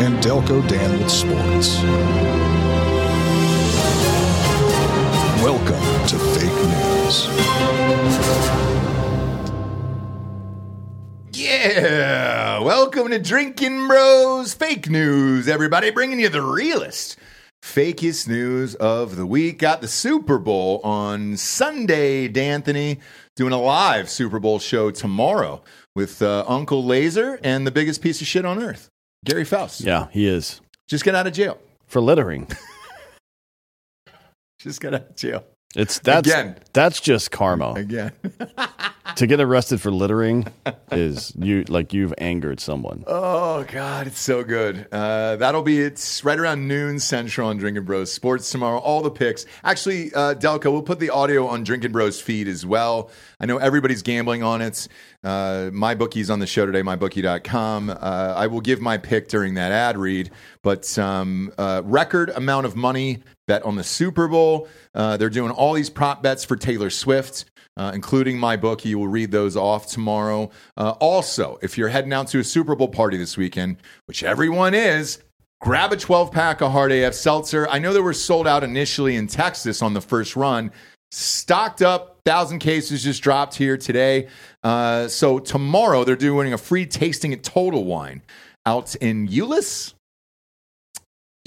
and Delco Dan with sports. Welcome to Fake News. Yeah. Welcome to Drinkin' Bros Fake News, everybody. Bringing you the realest, fakest news of the week. Got the Super Bowl on Sunday, D'Anthony. Doing a live Super Bowl show tomorrow with uh, Uncle Laser and the biggest piece of shit on earth, Gary Faust. Yeah, he is. Just got out of jail. For littering. Just got out of jail. It's that's Again. that's just karma. Again. to get arrested for littering is you like you've angered someone. Oh God, it's so good. Uh, that'll be it's right around noon central on Drinkin' Bros Sports tomorrow. All the picks. Actually, uh, Delco, we'll put the audio on Drinkin' Bros feed as well. I know everybody's gambling on it. Uh, my bookie's on the show today, mybookie.com. Uh, I will give my pick during that ad read, but um, uh, record amount of money bet on the Super Bowl. Uh, they're doing all these prop bets for Taylor Swift uh, including my book. You will read those off tomorrow. Uh, also, if you're heading out to a Super Bowl party this weekend, which everyone is, grab a 12 pack of Hard AF Seltzer. I know they were sold out initially in Texas on the first run. Stocked up, thousand cases just dropped here today. Uh, so tomorrow they're doing a free tasting at Total Wine out in Euless.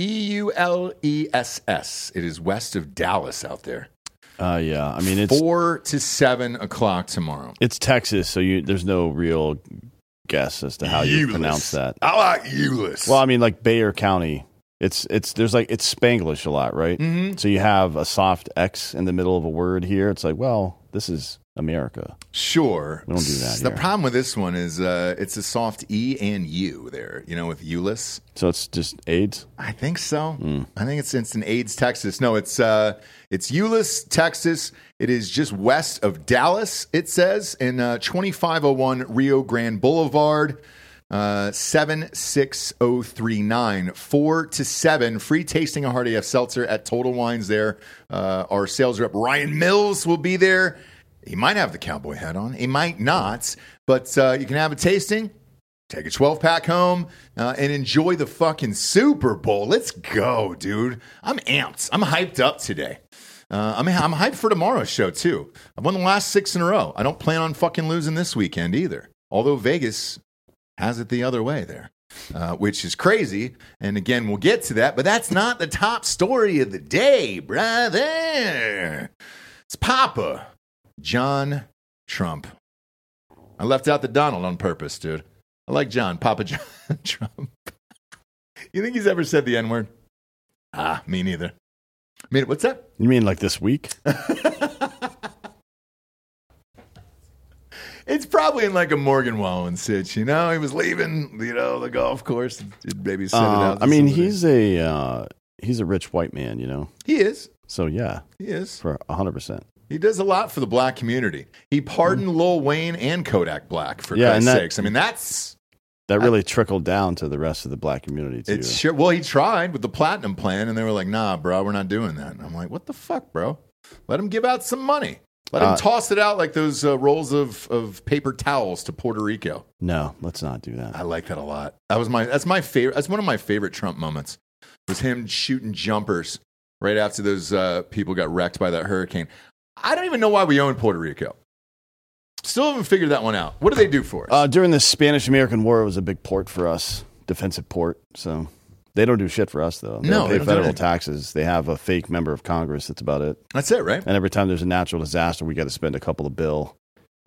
E U L E S S. It is west of Dallas out there. Uh, yeah, I mean it's four to seven o'clock tomorrow. it's Texas, so you there's no real guess as to how you Euless. pronounce that. I like Euless. Well, I mean like Bexar County. It's it's there's like it's Spanglish a lot, right? Mhm. So you have a soft X in the middle of a word here. It's like, well, this is America. sure. We don't do that The here. problem with this one is uh, it's a soft E and U there. You know, with Euless. So it's just AIDS. I think so. Hmm. I think it's it's in AIDS, Texas. No, it's uh, it's Euless, Texas. It is just west of Dallas. It says in uh, twenty five oh one Rio Grande Boulevard. Uh, 76039 4 to 7 free tasting of hard AF seltzer at total wines there uh, our sales rep ryan mills will be there he might have the cowboy hat on he might not but uh, you can have a tasting take a 12 pack home uh, and enjoy the fucking Super Bowl. Let's go, dude. I'm amped. I'm hyped up today. Uh, I'm, I'm hyped for tomorrow's show, too. I've won the last six in a row. I don't plan on fucking losing this weekend either. Although Vegas has it the other way there, uh, which is crazy. And again, we'll get to that, but that's not the top story of the day, brother. It's Papa John Trump. I left out the Donald on purpose, dude. I like John, Papa John Trump. you think he's ever said the N word? Ah, me neither. I mean, what's that? You mean like this week? It's probably in like a Morgan Wallen sitch, you know? He was leaving, you know, the golf course. maybe sit it Uh, out. I mean, somebody. he's a uh, he's a rich white man, you know. he is. So yeah, He is. for hundred percent. He does a lot for the black community. He pardoned Lil Wayne and Kodak Black for Mm. Yeah, Christ's that- sakes. I mean, that's That really trickled down to the rest of the black community too. it's sure. Well, he tried with the platinum plan, and they were like, "Nah, bro, we're not doing that." And I'm like, "What the fuck, bro? Let him give out some money. Let him Uh, toss it out like those uh, rolls of of paper towels to Puerto Rico." no, let's not do that. I like that a lot. That was my that's my favorite. That's one of my favorite Trump moments. Was him shooting jumpers right after those uh, people got wrecked by that hurricane. I don't even know why we own Puerto Rico. Still haven't figured that one out. What do they do for us? Uh, during the Spanish American War, it was a big port for us, defensive port. So they don't do shit for us, though. They No, don't they pay don't federal anything. taxes. They have a fake member of Congress. That's about it. That's it, right? And every time there's a natural disaster, we got to spend a couple of bill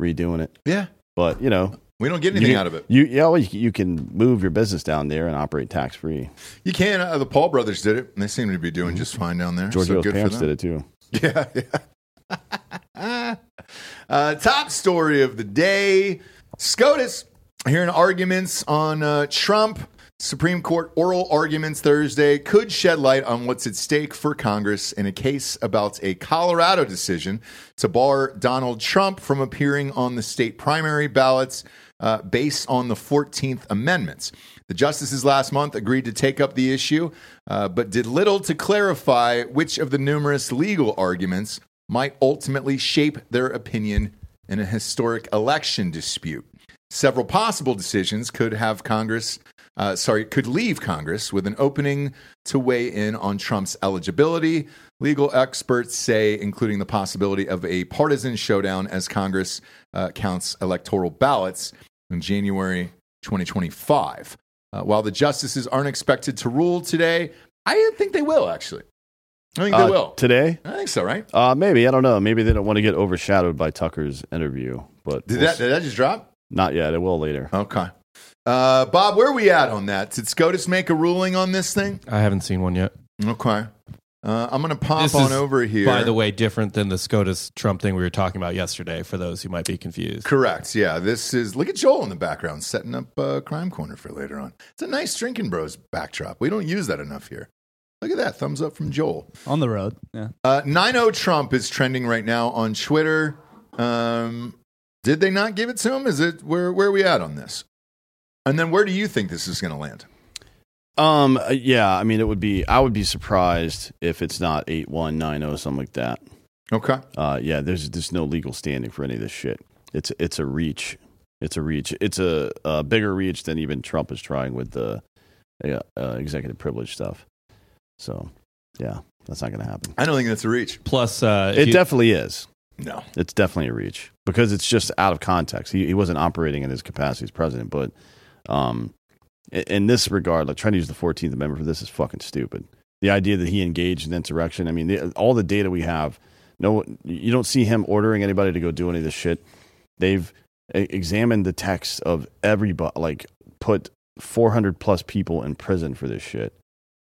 redoing it. Yeah. But you know, We don't get anything can- out of it. You yeah, well, you, you can move your business down there and operate tax free. You can. Uh, the Paul brothers did it, and they seem to be doing just fine down there. George so Hill's good for parents them. did it too. Yeah, yeah. uh, top story of the day: SCOTUS hearing arguments on uh, Trump. Supreme Court oral arguments Thursday could shed light on what's at stake for Congress in a case about a Colorado decision to bar Donald Trump from appearing on the state primary ballots uh, based on the 14th Amendments. The justices last month agreed to take up the issue, uh, but did little to clarify which of the numerous legal arguments might ultimately shape their opinion in a historic election dispute. Several possible decisions could have Congress, uh, sorry, could leave Congress with an opening to weigh in on Trump's eligibility. Legal experts say, including the possibility of a partisan showdown as Congress uh, counts electoral ballots in January 2025. Uh, while the justices aren't expected to rule today, I think they will, actually. I think they Uh, will. today. I think so, right? Uh, maybe I don't know. Maybe they don't want to get overshadowed by Tucker's interview, but Did we'll that, s- did that just drop? not yet. It will later. Okay. Uh, Bob, where are we at on that? Did SCOTUS make a ruling on this thing? I haven't seen one yet. Okay. Uh, I'm going to pop This on is, over here. By the way, different than the SCOTUS Trump thing we were talking about yesterday. For those who might be confused, Correct. Yeah. This is, look at Joel in the background setting up uh, Crime Corner for later on. It's a nice Drinkin' Bros backdrop. We don't use that enough here. Look at that. Thumbs up from Joel. on the road. Yeah. Uh, 90 Trump is trending right now on Twitter. Um, did they not give it to him? Is it where where are we at on this? And then where do you think this is going to land? Um, uh, yeah. I mean, it would be. I would be surprised if it's not eight one nine zero something like that. Okay. Uh, yeah. There's there's no legal standing for any of this shit. It's it's a reach. It's a reach. It's a, a bigger reach than even Trump is trying with the uh, uh, executive privilege stuff. So, yeah, that's not going to happen. I don't think that's a reach. plus uh, if It you- definitely is. No. It's definitely a reach because it's just out of context. He he wasn't operating in his capacity as president, but um, in, in this regard, like trying to use the Fourteenth Amendment for this is fucking stupid. The idea that he engaged in insurrection. I mean, the, all the data we have, no, you don't see him ordering anybody to go do any of this shit. They've e- examined the text of everybody, like put four hundred plus people in prison for this shit,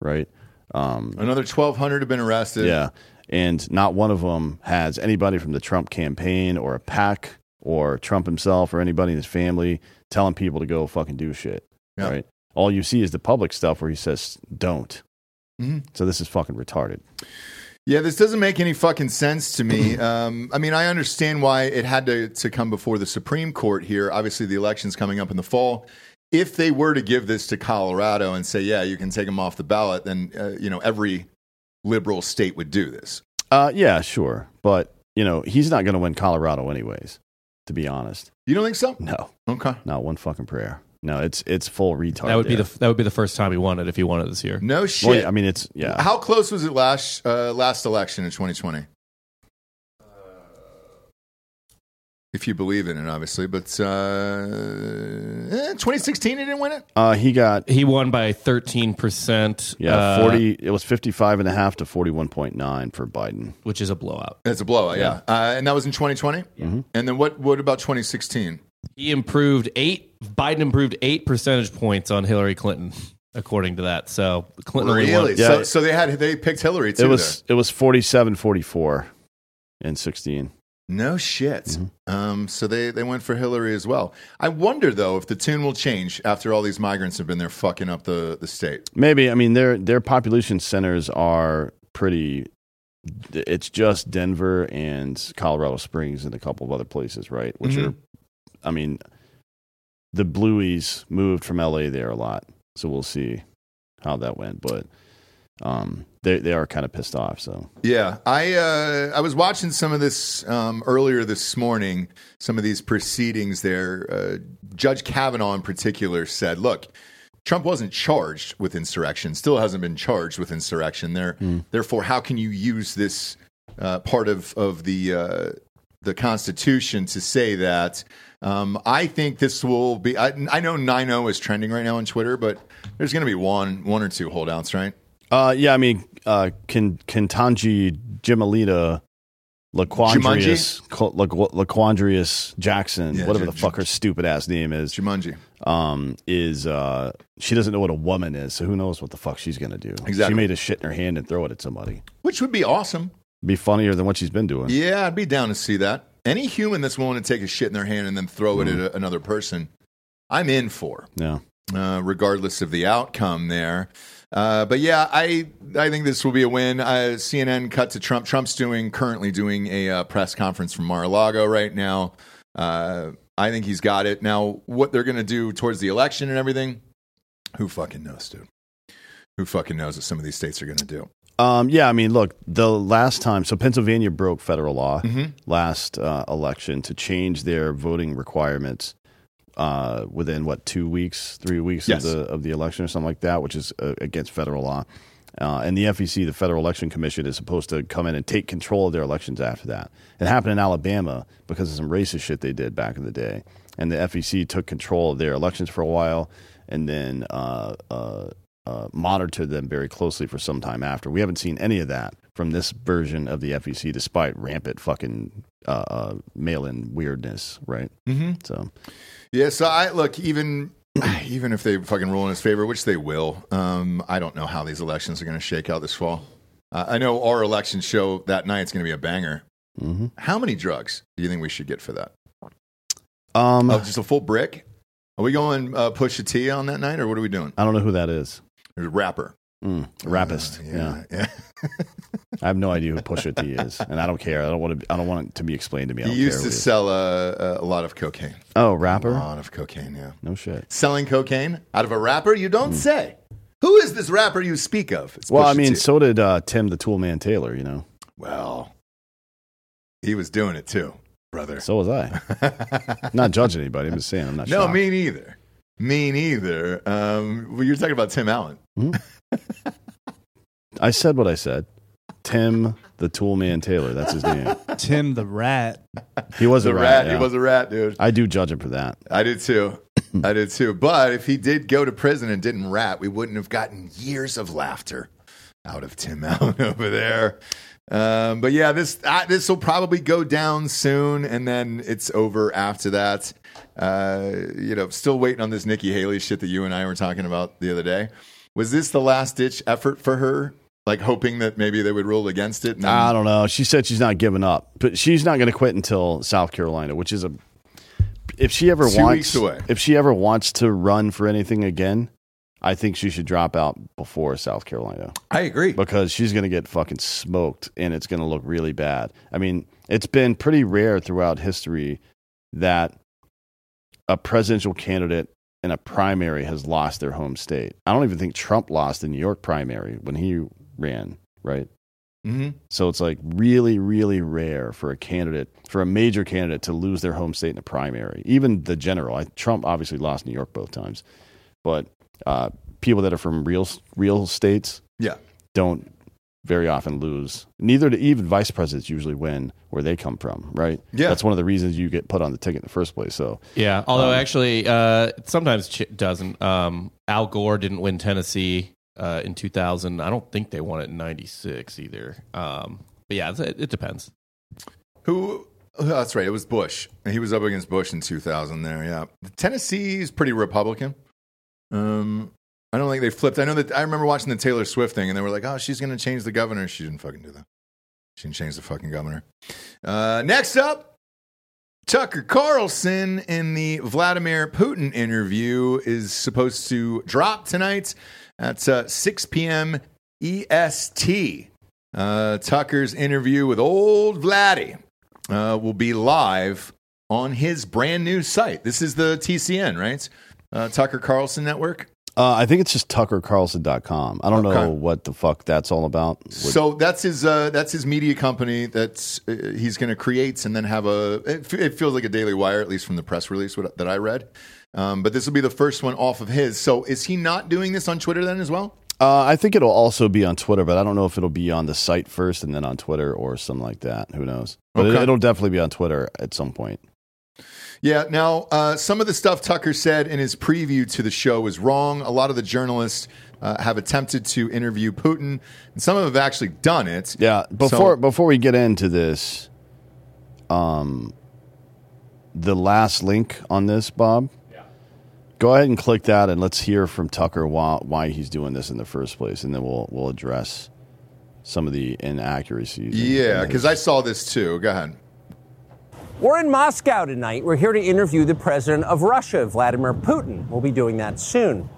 right? Um, Another 1,200 have been arrested. yeah. And not one of them has anybody from the Trump campaign or a PAC or Trump himself or anybody in his family telling people to go fucking do shit. Yeah. Right. All you see is the public stuff where he says, don't. Mhm. So this is fucking retarded. Yeah, this doesn't make any fucking sense to me. Um, I mean, I understand why it had to, to come before the Supreme Court here. Obviously, the election's coming up in the fall. If they were to give this to Colorado and say, yeah, you can take them off the ballot, then, uh, you know, every liberal state would do this. Uh, yeah, sure. But, you know, he's not going to win Colorado anyways, to be honest. You don't think so? No, Okay. not one fucking prayer. No, it's it's full retard. that would be there. the that would be the first time he won it if he won it this year. No Well, shit. yeah, I mean, it's, yeah. How close was it last, uh, last election in 2020? If you believe in it, obviously. But uh, eh, 2016, he didn't win it? Uh, he got, He won by thirteen percent. yeah, 40, it was 55 and a half to 41.9 for Biden. which is a blowout. It's a blowout, yeah. Uh, and that was in 2020? Mhm. And then what, what about 2016? He improved eight. Biden improved eight percentage points on Hillary Clinton, according to that. So Clinton only won- Really? Yeah. So, so they had they picked Hillary too. It was it was 47 44 in 16. No shit. Mm-hmm. Um, so they they went for Hillary as well. I wonder though if the tune will change after all these migrants have been there fucking up the the state. Maybe I mean their their population centers are pretty it's just Denver and Colorado Springs and a couple of other places, right? Which Mhm. are I mean the Blueies moved from LA there a lot. So we'll see how that went, but um they they are kind of pissed off, so Yeah, I uh, I was watching some of this um, earlier this morning. Some of these proceedings there. Uh, Judge Kavanaugh, in particular, said, "Look, Trump wasn't charged with insurrection. Still hasn't been charged with insurrection. There, therefore, how can you use this uh, part of of the uh, the Constitution to say that. Um, I think this will be. I, I know 9 is trending right now on Twitter, but there's going to be one, one or two holdouts, right? Uh, yeah, I mean, uh, Ken, Kentanji Jimalita Laquandrius, Laquandrius Jackson, Yeah, whatever J- the fuck her stupid ass name is, Jumanji. um, is uh, she doesn't know what a woman is, so who knows what the fuck she's gonna do? Exactly. She made a shit in her hand and throw it at somebody. Which would be awesome. Be funnier than what she's been doing. Yeah, I'd be down to see that. Any human that's willing to take a shit in their hand and then throw it at a, another person, I'm in for. Yeah. uh, regardless of the outcome there. Uh, but yeah, I I think this will be a win. Uh, CNN cut to Trump. Trump's doing currently doing a uh, press conference from Mar-a-Lago right now. Uh, I think he's got it now. What they're going to do towards the election and everything, who fucking knows, dude? Who fucking knows what some of these states are going to do? Um, yeah, I mean, look, the last time, so Pennsylvania broke federal law Mm-hmm. last uh, election to change their voting requirements uh, within what two weeks, three weeks Yes. of the of the election or something like that, which is uh, against federal law. Uh, and the FEC, the Federal Election Commission, is supposed to come in and take control of their elections after that. It happened in Alabama because of some racist shit they did back in the day, and the FEC took control of their elections for a while, and then uh, uh, uh, monitored them very closely for some time after. We haven't seen any of that from this version of the FEC, despite rampant fucking uh, uh, mail-in weirdness, right? Mm-hmm. So, Yeah, so I look even even if they fucking rule in his favor, which they will. Um, I don't know how these elections are going to shake out this fall. Uh, I know our election show that night is going to be a banger. mm-hmm. How many drugs do you think we should get for that? um, Oh, just a full brick? Are we going uh, push a T on that night, or what are we doing? I don't know who that is. There's a rapper. Mm, rapist. Uh, yeah. yeah. I have no idea who Pusha T is, and I don't care. I don't want to. I don't want it to be explained to me. I he used to sell uh, a lot of cocaine. Oh, rapper. A lot of cocaine, yeah. No shit. Selling cocaine out of a rapper? You don't say. Who is this rapper you speak of? It's. Well, I mean, T. so did uh, Tim the Toolman Taylor. You know, well, he was doing it too, brother. so was I. Not judging anybody. I'm just saying I'm not. no, shocked. me neither. Me neither. Um, well, you're talking about Tim Allen. I said what I said. Tim the Toolman Taylor. That's his name. Tim the rat. He was The a rat. rat. He was a rat, dude. I do judge him for that. I did too. I did too. But if he did go to prison and didn't rat, we wouldn't have gotten years of laughter out of Tim Allen over there. Um, but yeah, this uh, this will probably go down soon, and then it's over after that. Uh, you know, still waiting on this Nikki Haley shit that you and I were talking about the other day. Was this the last ditch effort for her? Like hoping that maybe they would rule against it? And then- I don't know. She said she's not giving up, but she's not going to quit until South Carolina, which is a. If she ever Two wants, away. if she ever wants to run for anything again, I think she should drop out before South Carolina I agree. because she's going to get fucking smoked and it's going to look really bad. I mean, it's been pretty rare throughout history that a presidential candidate in a primary has lost their home state. I don't even think Trump lost the New York primary when he ran, right? hmm So it's like really, really rare for a candidate, for a major candidate to lose their home state in a primary. Even the general. I, Trump obviously lost New York both times, but uh, people that are from real, real states Yeah. don't very often lose. Neither do even vice presidents usually win where they come from, right? Yeah. That's one of the reasons you get put on the ticket in the first place. So Yeah, although actually, uh, sometimes ch- doesn't. Um, Al Gore didn't win Tennessee uh, in 2000. I don't think they won it in '96 either. Um, but yeah, it, it depends. Who? oh, That's right. It was Bush. He was up against Bush in 2000. There, yeah. Tennessee is pretty Republican. Um, I don't think they flipped. I know that I remember watching the Taylor Swift thing, and they were like, "Oh, she's going to change the governor." She didn't fucking do that. She didn't change the fucking governor. Uh, next up, Tucker Carlson in the Vladimir Putin interview is supposed to drop tonight at uh, 6 p.m. EST. Uh, Tucker's interview with old Vladdy uh, will be live on his brand new site. This is the TCN, right? Uh, Tucker Carlson Network. Uh, I think it's just tuckercarlson.com. I don't Okay. know what the fuck that's all about. So that's his uh, that's his media company that's uh, he's going to create and then have a. It, it feels like a Daily Wire, at least from the press release what, that I read. Um, but this will be the first one off of his. So is he not doing this on Twitter then as well? Uh, I think it'll also be on Twitter, but I don't know if it'll be on the site first and then on Twitter or something like that. Who knows? But Okay. it, it'll definitely be on Twitter at some point. Yeah. Now, uh, some of the stuff Tucker said in his preview to the show was wrong. A lot of the journalists uh, have attempted to interview Putin, and some of them have actually done it. Yeah. Before So- before we get into this, um, the last link on this, Bob. Go ahead and click that, and let's hear from Tucker why why he's doing this in the first place, and then we'll we'll address some of the inaccuracies. Yeah, because his- I saw this too. Go ahead. We're in Moscow tonight. We're here to interview the president of Russia, Vladimir Putin. We'll be doing that soon.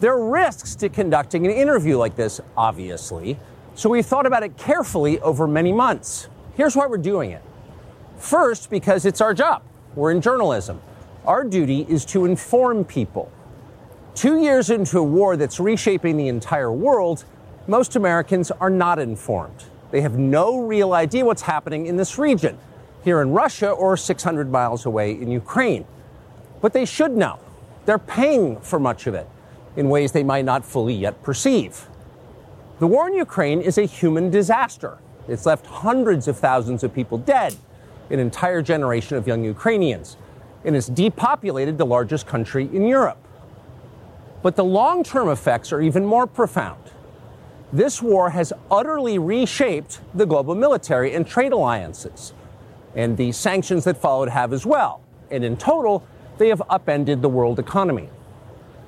There are risks to conducting an interview like this, obviously, so we've thought about it carefully over many months. Here's why we're doing it. First, because it's our job. We're in journalism. Our duty is to inform people. Two years into a war that's reshaping the entire world, most Americans are not informed. They have no real idea what's happening in this region, here in Russia or 600 miles away in Ukraine. But they should know. They're paying for much of it in ways they might not fully yet perceive. The war in Ukraine is a human disaster. It's left hundreds of thousands of people dead, an entire generation of young Ukrainians, and it's depopulated the largest country in Europe. But the long term effects are even more profound. This war has utterly reshaped the global military and trade alliances, and the sanctions that followed have as well. And in total, they have upended the world economy.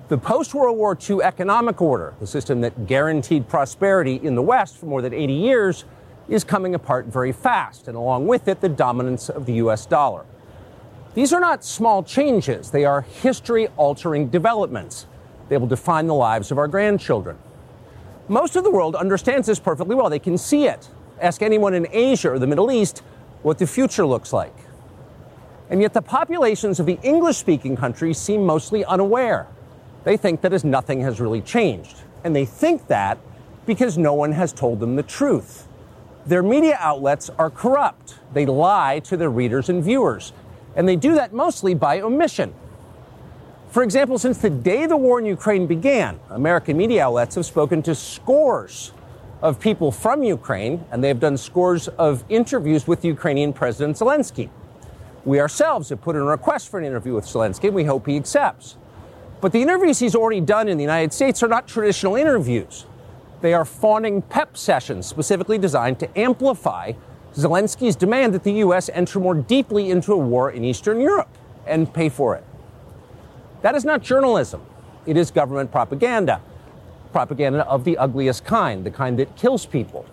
The post World War II economic order, the system that guaranteed prosperity in the West for more than 80 years, is coming apart very fast, and along with it, the dominance of the US dollar. These are not small changes, they are history altering developments. They will define the lives of our grandchildren. Most of the world understands this perfectly well. They can see it. Ask anyone in Asia or the Middle East what the future looks like. And yet, the populations of the English speaking countries seem mostly unaware. They think that as nothing has really changed. And they think that because no one has told them the truth. Their media outlets are corrupt. They lie to their readers and viewers. And they do that mostly by omission. For example, since the day the war in Ukraine began, American media outlets have spoken to scores of people from Ukraine, and they have done scores of interviews with Ukrainian President Zelensky. We ourselves have put in a request for an interview with Zelensky, and we hope he accepts. But the interviews he's already done in the United States are not traditional interviews. They are fawning pep sessions specifically designed to amplify Zelensky's demand that the U.S. enter more deeply into a war in Eastern Europe and pay for it. That is not journalism. It is government propaganda. Propaganda of the ugliest kind, the kind that kills people.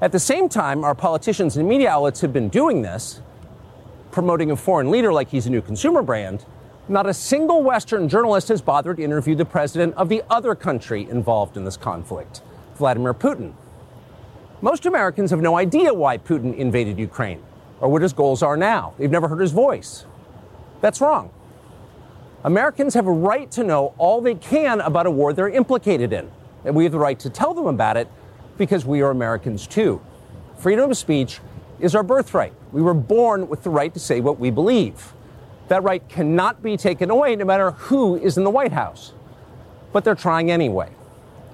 At the same time, our politicians and media outlets have been doing this, promoting a foreign leader like he's a new consumer brand. Not a single Western journalist has bothered to interview the president of the other country involved in this conflict, Vladimir Putin. Most Americans have no idea why Putin invaded Ukraine or what his goals are now. They've never heard his voice. That's wrong. Americans have a right to know all they can about a war they're implicated in, and we have the right to tell them about it because we are Americans too. Freedom of speech is our birthright. We were born with the right to say what we believe. That right cannot be taken away no matter who is in the White House. But they're trying anyway.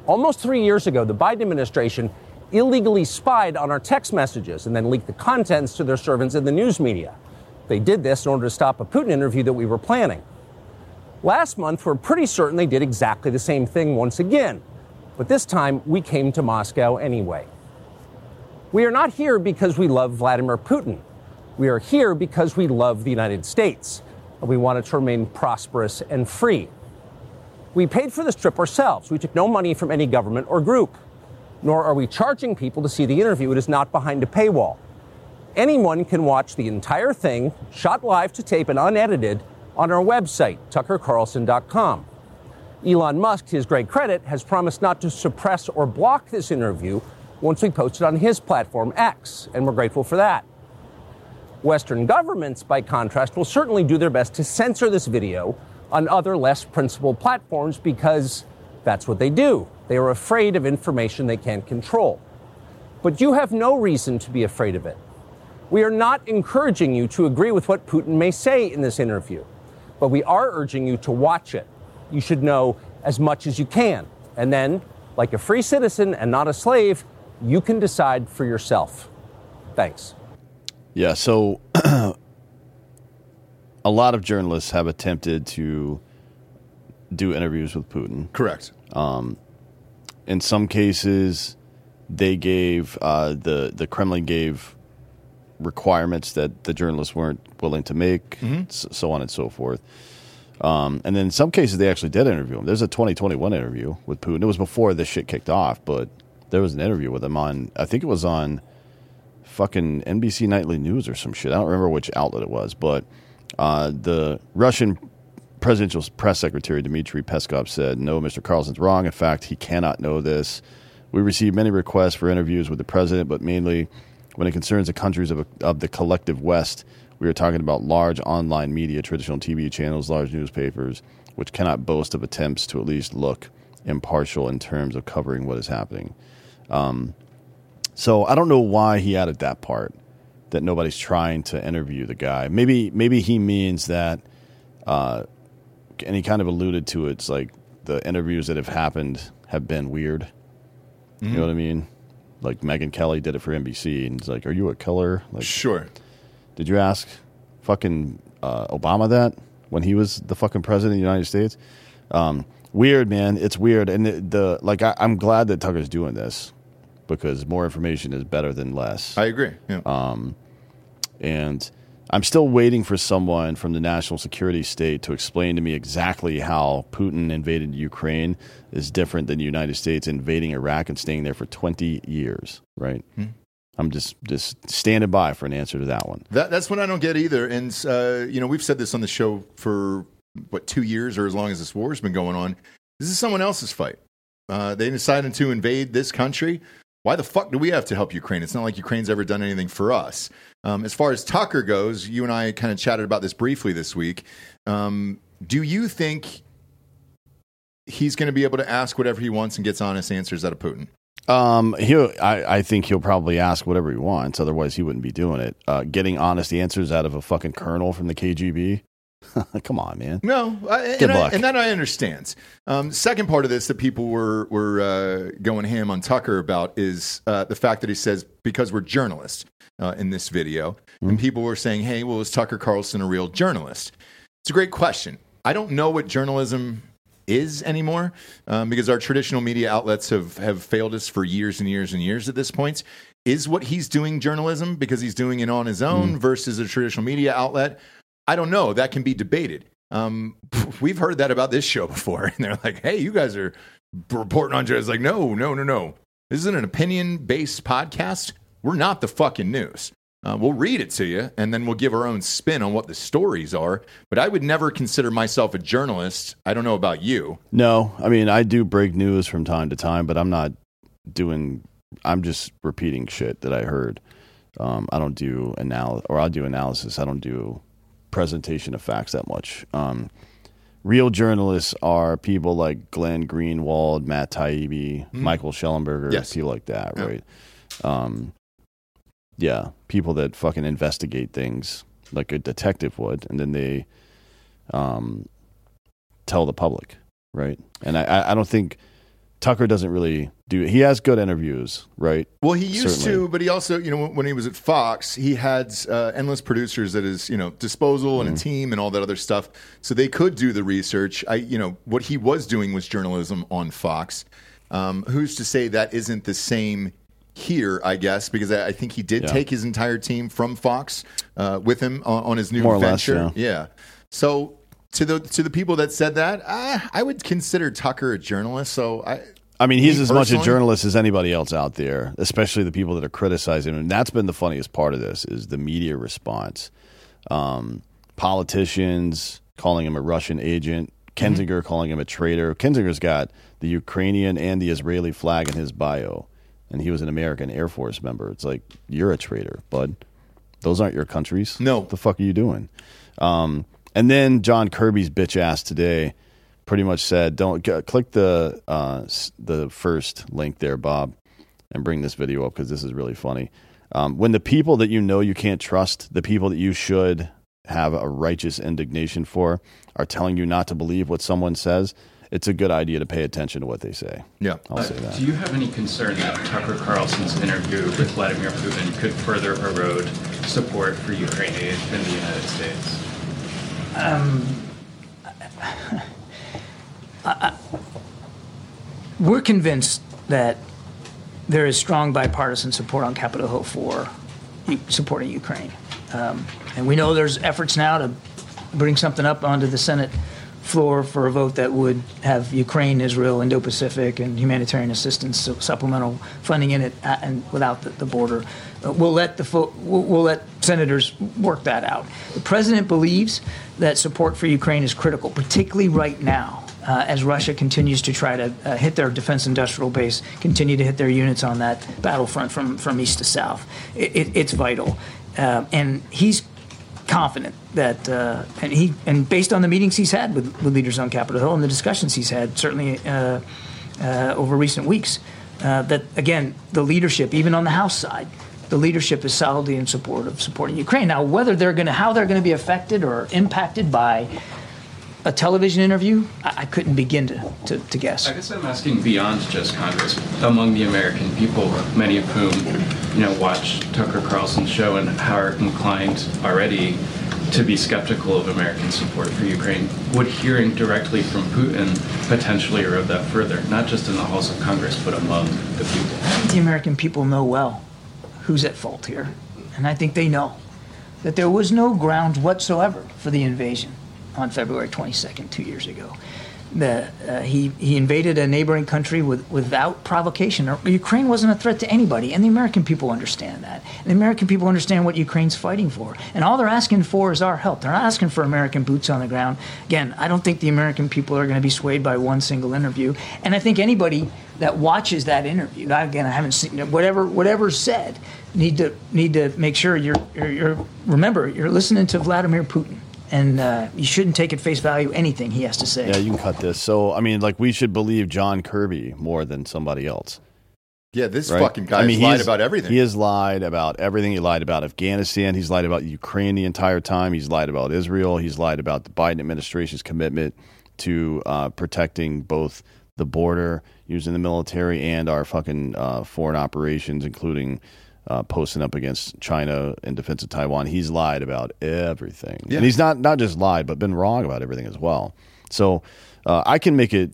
Almost three years ago, the Biden administration illegally spied on our text messages and then leaked the contents to their servants in the news media. They did this in order to stop a Putin interview that we were planning. Last month, we're pretty certain they did exactly the same thing once again. But this time, we came to Moscow anyway. We are not here because we love Vladimir Putin. We are here because we love the United States. And we want it to remain prosperous and free. We paid for this trip ourselves. We took no money from any government or group. Nor are we charging people to see the interview. It is not behind a paywall. Anyone can watch the entire thing, shot live to tape and unedited, on our website, tuckercarlson.com. Elon Musk, to his great credit, has promised not to suppress or block this interview once we post it on his platform, X, and we're grateful for that. Western governments, by contrast, will certainly do their best to censor this video on other less principled platforms because that's what they do. They are afraid of information they can't control. But you have no reason to be afraid of it. We are not encouraging you to agree with what Putin may say in this interview, but we are urging you to watch it. You should know as much as you can, and then Like a free citizen and not a slave, you can decide for yourself. Thanks. Yeah, so a lot of journalists have attempted to do interviews with Putin. Correct. In some cases, they gave uh, the the Kremlin gave requirements that the journalists weren't willing to make, s- so on and so forth. Um, and then in some cases, they actually did interview him. There's a 2021 interview with Putin. It was before this shit kicked off, but there was an interview with him on. I think it was on fucking NBC Nightly News or some shit. I don't remember which outlet it was, but uh, the Russian presidential press secretary Dmitry Peskov said, "No, Mr. Carlson's wrong. In fact, he cannot know this. We received many requests for interviews with the president, but mainly when it concerns the countries of, of the collective West, we are talking about large online media, traditional TV channels, large newspapers, which cannot boast of attempts to at least look impartial in terms of covering what is happening." So I don't know why he added that part that nobody's trying to interview the guy. Maybe maybe he means that, uh, and he kind of alluded to it. It's like the interviews that have happened have been weird. You know what I mean? Like Megyn Kelly did it for NBC, and he's like, "Are you a killer?" Like, Sure. did you ask fucking uh, Obama that when he was the fucking president of the United States? Um, weird, man. It's weird, and the, the like. I, I'm glad that Tucker's doing this because more information is better than less. I agree. Yeah. and I'm still waiting for someone from the national security state to explain to me exactly how Putin invaded Ukraine is different than the United States invading Iraq and staying there for 20 years. Right? I'm just just standing by for an answer to that one. That, that's what I don't get either. And, uh, you know, we've said this on the show for, what, two years or as long as this war's been going on. This is someone else's fight. Uh, they decided to invade this country. Why the fuck do we have to help Ukraine? It's not like Ukraine's ever done anything for us. Um, as far as Tucker goes, you and I kind of chatted about this briefly this week. Um, do you think he's going to be able to ask whatever he wants and gets honest answers out of Putin? Um, he'll. I, I think he'll probably ask whatever he wants. Otherwise, he wouldn't be doing it. Uh, getting honest answers out of a fucking colonel from the KGB. Come on, man. No, I, Good and, I, luck. and that I understand. Um, second part of this that people were were uh, going ham on Tucker about is uh, the fact that he says because we're journalists uh, in this video, Mm-hmm. and people were saying, "Hey, well, is Tucker Carlson a real journalist?" It's a great question. I don't know what journalism is anymore um, because our traditional media outlets have have failed us for years and years and years at this point. Is what he's doing journalism because he's doing it on his own versus a traditional media outlet? I don't know. That can be debated. Um, we've heard that about this show before, and they're like, "Hey, you guys are reporting on." It's like, no, no, no, no. This isn't an opinion-based podcast. We're not the fucking news. Uh, we'll read it to you, and then we'll give our own spin on what the stories are. But I would never consider myself a journalist. I don't know about you. No, I mean I do break news from time to time, but I'm not doing. I'm just repeating shit that I heard. Um, I don't do analysis, or I'll do analysis. I don't do presentation of facts that much. Um, real journalists are people like Glenn Greenwald, Matt Taibbi, Michael Shellenberger, Yes. people like that, Yeah. right? Um, yeah, people that fucking investigate things like a detective would, and then they um, tell the public, right? And I, I don't think Tucker doesn't really do. He has good interviews, right? Well, he used Certainly. to, but he also, you know, when he was at Fox, he had uh, endless producers at his, you know, disposal and a team and all that other stuff, so they could do the research. I, you know, what he was doing was journalism on Fox. Um, who's to say that isn't the same here? I guess because I, I think he did Yeah. take his entire team from Fox uh, with him on, on his new More or less, venture. yeah. yeah. So to the to the people that said that, I, I would consider Tucker a journalist. So I. I mean, he's Me as much a journalist as anybody else out there, especially the people that are criticizing him. And that's been the funniest part of this is the media response. Um, politicians calling him a Russian agent, Kinzinger calling him a traitor. Kinzinger's got the Ukrainian and the Israeli flag in his bio, and he was an American Air Force member. It's like you're a traitor, bud. Those aren't your countries. No. what the fuck are you doing? Um, and then John Kirby's bitch ass today pretty much said, "Don't g- click the uh, s- the first link there, Bob, and bring this video up because this is really funny." Um, when the people that you know you can't trust, the people that you should have a righteous indignation for, are telling you not to believe what someone says, it's a good idea to pay attention to what they say. Yeah. I'll say that. Do you have any concern that Tucker Carlson's interview with Vladimir Putin could further erode support for Ukraine aid in the United States? We're convinced that there is strong bipartisan support on Capitol Hill for supporting Ukraine. Um, and we know there's efforts now to bring something up onto the Senate floor for a vote that would have Ukraine, Israel, Indo-Pacific, and humanitarian assistance su- supplemental funding in it, uh, and without the, the border. Uh, we'll let the we'll, we'll let senators work that out. The president believes that support for Ukraine is critical, particularly right now uh, as Russia continues to try to uh, hit their defense industrial base, continue to hit their units on that battlefront from, from east to south. It, it, it's vital. Uh, and he's confident that, uh, and he, and based on the meetings he's had with, with leaders on Capitol Hill and the discussions he's had, certainly uh, uh, over recent weeks, uh, that again, the leadership, even on the House side, the leadership is solidly in support of supporting Ukraine. Now, whether they're going to, how they're going to be affected or impacted by a television interview, I, I couldn't begin to, to, to guess. I guess I'm asking beyond just Congress, among the American people, many of whom, you know, watch Tucker Carlson's show and are inclined already to be skeptical of American support for Ukraine. Would hearing directly from Putin potentially erode that further, not just in the halls of Congress, but among the people? The American people know well who's at fault here. And I think they know that there was no grounds whatsoever for the invasion on February 22nd, two years ago. The, uh, he, he invaded a neighboring country with, without provocation. Ukraine wasn't a threat to anybody, and the American people understand that. And the American people understand what Ukraine's fighting for. And all they're asking for is our help. They're not asking for American boots on the ground. Again, I don't think the American people are going to be swayed by one single interview. And I think anybody that watches that interview, I- again, I haven't seen whatever whatever's said, need to need to make sure you're you're, you're remember you're listening to Vladimir Putin, and uh, you shouldn't take at face value anything he has to say. Yeah, you can cut this. So, I mean, like, we should believe John Kirby more than somebody else. Yeah, this Right? fucking guy I mean, lied about everything. He has lied about everything. He lied about Afghanistan. He's lied about Ukraine the entire time. He's lied about Israel. He's lied about the Biden administration's commitment to uh, protecting both the border, using the military, and our fucking uh, foreign operations, including uh, posting up against China in defense of Taiwan. He's lied about everything, Yeah. and he's not not just lied, but been wrong about everything as well. So uh, I can make it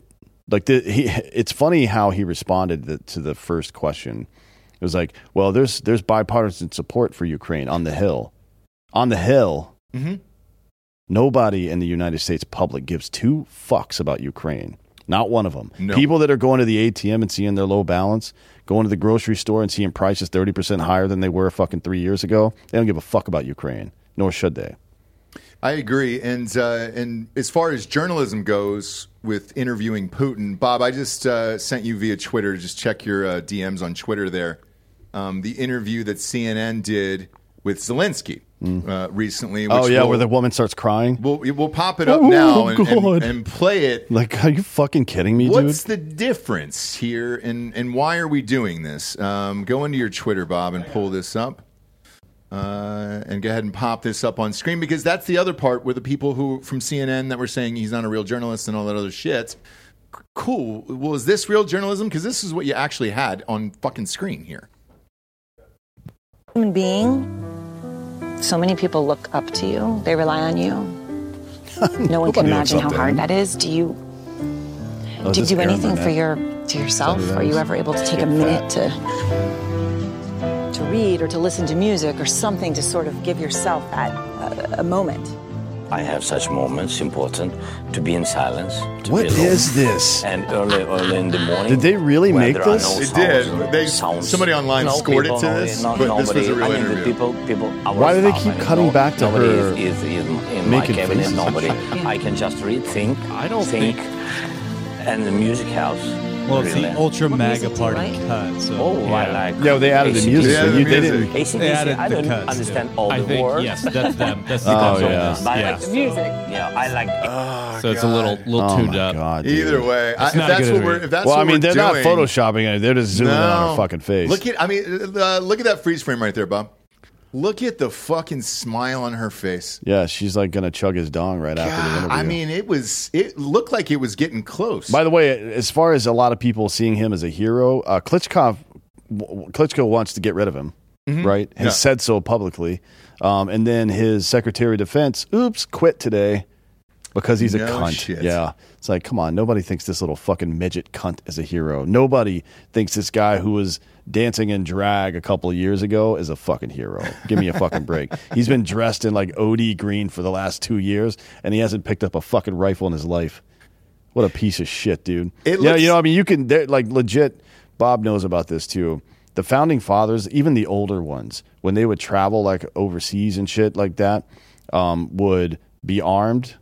like the, he. It's funny how he responded to, to the first question. It was like, well, there's there's bipartisan support for Ukraine on the Hill, on the Hill. Mhm. Nobody in the United States public gives two fucks about Ukraine. Not one of them. No. People that are going to the ATM and seeing their low balance, going to the grocery store and seeing prices thirty percent higher than they were fucking three years ago. They don't give a fuck about Ukraine, nor should they. I agree, and uh, and as far as journalism goes, with interviewing Putin, Bob, I just uh, sent you via Twitter. Just check your uh, DMs on Twitter there. Um, the interview that CNN did with Zelensky uh, recently. Which oh yeah, we'll, where the woman starts crying. we'll, we'll pop it up Oh, now and, and, and play it. Like, are you fucking kidding me, dude? What's dude? the difference here, and and why are we doing this? Um, go into your Twitter, Bob, and pull this up, uh, and go ahead and pop this up on screen because that's the other part where the people who from CNN that were saying he's not a real journalist and all that other shit. c- Cool. Well, is this real journalism? Because this is what you actually had on fucking screen here. human being. So many people look up to you. They rely on you. No one can imagine how hard that is. Do you Oh, do you do anything for your to yourself? Are you ever able to take a minute to to read or to listen to music or something to sort of give yourself that uh, a moment? I have such moments important to be in silence. To What be alone. is this? And early, early in the morning. Did they really make this? no They sounds did. They- sounds. somebody online No scored it to nobody- this, no- but this was a real I mean, interview. The people, people. Why do they keep family, cutting no- back to nobody her Is, is, is in my making cabinet. faces Nobody. I can just read, think. I don't think. And the music house. Well, it's the ultra mega music do you party like? cut. So Oh, I like. Yeah, they added the AC/DC. music. Yeah, you, didn't. AC/DC, They added I the don't cuts, understand too. all I the think words. yes, that's them. That's the Oh, guys on yeah. I yeah. like the music. Yeah, I like. So it's a little little Oh tuned my up. god! Either way, I, if not that's good what we're if that's well, I what mean, we're they're doing, not photoshopping it. They're just zooming in on her fucking face. Look at, I mean, uh, look at that freeze frame right there, Bob. Look at the fucking smile on her face. Yeah, she's like gonna chug his dong right after the interview. I mean, it was. It looked like it was getting close. By the way, as far as a lot of people seeing him as a hero, uh, Klitschko, Klitschko wants to get rid of him, Mhm. right? Has Yeah. said so publicly. Um, and then his Secretary of Defense, oops, quit today because he's a No cunt. shit. Yeah. It's like, come on, nobody thinks this little fucking midget cunt is a hero. Nobody thinks this guy who was dancing in drag a couple of years ago is a fucking hero. Give me a fucking break. He's been dressed in like OD green for the last two years, and he hasn't picked up a fucking rifle in his life. What a piece of shit, dude. It yeah, looks- you know, I mean, you can like legit. Bob knows about this too. The founding fathers, even the older ones, when they would travel like overseas and shit like that, um, would be armed,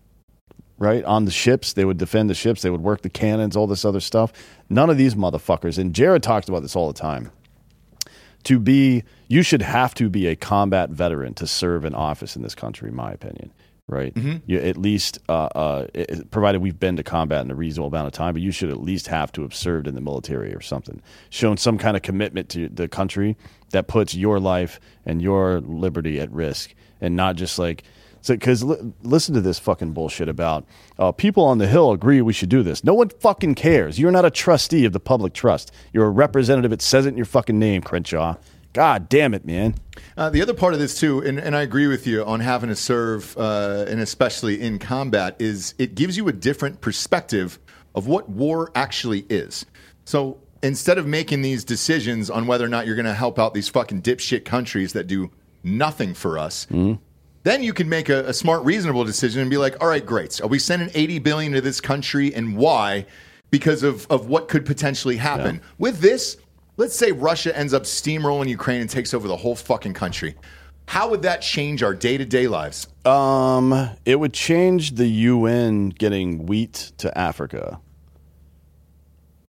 right on the ships. They would defend the ships. They would work the cannons, all this other stuff. None of these motherfuckers. And Jared talks about this all the time. To be, you should have to be a combat veteran to serve in office in this country, in my opinion. Right? Mhm. You at least, uh, uh, it- provided we've been to combat in a reasonable amount of time, but you should at least have to have served in the military or something, shown some kind of commitment to the country that puts your life and your liberty at risk, and not just like. Because li- listen to this fucking bullshit about uh, people on the Hill agree we should do this. No one fucking cares. You're not a trustee of the public trust. You're a representative. It says it in your fucking name, Crenshaw. God damn it, man. Uh, the other part of this too, and, and I agree with you on having to serve, uh, and especially in combat, is it gives you a different perspective of what war actually is. So instead of making these decisions on whether or not you're going to help out these fucking dipshit countries that do nothing for us, then you can make a, a smart, reasonable decision and be like, all right, great. Are we sending 80 billion to this country and why? Because of, of what could potentially happen. With this, let's say Russia ends up steamrolling Ukraine and takes over the whole fucking country. How would that change our day to day lives? Um, it would change the UN getting wheat to Africa.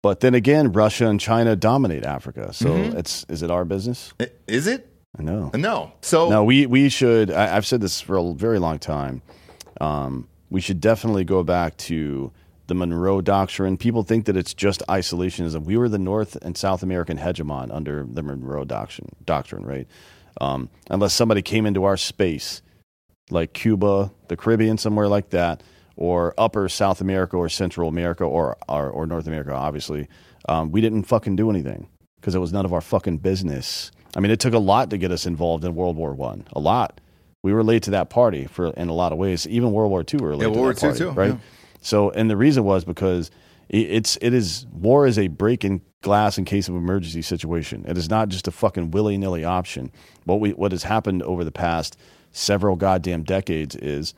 But then again, Russia and China dominate Africa. So Mhm. it's is it our business? Is it? I know. No. So No, we we should. I, I've said this for a very long time. Um, we should definitely go back to the Monroe Doctrine. People think that it's just isolationism. We were the North and South American hegemon under the Monroe Doctrine. Doctrine, right? Um, unless somebody came into our space, like Cuba, the Caribbean, somewhere like that, or Upper South America or Central America or or, or North America, obviously, um, we didn't fucking do anything because it was none of our fucking business. I mean, it took a lot to get us involved in World War One. A lot. We were late to that party for in a lot of ways. Even World War Two, we were late Yeah, to World that War party, II too, right? yeah. So, and the reason was because it, it's it is war is a break in glass in case of emergency situation. It is not just a fucking willy nilly option. What we what has happened over the past several goddamn decades is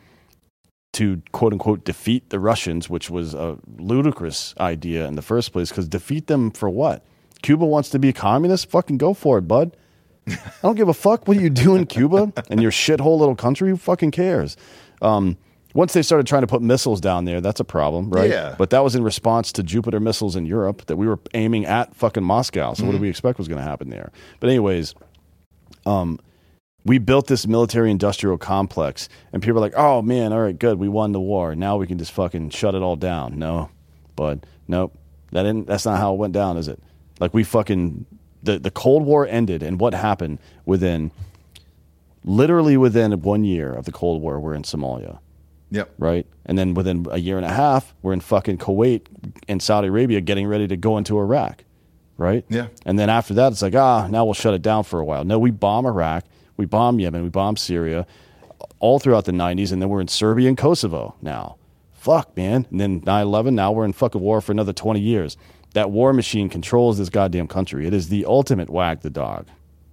to quote unquote defeat the Russians, which was a ludicrous idea in the first place. Because defeat them for what? Cuba wants to be a communist. Fucking go for it, bud. I don't give a fuck what you do in Cuba and your shithole little country. Who fucking cares? Um, once they started trying to put missiles down there, that's a problem, right? Yeah. But that was in response to Jupiter missiles in Europe that we were aiming at fucking Moscow. So what Mhm. did we expect was going to happen there? But anyways, um, we built this military industrial complex, and people are like, "Oh man, all right, good, we won the war. Now we can just fucking shut it all down." No, but nope, that didn't. That's not how it went down, is it? Like we fucking the the Cold War ended, and what happened within literally within one year of the Cold War, we're in Somalia. Yep. Right, and then within a year and a half, we're in fucking Kuwait and Saudi Arabia, getting ready to go into Iraq. Right. Yeah. And then after that, it's like, ah, now we'll shut it down for a while. No, we bomb Iraq, we bomb Yemen, we bomb Syria, all throughout the 90s, and then we're in Serbia and Kosovo now. Fuck, man. And then 9 11, now we're in fucking war for another 20 years. That war machine controls this goddamn country. It is the ultimate wag the dog.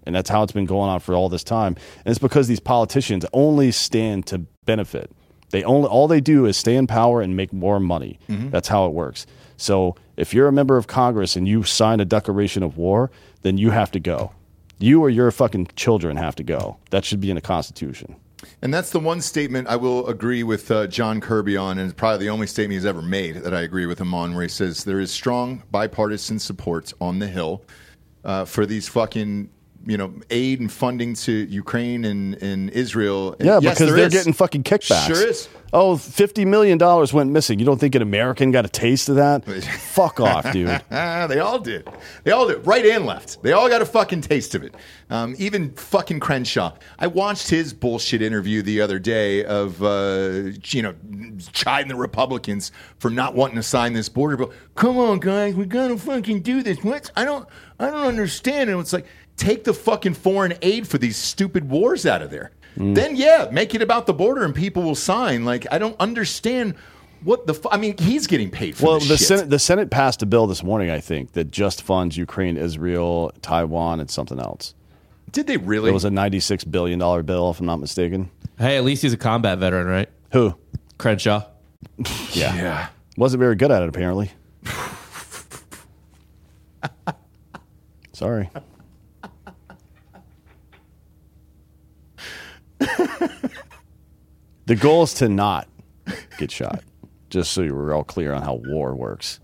And that's how it's been going on for all this time. And it's because these politicians only stand to benefit. They only all they do is stay in power and make more money. Mhm. That's how it works. So if you're a member of Congress and you sign a declaration of war, then you have to go. You or your fucking children have to go. That should be in the Constitution. And that's the one statement I will agree with uh, John Kirby on, and it's probably the only statement he's ever made that I agree with him on, where he says there is strong bipartisan support on the Hill uh, for these fucking you know aid and funding to Ukraine and, and Israel. Yeah, Yes, because they're is. getting fucking kickbacks. Sure is. Oh, $50 million went missing. You don't think an American got a taste of that? Fuck off, dude. they all did. They all did. Right and left. They all got a fucking taste of it. Um, even fucking Crenshaw. I watched his bullshit interview the other day of, uh, you know, chiding the Republicans for not wanting to sign this border bill. Come on, guys, we gotta fucking do this. What? I don't, I don't understand. And it's like, take the fucking foreign aid for these stupid wars out of there. Then yeah, make it about the border and people will sign. Like I don't understand what the. Fu- I mean, he's getting paid for Well, this the shit. Senate, the Senate passed a bill this morning, I think, that just funds Ukraine, Israel, Taiwan, and something else. Did they really? It was a $96 billion bill, if I'm not mistaken. Hey, at least he's a combat veteran, right? Who? Crenshaw. Yeah. Yeah. Wasn't very good at it, apparently. Sorry. The goal is to not get shot, just so we're all clear on how war works.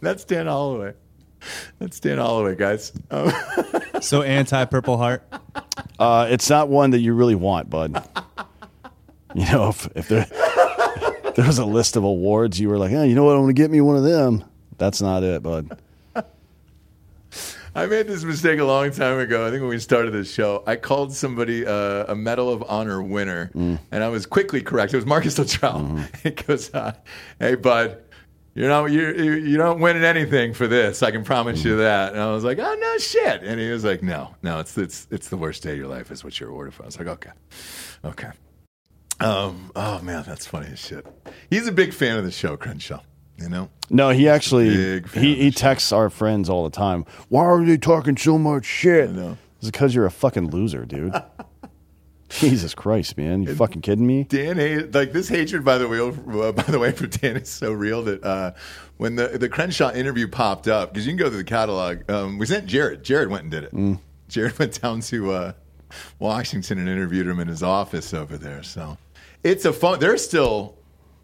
That's Dan Holloway. That's Dan Holloway, guys. Um, So anti Purple Heart. Uh, it's not one that you really want, bud. You know, if, if there, if there was a list of awards, you were like, hey, you know what? I'm going to get me one of them. That's not it, bud. I made this mistake a long time ago. I think when we started this show, I called somebody uh, a Medal of Honor winner, Mm. and I was quickly correct. It was Marcus Luttrell. Mm-hmm. It goes, uh, "Hey, bud." You're not you you you don't winning anything for this. I can promise Mm-hmm. you that. And I was like, oh no shit. And he was like, no, no, it's it's it's the worst day of your life. Is what you're awarded for. I was like, okay, okay. Um. Oh man, that's funny as shit. He's a big fan of the show, Crenshaw. You know. No, he actually he, he texts our friends all the time. Why are they talking so much shit? It's because you're a fucking loser, dude. Jesus Christ, man! You fucking kidding me? Dan hate like this hatred by the way uh, by the way for Dan is so real that uh, when the the Crenshaw interview popped up because you can go through the catalog. Um, we sent Jared. Jared went and did it. Mm. Jared went down to uh, Washington and interviewed him in his office over there. So it's a fun. They're still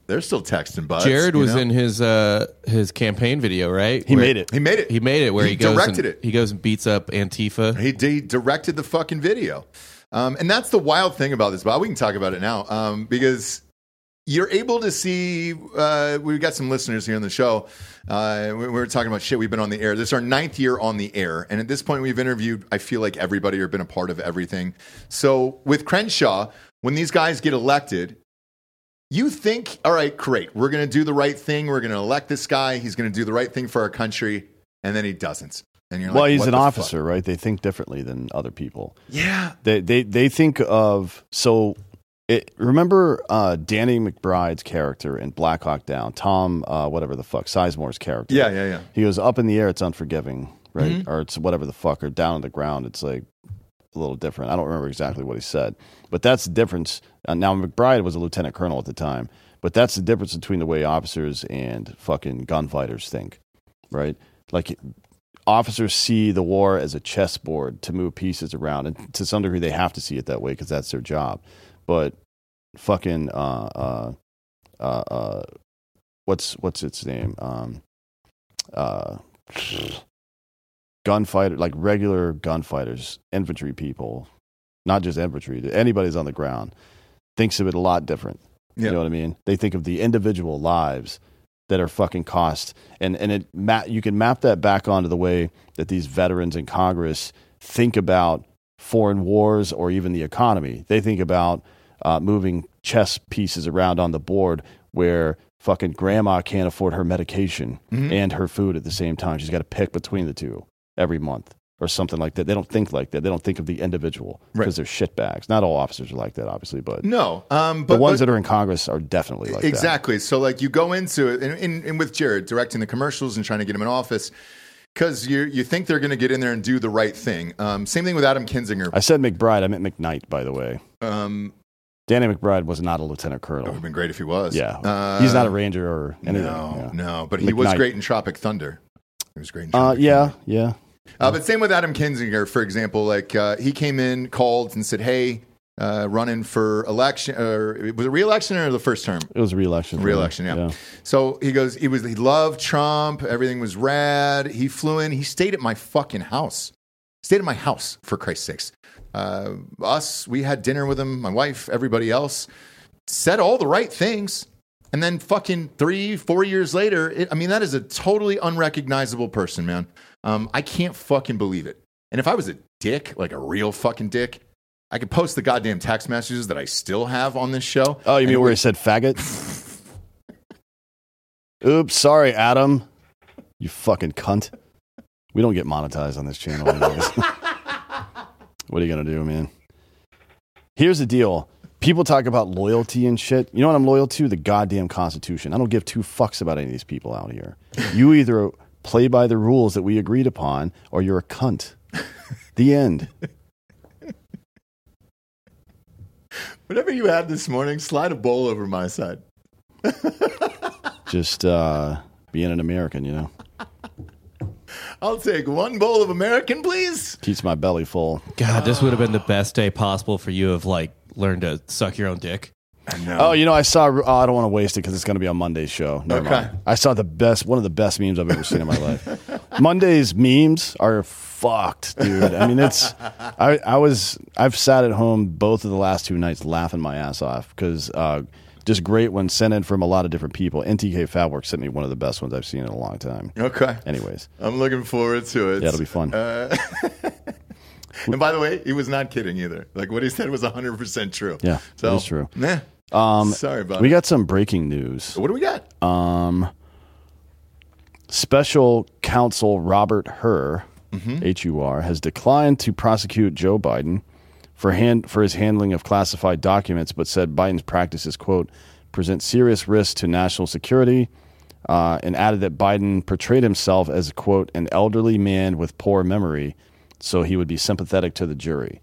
they're still texting. Buds, Jared was know? in his uh, his campaign video, right? He Where- made it. He made it. He made it where he, He goes directed and, it. He goes and beats up Antifa. He, he directed the fucking video. Um, and that's the wild thing about this, Bob. We can talk about it now um, because you're able to see. Uh, we've got some listeners here on the show. Uh, we, we were talking about shit. We've been on the air. This is our ninth year on the air. And at this point, we've interviewed, I feel like everybody or been a part of everything. So with Crenshaw, when these guys get elected, you think, all right, great, we're going to do the right thing. We're going to elect this guy. He's going to do the right thing for our country. And then he doesn't. And you're like, well, like, he's an the fuck? officer, right? They think differently than other people. Yeah. They they they think of so. It, remember uh, Danny McBride's character in Black Hawk Down, Tom, uh, whatever the fuck, Sizemore's character. Yeah, yeah, yeah. He goes up in the air, it's unforgiving, right? Mhm. Or it's whatever the fuck, or down on the ground, it's like a little different. I don't remember exactly what he said, but that's the difference. Uh, now McBride was a lieutenant colonel at the time, but that's the difference between the way officers and fucking gunfighters think, right? Like officers see the war as a chessboard to move pieces around, and to some degree they have to see it that way because that's their job. But fucking uh uh uh, uh what's what's its name um uh gunfighter like regular gunfighters infantry people not just infantry anybody's on the ground thinks of it a lot different. Yeah. you know what i mean? They think of the individual lives that are fucking cost. And and it ma- you can map that back onto the way that these veterans in congress think about foreign wars or even the economy. They think about uh, moving chess pieces around on the board where fucking grandma can't afford her medication Mhm. and her food at the same time. She's got to pick between the two every month or something like that they don't think like that they don't think of the individual because they're shitbags not all officers are like that obviously but No, um, but the ones but- that are in congress are definitely like that exactly. So like you go into it, and, and, and with Jared directing the commercials and trying to get him in office, because you you think they're going to get in there and do the right thing. Um, same thing with Adam Kinzinger. I said McBride. I meant McKnight, by the way. Um, Danny McBride was not a lieutenant colonel. It would have been great if he was. Yeah, Uh, he's not a ranger or anything. No, yeah. no, but he was great in Tropic Thunder. He was great in Uh, yeah, yeah. Uh, but same with Adam Kinzinger, for example. Like uh, he came in, called, and said, "Hey, uh, running for election, or was it re-election or the first term? It was a re-election. Re-election, yeah. So he goes, he was, he loved Trump. Everything was rad. He flew in. He stayed at my fucking house. Stayed at my house for Christ's sakes. Uh, us, we had dinner with him. My wife, everybody else, said all the right things. And then fucking three, four years later, it, I mean, that is a totally unrecognizable person, man. Um, I can't fucking believe it. And if I was a dick, like a real fucking dick, I could post the goddamn text messages that I still have on this show. Oh, you mean where he said faggot? Oops, sorry, Adam. You fucking cunt. We don't get monetized on this channel. anyways. what are you gonna do, man? Here's the deal. People talk about loyalty and shit. You know what I'm loyal to? The goddamn Constitution. I don't give two fucks about any of these people out here. You either play by the rules that we agreed upon, or you're a cunt. The end. Whatever you had this morning, slide a bowl over my side. Just uh, being an American, you know, I'll take one bowl of American, please. keeps my belly full. God, this would have been the best day possible for you of like learn to suck your own dick. Oh, you know, I saw. Oh, I don't want to waste it because it's going to be on Monday's show. Never Okay. mind. I saw the best, one of the best memes I've ever seen in my life. Monday's memes are fucked, dude. I mean, it's. I I was I've sat at home both of the last two nights laughing my ass off because uh, just great ones sent in from a lot of different people. NTK Fabwork sent me one of the best ones I've seen in a long time. Okay. Anyways, I'm looking forward to it. Yeah, it'll be fun. Uh, and by the way, he was not kidding either. Like what he said was 100% true. yeah, So, that is true. Nah. Um, Sorry about we got some breaking news. What do we got? Um, special counsel Robert Hur, Mm-hmm. H U R, has declined to prosecute Joe Biden for hand for his handling of classified documents, but said Biden's practices quote present serious risks to national security. Uh, and added that Biden portrayed himself as quote an elderly man with poor memory, so he would be sympathetic to the jury.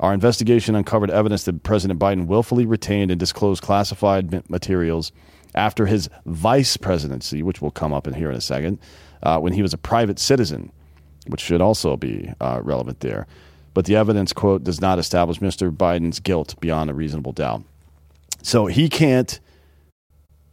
Our investigation uncovered evidence that President Biden willfully retained and disclosed classified materials after his vice presidency, which will come up in here in a second, uh, when he was a private citizen, which should also be uh, relevant there. But the evidence, quote, does not establish Mr. Biden's guilt beyond a reasonable doubt. So he can't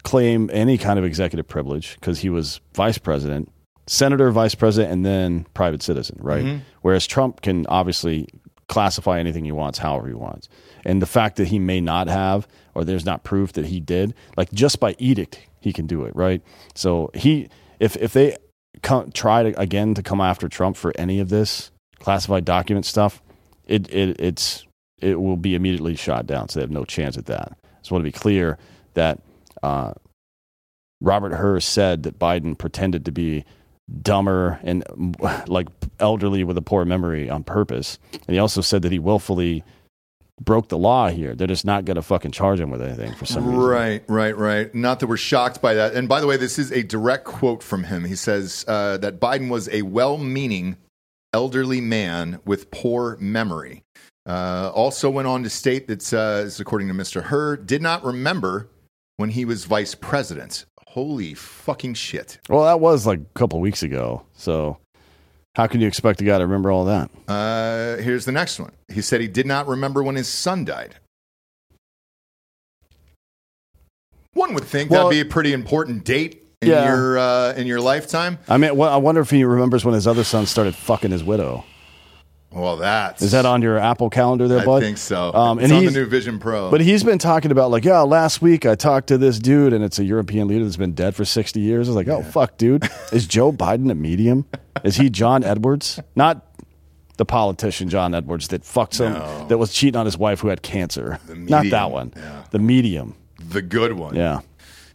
claim any kind of executive privilege because he was vice president, senator, vice president, and then private citizen, right? Mhm. Whereas Trump can obviously classify anything he wants, however he wants. And the fact that he may not have, or there's not proof that he did, like just by edict, he can do it, right? So he, if if they come, try to again to come after Trump for any of this classified document stuff, it it it's it will be immediately shot down. So they have no chance at that. I just want to be clear that uh, Robert Hur said that Biden pretended to be dumber and like elderly with a poor memory on purpose. And he also said that he willfully broke the law here. They're just not going to fucking charge him with anything for some reason. Right, right, right. Not that we're shocked by that. And by the way, this is a direct quote from him. He says uh, that Biden was a well meaning elderly man with poor memory. Uh, also went on to state that, uh, according to Mr. Hur, did not remember when he was vice president. Holy fucking shit. Well, that was like a couple weeks ago. So how can you expect a guy to remember all that? Uh, here's the next one. He said he did not remember when his son died. One would think Well- that'd be a pretty important date in Yeah. your uh, in your lifetime. I mean, well, I wonder if he remembers when his other son started fucking his widow. Well, that's Is that on your Apple calendar there, bud? I think so. Um, it's and on the new Vision Pro. But he's been talking about like, yeah, last week I talked to this dude, and it's a European leader that's been dead for sixty years. I was like, oh fuck, dude, is Joe Biden a medium? Is he John Edwards? Not the politician John Edwards that fucked some that was cheating on his wife who had cancer. Not that one. The medium. the good one. Yeah.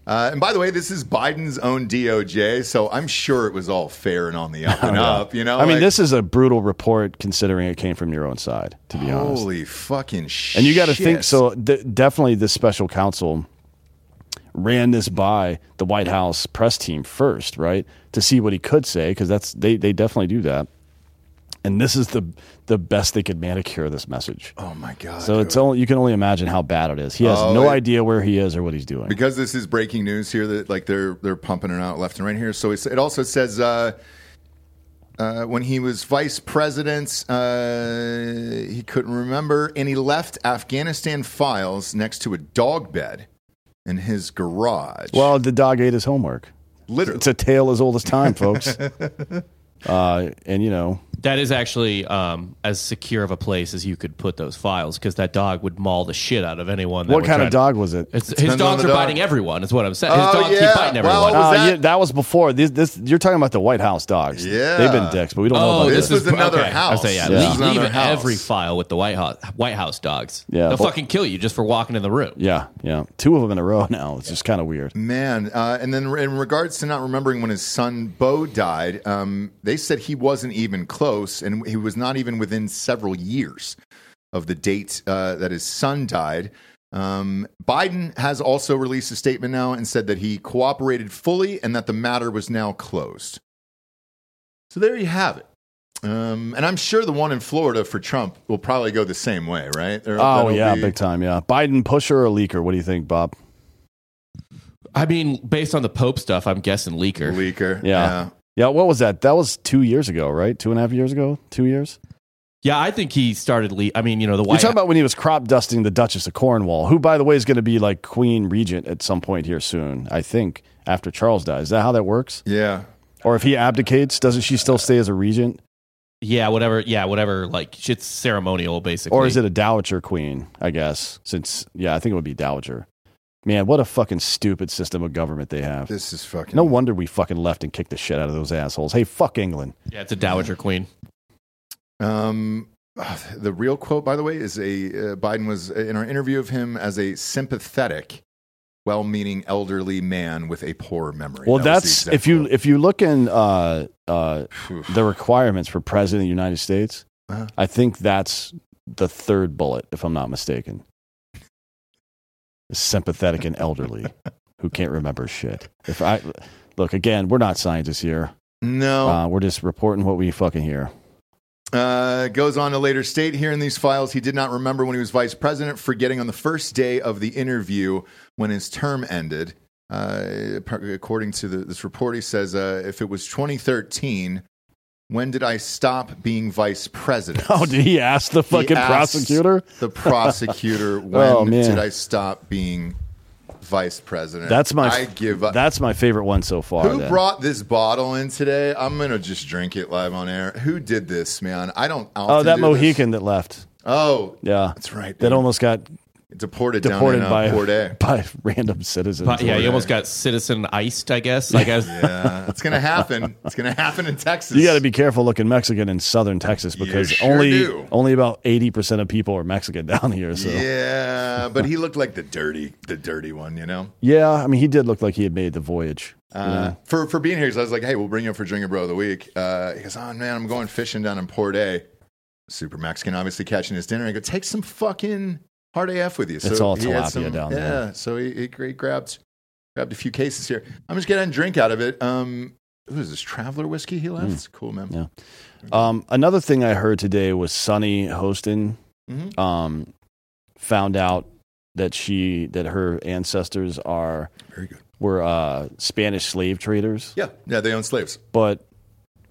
Uh, and by the way, this is Biden's own DOJ, so I'm sure it was all fair and on the up and up. You know, I mean, Like, this is a brutal report considering it came from your own side. To be honest. holy fucking shit. And you got to think so. D- definitely, this special counsel ran this by the White House press team first, right, to see what he could say because that's they they definitely do that. And this is the the best they could manicure this message. Oh my god! So it's only you can only imagine how bad it is. He has Oh, no it- idea where he is or what he's doing. because this is breaking news here that like they're they're pumping it out left and right here. So it also says uh, uh, when he was vice president, uh, he couldn't remember, and he left Afghanistan files next to a dog bed in his garage. Well, the dog ate his homework. Literally. It's a tale as old as time, folks. uh, and, you know, That is actually um, as secure of a place as you could put those files because that dog would maul the shit out of anyone. That what would kind try of to- dog was it? It's, his Depends on dogs the are dog. biting everyone. Is what I'm saying. His Oh, dog keep yeah. biting Well, everyone. was Uh, that- yeah, that was before. This, this, you're talking about the White House dogs. Yeah. they've been dicks, but we don't know Oh, about this this. was another okay. I say, yeah, This leave, was another leave house. every file with the White House White House dogs. Yeah, they'll but- fucking kill you just for walking in the room. Yeah, yeah, two of them in a row now. It's just kind of weird. Man, uh, and then in regards to not remembering when his son Bo died, um, they said he wasn't even close, and he was not even within several years of the date uh, that his son died. Um, Biden has also released a statement now and said that he cooperated fully and that the matter was now closed. So there you have it. Um, and I'm sure the one in Florida for Trump will probably go the same way, right? There- Oh yeah, be- big time. Yeah, Biden pusher or leaker? What do you think, Bob? I mean, based on the Pope stuff, I'm guessing leaker. Leaker. Yeah. Yeah, what was that? That was two years ago, right? Two and a half years ago? Two years? Yeah, I think he started. Le- I mean, you know, the You're talking about when he was crop dusting the Duchess of Cornwall, who, by the way, is going to be like Queen Regent at some point here soon, I think, after Charles dies. Is that how that works? Yeah. Or if he abdicates, doesn't she still stay as a regent? yeah, whatever. Yeah, whatever. Like it's ceremonial, basically. Or is it a dowager queen, I guess? Since, yeah, I think it would be dowager. Man, what a fucking stupid system of government they have. This is fucking. No wonder we fucking left and kicked the shit out of those assholes. Hey, fuck England. Yeah, it's a dowager queen. Um, the real quote, by the way, is a uh, Biden was in our interview of him as a sympathetic, well-meaning elderly man with a poor memory. Well, That that's if you quote. if you look in uh, uh, the requirements for president of the United States, Uh-huh. I think that's the third bullet, if I'm not mistaken. Sympathetic and elderly who can't remember shit. If I look again, we're not scientists here. No. Uh, we're just reporting what we fucking hear. Uh, goes on to later state here in these files he did not remember when he was vice president, forgetting on the first day of the interview when his term ended. Uh, according to the, this report, he says uh, if it was 2013, when did I stop being vice president? Oh, did he ask the He fucking prosecutor? The prosecutor, oh, when Oh, did I stop being vice president? That's my I give up. That's my favorite one so far. Who then. brought this bottle in today? I'm gonna just drink it live on air. Who did this, man? I don't. Oh, that do this. Mohican that left. Oh, Yeah, that's right. That almost got deported, deported down in, by uh, Port A. by random citizens. But, yeah, Florida. you almost got citizen iced. I guess. I guess. Yeah, it's gonna happen. It's gonna happen in Texas. You got to be careful looking Mexican in southern Texas because sure only do. only about eighty percent of people are Mexican down here. So yeah. Yeah, but he looked like the dirty, the dirty one, you know. Yeah, I mean he did look like he had made the voyage. Uh, know? for for being here, so I was like, "Hey, we'll bring you up for Drinkin' Bro of the Week." Uh, he goes, "Oh man, I'm going fishing down in Port A." Super Mexican, obviously catching his dinner. I go, "Take some fucking hard AF with you." It's all tilapia down yeah, there. so he, he, he grabbed grabbed a few cases here. I'm just getting a drink out of it. Um, who is this Traveller whiskey he left? It's cool, man. Yeah. Um, another thing I heard today was Sunny Hostin Mhm. um, found out that she that her ancestors are Very good. were uh, Spanish slave traders. Yeah, yeah, they own slaves. but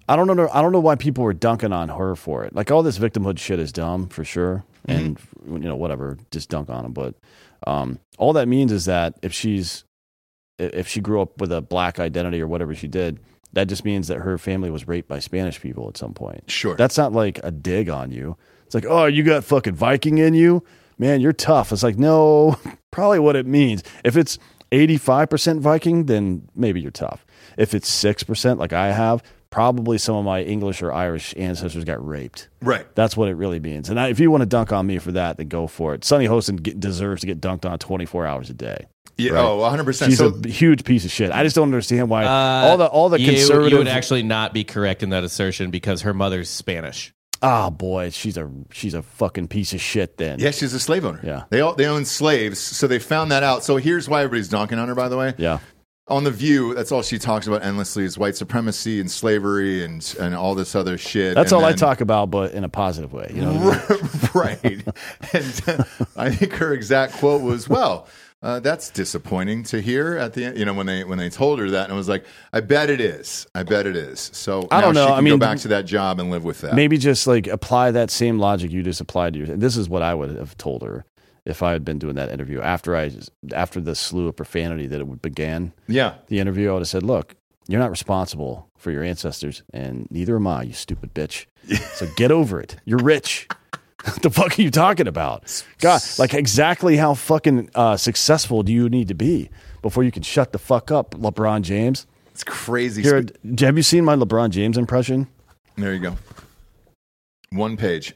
I don't know. I don't know why people were dunking on her for it. Like all this victimhood shit is dumb for sure, and you know whatever, just dunk on them. But um, all that means is that if she's if she grew up with a black identity or whatever she did, that just means that her family was raped by Spanish people at some point. Sure. That's not like a dig on you. It's like, oh, you got fucking Viking in you, man. You're tough. It's like, no, probably what it means. If it's 85% Viking, then maybe you're tough. If it's 6%, like I have, probably some of my English or Irish ancestors got raped. Right. That's what it really means. And I, if you want to dunk on me for that, then go for it. Sunny Hostin get, deserves to get dunked on 24 hours a day. Yeah. Right. Oh, 100. percent She's So a huge piece of shit. I just don't understand why Uh, all the all the you, conservative. You would actually not be correct in that assertion because her mother's Spanish. oh boy, she's a she's a fucking piece of shit. Then Yeah, she's a slave owner. Yeah. They all they own slaves, so they found that out. So here's why everybody's donking on her, by the way. yeah. On the View, that's all she talks about endlessly is white supremacy and slavery and and all this other shit. That's And all I talk about, but in a positive way. You know, what I mean? right. and uh, I think her exact quote was, "Well, Uh, that's disappointing to hear at the end. You know when they when they told her that, and I was like, I bet it is. I bet it is. So I don't know. She can I mean, go back to that job and live with that. Maybe just like apply that same logic you just applied to your. This is what I would have told her if I had been doing that interview after I after the slew of profanity that it began. Yeah. the interview, I would have said, "Look, you're not responsible for your ancestors, and neither am I, you stupid bitch. So get over it. You're rich." What the fuck are you talking about? God, like exactly how fucking uh, successful do you need to be before you can shut the fuck up, LeBron James? It's crazy. Here, have you seen my LeBron James impression? There you go. One page.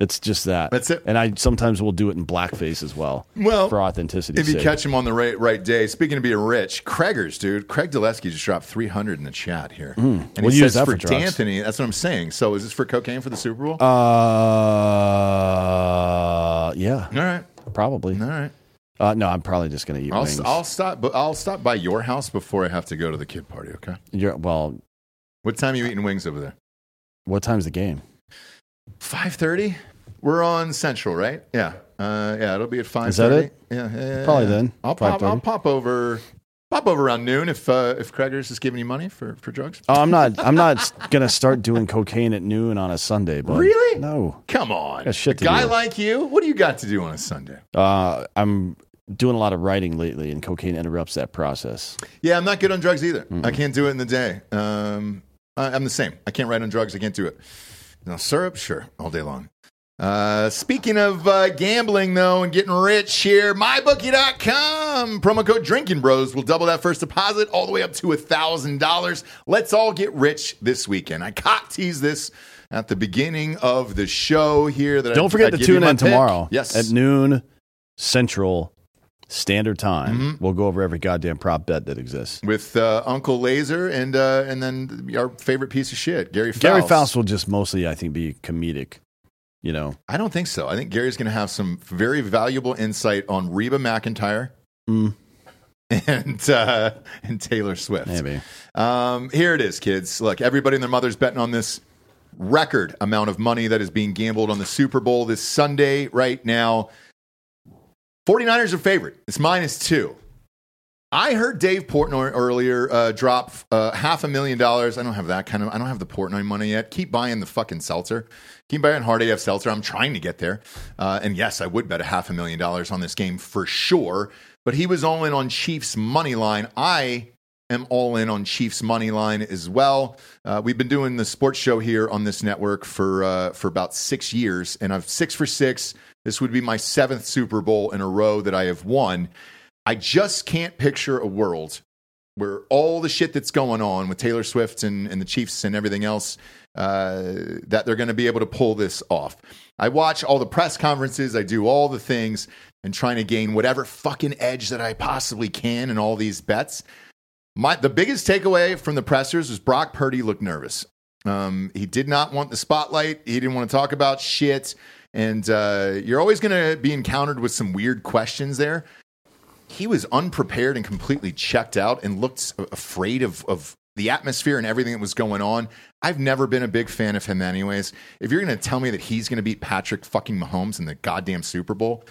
It's just that. That's it. And I sometimes will do it in blackface as well. Well, for authenticity. If you catch him on the right, right day, speaking of being rich, Craigers, dude, Craig Dulesky just dropped 300 in the chat here. Mm. And We'll he use says that for for drugs. D'Anthony, that's what I'm saying. So is this for cocaine for the Super Bowl? Uh, yeah. All right. Probably. All right. Uh, no, I'm probably just going to eat I'll, wings. I'll stop. But I'll stop by your house before I have to go to the kid party. Okay. You're, well, What time are you eating wings over there? what time's the game? Five thirty. We're on Central, right? Yeah. Uh, yeah. It'll be at five. Is that it? Yeah. yeah, yeah, Probably yeah. then. I'll pop. I'll pop over. Pop over around noon if uh, if Craigers is giving you money for, for drugs. Oh, I'm not. I'm not going to start doing cocaine at noon on a Sunday. But Really? No. Come on, a guy like you. What do you got to do on a Sunday? Uh, I'm doing a lot of writing lately, and cocaine interrupts that process. Yeah, I'm not good on drugs either. I can't do it in the day. Um, I, I'm the same. I can't write on drugs. I can't do it. Now, syrup, sure, all day long. Uh, speaking of uh, gambling, though, and getting rich here, mybookie.com. Promo code Drinkin' Bros will double that first deposit all the way up to $1,000. Let's all get rich this weekend. I cock tease this at the beginning of the show here. That I- Don't forget I to tune in pick. tomorrow. Yes. At noon Central Standard Time. Mm-hmm. We'll go over every goddamn prop bet that exists. with uh, Uncle Laser and uh, and then our favorite piece of shit, Gary Faust. Gary Faust will just mostly, I think, be comedic. You know, I don't think so. I think Gary's going to have some very valuable insight on Reba McEntire Mm. and uh, and Taylor Swift. maybe. Um, here it is, kids. Look, everybody and their mother's betting on this record amount of money that is being gambled on the Super Bowl this Sunday right now. 49ers are favorite. It's minus two. I heard Dave Portnoy earlier uh, drop uh, half a million dollars. I don't have that kind of. I don't have the Portnoy money yet. Keep buying the fucking seltzer. Keep buying Hard AF seltzer. I'm trying to get there. Uh, and yes, I would bet a half a million dollars on this game for sure. But he was all in on Chiefs money line. I am all in on Chiefs money line as well. Uh, we've been doing the sports show here on this network for uh, for about six years, and I've six for six. This would be my seventh Super Bowl in a row that I have won. I just can't picture a world where all the shit that's going on with Taylor Swift and, and the Chiefs and everything else uh, that they're going to be able to pull this off. I watch all the press conferences, I do all the things, and trying to gain whatever fucking edge that I possibly can in all these bets. My the biggest takeaway from the pressers was Brock Purdy looked nervous. Um, he did not want the spotlight. He didn't want to talk about shit. And uh, you're always going to be encountered with some weird questions there. He was unprepared and completely checked out and looked afraid of, of the atmosphere and everything that was going on. I've never been a big fan of him, anyways. If you're going to tell me that he's going to beat Patrick fucking Mahomes in the goddamn Super Bowl,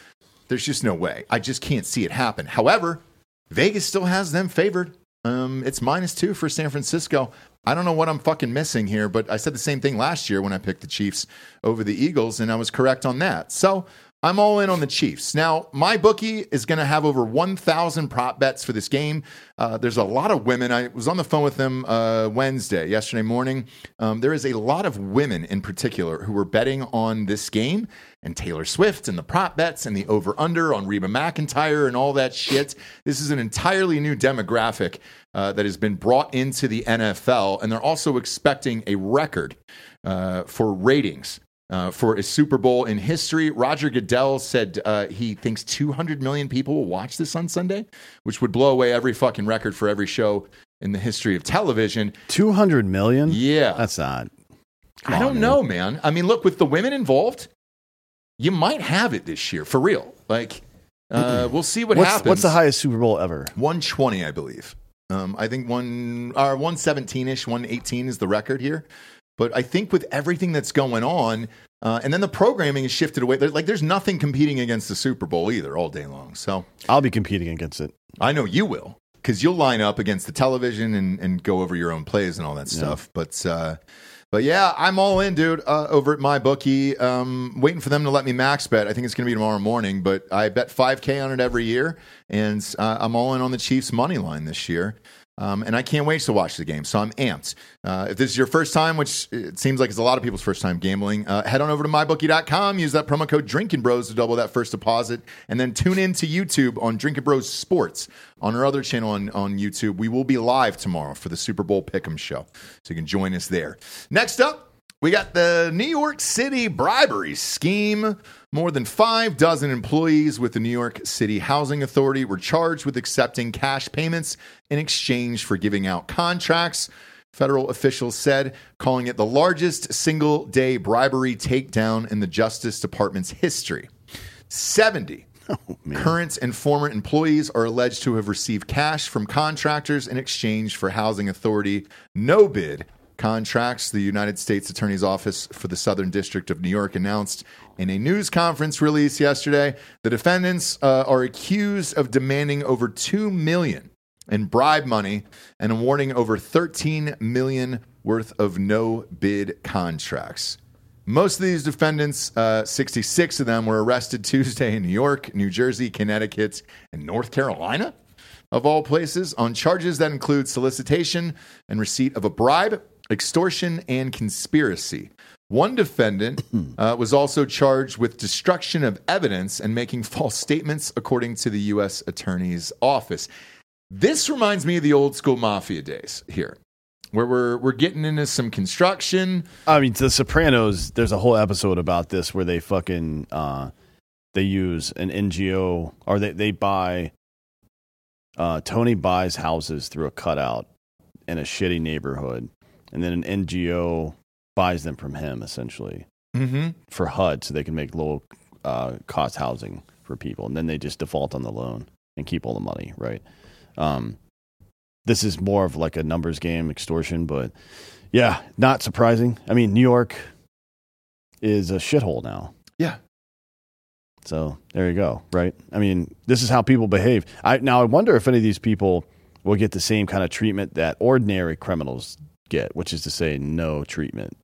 there's just no way. I just can't see it happen. However, Vegas still has them favored. Um, it's minus two for San Francisco. I don't know what I'm fucking missing here, but I said the same thing last year when I picked the Chiefs over the Eagles, and I was correct on that. So I'm all in on the Chiefs. Now, my bookie is going to have over 1,000 prop bets for this game. Uh, there's a lot of women. I was on the phone with them uh, Wednesday, yesterday morning. Um, there is a lot of women in particular who were betting on this game and Taylor Swift and the prop bets and the over under on Reba McEntire and all that shit. This is an entirely new demographic uh, that has been brought into the NFL, and they're also expecting a record uh, for ratings. Uh, for a Super Bowl in history, Roger Goodell said uh, he thinks 200 million people will watch this on Sunday, which would blow away every fucking record for every show in the history of television. 200 million? Yeah. That's not. I don't know, man. I mean, look, with the women involved, you might have it this year for real. Like, uh, we'll see what what's, happens. What's the highest Super Bowl ever? 120, I believe. Um, I think one or 117 ish, 118 is the record here. But I think with everything that's going on, Uh, and then the programming is shifted away. Like there's nothing competing against the Super Bowl either all day long. So I'll be competing against it. I know you will because you'll line up against the television and, and go over your own plays and all that stuff. But uh, but yeah, I'm all in, dude. Uh, over at my bookie, um, waiting for them to let me max bet. I think it's going to be tomorrow morning, but I bet 5K on it every year, and uh, I'm all in on the Chiefs money line this year. Um, and I can't wait to watch the game. So I'm amped. Uh, if this is your first time, which it seems like it's a lot of people's first time gambling, uh, head on over to mybookie.com. Use that promo code Drinkin' Bros to double that first deposit, and then tune in to YouTube on Drinkin' Bros Sports on our other channel on, on YouTube. We will be live tomorrow for the Super Bowl Pick'em show, so you can join us there. Next up. We got the New York City bribery scheme. More than five dozen employees with the New York City Housing Authority were charged with accepting cash payments in exchange for giving out contracts. Federal officials said, calling it the largest single day bribery takedown in the Justice Department's history. 70 current and former employees are alleged to have received cash from contractors in exchange for Housing Authority no bid contracts. The United States Attorney's Office for the Southern District of New York announced in a news conference release yesterday the defendants uh, are accused of demanding over 2 million in bribe money and awarding over 13 million worth of no bid contracts. Most of these defendants, uh, 66 of them, were arrested Tuesday in New York, New Jersey, Connecticut, and North Carolina, of all places, on charges that include solicitation and receipt of a bribe, extortion, and conspiracy. One defendant uh, was also charged with destruction of evidence and making false statements, according to the U.S. Attorney's Office. This reminds me of the old school mafia days here, where we're we're getting into some construction. I mean, The Sopranos. There's a whole episode about this where they fucking uh, they use an NGO or they they buy. Uh, Tony buys houses through a cutout in a shitty neighborhood, and then an NGO buys them from him essentially Mm-hmm. for HUD, so they can make low uh, cost housing for people, and then they just default on the loan and keep all the money, right? Um, this is more of like a numbers game, extortion, but yeah, not surprising. I mean, New York is a shithole now. Yeah. So there you go, right? I mean, this is how people behave. I now I wonder if any of these people will get the same kind of treatment that ordinary criminals get, which is to say, no treatment,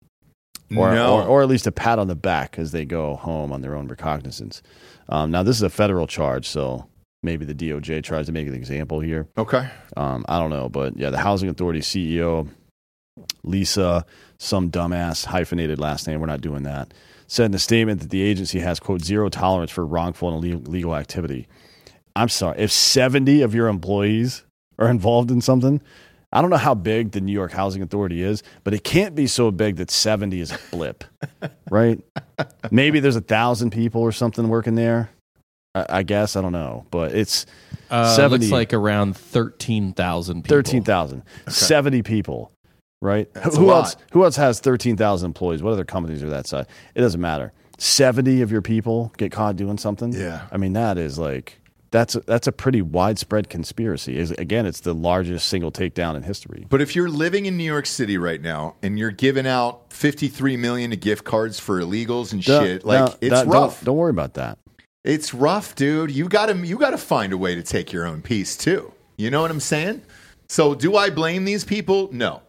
or No. or, or at least a pat on the back as they go home on their own recognizance. Um, now, this is a federal charge, so maybe the DOJ tries to make an example here. Okay. Um, I don't know, but yeah, the Housing Authority CEO, Lisa, some dumbass hyphenated last name, we're not doing that, said in a statement that the agency has, quote, zero tolerance for wrongful and illegal legal activity. I'm sorry, if 70 of your employees are involved in something, I don't know how big the New York Housing Authority is, but it can't be so big that 70 is a blip, right? Maybe there's a thousand people or something working there. I, I guess I don't know, but it's Uh, 70 looks like around thirteen thousand people. 13,000. 70 people, right? That's who else who else has 13,000 employees? What other companies are that size? It doesn't matter. 70 of your people get caught doing something? Yeah. I mean, that is like that's a, that's a pretty widespread conspiracy. Is again, it's the largest single takedown in history. But if you're living in New York City right now and you're giving out 53 million of gift cards for illegals and shit, like don't- it's don't- rough. Don't, don't worry about that. It's rough, dude. You got to you got to find a way to take your own piece too. You know what I'm saying? So, do I blame these people? No.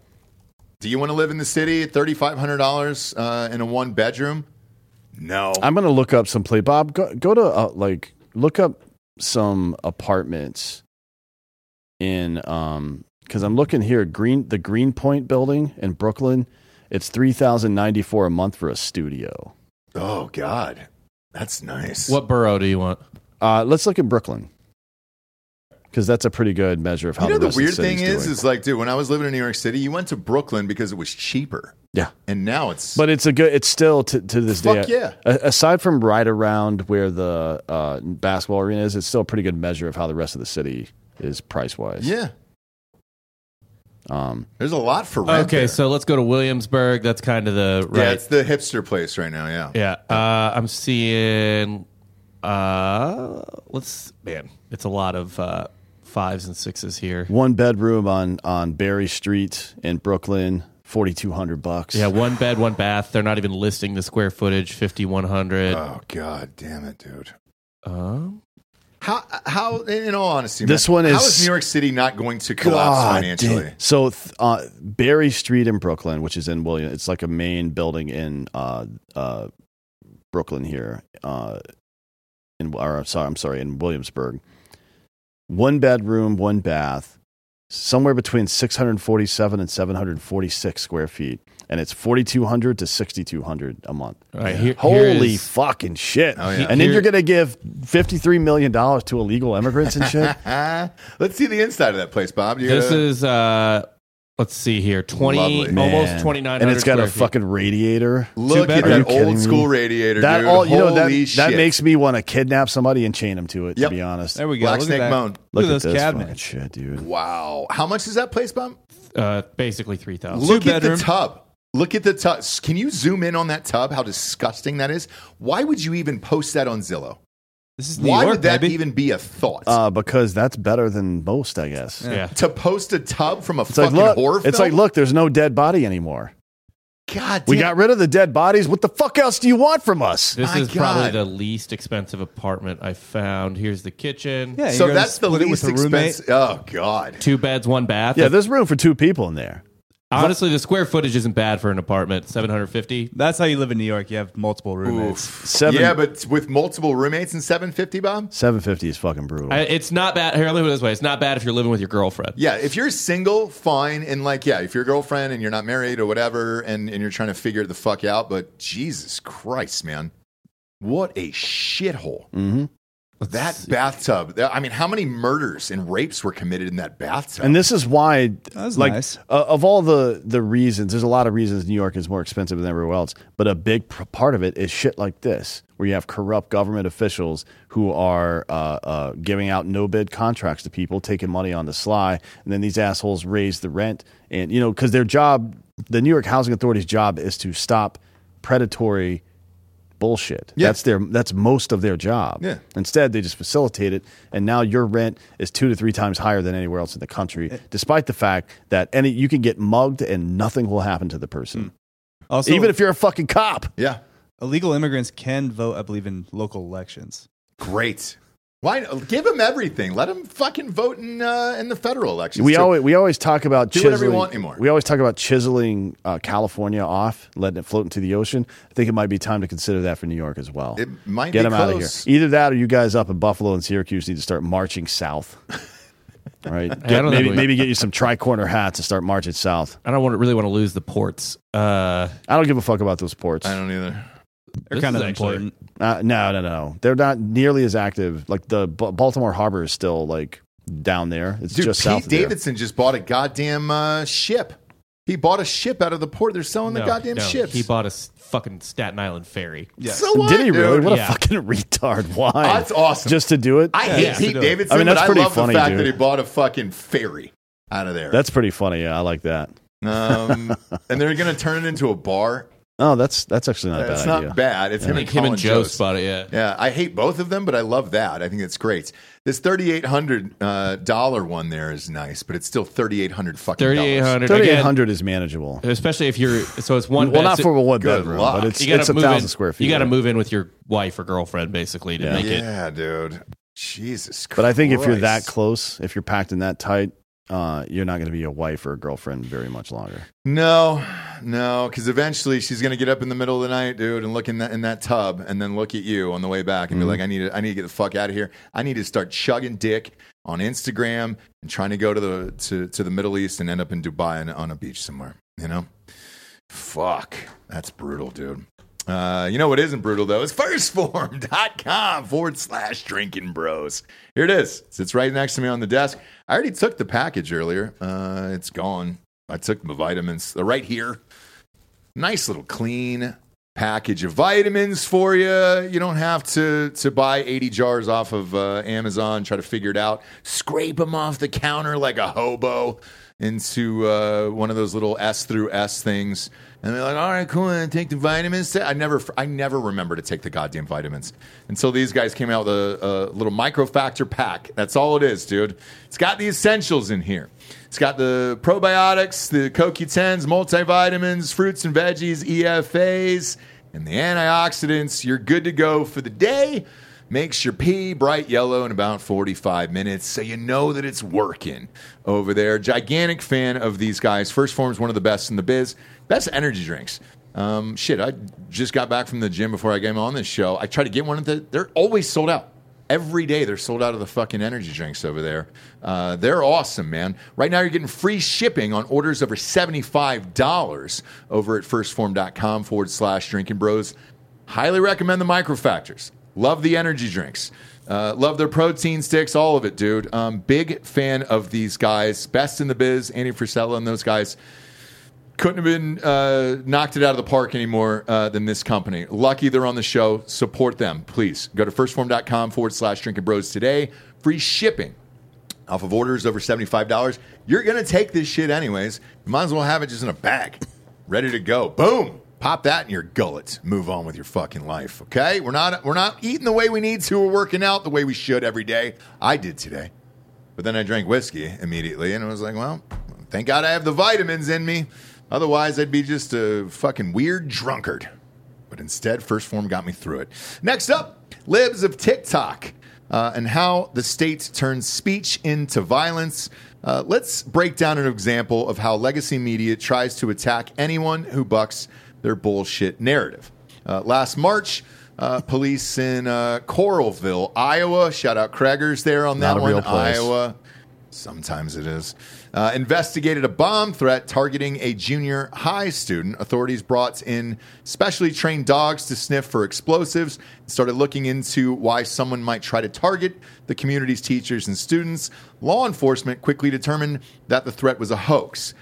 Do you want to live in the city at thirty five hundred dollars uh, in a one bedroom? No. I'm gonna look up some play. Bob, go, go to uh, like look up some apartments in um because I'm looking here green the Greenpoint building in Brooklyn. It's three thousand ninety four a month for a studio. oh God, that's nice. What borough do you want? Uh, let's look at Brooklyn because that's a pretty good measure of how you know the, the weird of the thing is, doing. is like, dude, when I was living in New York City, you went to Brooklyn because it was cheaper, yeah. and now it's But it's a good. It's still to, to this Fuck day. yeah. aside from right around where the uh, basketball arena is, it's still a pretty good measure of how the rest of the city is price wise. yeah. Um, There's a lot for rent. Okay, there. so let's go to Williamsburg. That's kind of the right. yeah, it's the hipster place right now. Yeah. Yeah, uh, I'm seeing. Uh, let's man, it's a lot of uh, fives and sixes here. one bedroom on on Berry Street in Brooklyn, forty two hundred bucks. Yeah, one bed, one bath. They're not even listing the square footage, 5100. Oh god damn it, dude. Um, How how in all honesty, This man, one how is- is New York City not going to collapse God financially? damn. So th- uh, Berry Street in Brooklyn, which is in William, it's like a main building in uh, uh, Brooklyn here. Uh, in or sorry, I'm sorry, in Williamsburg. One bedroom, one bath, somewhere between 647 and 746 square feet, and it's 4,200 to 6,200 a month. All right, here- Holy here is- fucking shit! Oh, yeah. And then you're gonna give 53 million dollars to illegal immigrants and shit. Let's see the inside of that place, Bob. You this gotta- is, uh, let's see here, 20, Lovely. almost Man. 2,900 and it's got a feet. fucking radiator. look at Are you that kidding old me? school radiator, That dude. all you know that Holy that makes me want to kidnap somebody and chain them to it. Yep. To be honest, There we go. Black Look Snake at that. Moan. look Look at at those this fucking cabinets. shit, dude. Wow. How much is that place, bump? Uh, basically 3,000. Look at the tub. Look at the tub. Can you zoom in on that tub? How disgusting that is. Why would you even post that on Zillow? This is New Why York, would that baby. even be a thought? Uh, because that's better than most, I guess. Yeah. to post a tub from a It's like fucking look, horror film? it's like look, there's no dead body anymore. God We got rid of the dead bodies. What the fuck else do you want from us? This My is probably the least expensive apartment I found. Here's the kitchen. Yeah, so that's the split least with a roommate. expensive. Oh, God. Two beds, one bath. Yeah, there's room for two people in there. Honestly, the square footage isn't bad for an apartment. 750. That's how you live in New York. You have multiple roommates. Seven, Yeah, but with multiple roommates and 750, Bob? 750 is fucking brutal. I, it's not bad. Here, let me put it this way: it's not bad if you're living with your girlfriend. Yeah, if you're single, fine. And like, yeah, if you're a girlfriend and you're not married or whatever, and, and you're trying to figure the fuck out, but Jesus Christ, man. What a shithole. Mm-hmm. Mhm. That bathtub. I mean, how many murders and rapes were committed in that bathtub? And this is why, like, nice. uh, of all the the reasons, there's a lot of reasons New York is more expensive than everywhere else. But a big pr- part of it is shit like this, where you have corrupt government officials who are uh, uh, giving out no bid contracts to people, taking money on the sly, and then these assholes raise the rent, and you know, because their job, the New York Housing Authority's job, is to stop predatory bullshit. Yeah. That's their that's most of their job. Yeah. Instead, they just facilitate it, and now your rent is two to three times higher than anywhere else in the country, Eh. despite the fact that any you can get mugged and nothing will happen to the person, Also, even if you're a fucking cop. yeah, illegal immigrants can vote, I believe, in local elections. great. Why give them everything? Let them fucking vote in uh, in the federal elections. We too. always we always talk about Do whatever you chiseling. want anymore. We always talk about chiseling uh, California off, letting it float into the ocean. I think it might be time to consider that for New York as well. It might get be them out of here. Either that, or you guys up in Buffalo and Syracuse need to start marching south. All right, I Get- don't maybe we- maybe get you some tricorner hats and start marching south. I don't want to, really want to lose the ports. Uh, I don't give a fuck about those ports. I don't either. They're This kind of is actually- important. Uh, no, no, no. They're not nearly as active. Like the B- Baltimore Harbor is still like down there. It's Dude, just Pete south of there. Davidson just bought a goddamn uh, ship. He bought a ship out of the port. They're selling the goddamn no, ships. He bought a fucking Staten Island ferry. Yeah. So what, Did he really? dude? What a Yeah. fuking retard! Why? That's awesome. Just to do it? I Yeah, hate. Pete To do it. Davidson, I mean, that's but pretty I love funny, the fact dude. that he bought a fucking ferry out of there. That's pretty funny. Yeah, I like that. um, and they're going to turn it into a bar. Oh, that's that's actually not a It's bad not idea. bad. It's I him think and him Colin and Joe Jost. spot it. Yeah. Yeah, I hate both of them, but I love that. I think it's great. This thirty-eight hundred uh, dollar one there is nice, but it's still thirty-eight hundred fucking Thirty eight dollars. hundred. Thirty eight Again, hundred is manageable. especially if you're. So it's one. well, bed, not so- for a one Good bedroom, luck. but it's you gotta it's a move thousand in, square feet. You got to move in with your wife or girlfriend basically to Yeah. make it. Yeah, dude. Jesus. Christ. But I think if you're that close, if you're packed in that tight, uh, you're not going to be a wife or a girlfriend very much longer. No, no, because eventually she's gonna get up in the middle of the night, dude, and look in that in that tub, and then look at you on the way back, and be like, "I need to, I need to get the fuck out of here. I need to start chugging dick on Instagram and trying to go to the to, to the Middle East and end up in Dubai on, on a beach somewhere." You know, fuck, that's brutal, dude. Uh, you know what isn't brutal though is 1stphorm.com forward slash drinking bros. Here it is. Sits right next to me on the desk. I already took the package earlier. Uh, it's gone. I took my vitamins. They're right here. Nice little clean package of vitamins for you. You don't have to to buy 80 jars off of uh, Amazon, try to figure it out. Scrape them off the counter like a hobo. Into uh, one of those little S through S things, and they're like, "All right, cool, and take the vitamins." I never, I never remember to take the goddamn vitamins until these guys came out with a, a little Micro-Factor pack. That's all it is, dude. It's got the essentials in here. It's got the probiotics, the CoQ10s, multivitamins, fruits and veggies, EFAs, and the antioxidants. You're good to go for the day. Makes your pee bright yellow in about 45 minutes, so you know that it's working over there. Gigantic fan of these guys. 1st Phorm's one of the best in the biz. Best energy drinks. Um, shit, I just got back from the gym before I came on this show. I tried to get one of the. They're always sold out. Every day they're sold out of the fucking energy drinks over there. Uh, they're awesome, man. Right now you're getting free shipping on orders over $75 over at 1stphorm.com forward slash drinking bros. Highly recommend the Micro-Factors. Love the energy drinks. Uh, love their protein sticks, all of it, dude. Um, big fan of these guys. Best in the biz, Andy Frisella and those guys couldn't have been uh, knocked it out of the park anymore uh, than this company. Lucky they're on the show. Support them, please. Go to 1stphorm.com forward slash drinking bros today. Free shipping off of orders over $75. You're going to take this shit anyways. You might as well have it just in a bag, ready to go. Boom. Pop that in your gullet. Move on with your fucking life, okay? We're not we're not eating the way we need to. We're working out the way we should every day. I did today. But then I drank whiskey immediately and I was like, well, thank God I have the vitamins in me. Otherwise, I'd be just a fucking weird drunkard. But instead, 1st Phorm got me through it. Next up, libs of TikTok uh, and how the state turns speech into violence. Uh, let's break down an example of how legacy media tries to attack anyone who bucks their bullshit narrative. Uh, last March, uh, police in uh, Coralville, Iowa, shout out Craigers there on that one. Iowa. Sometimes it is. Uh, investigated a bomb threat targeting a junior high student. Authorities brought in specially trained dogs to sniff for explosives and started looking into why someone might try to target the community's teachers and students. Law enforcement quickly determined that the threat was a hoax.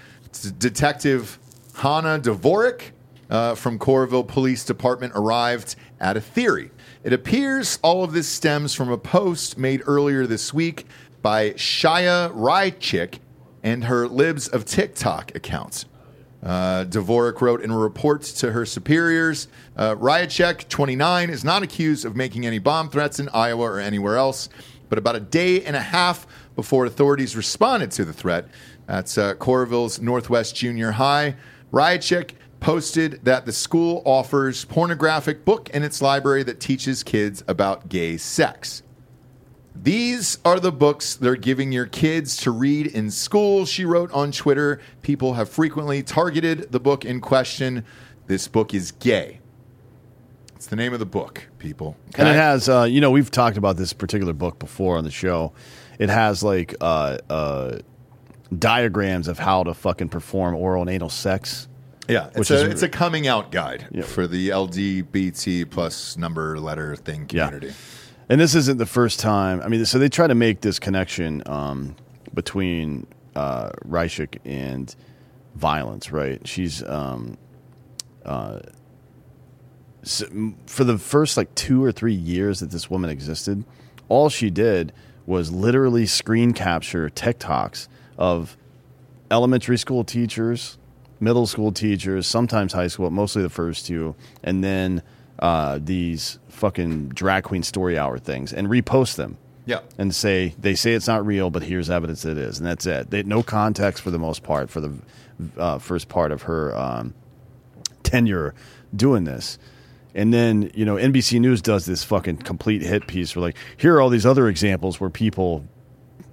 Detective Hannah Dvorak uh, from Coralville Police Department arrived at a theory. It appears all of this stems from a post made earlier this week by Chaya Raichik and her Libs of TikTok account. Uh, Dvorak wrote in a report to her superiors uh, Raichik, 29, is not accused of making any bomb threats in Iowa or anywhere else. But about a day and a half before authorities responded to the threat, at uh, Coralville's Northwest Junior High, Raichik posted that the school offers pornographic book in its library that teaches kids about gay sex. These are the books they're giving your kids to read in school, she wrote on Twitter. People have frequently targeted the book in question. This book is gay. It's the name of the book, people. And it has, uh, you know, we've talked about this particular book before on the show. It has like uh, uh, diagrams of how to fucking perform oral and anal sex. Yeah, it's a, it's a coming out guide for the LGBT plus number letter thing community. And this isn't the first time. I mean, so they try to make this connection um, between uh, Raichik and violence, right? She's um, uh, s for the first like two or three years that this woman existed, all she did was literally screen capture TikToks of elementary school teachers, middle school teachers, sometimes high school, but mostly the first two, and then uh, these fucking drag queen story hour things and repost them. Yeah. And say they say it's not real, but here's evidence that it is, and that's it. They no context for the most part for the uh, first part of her um, tenure doing this. And then, you know, NBC News does this fucking complete hit piece where, like, here are all these other examples where people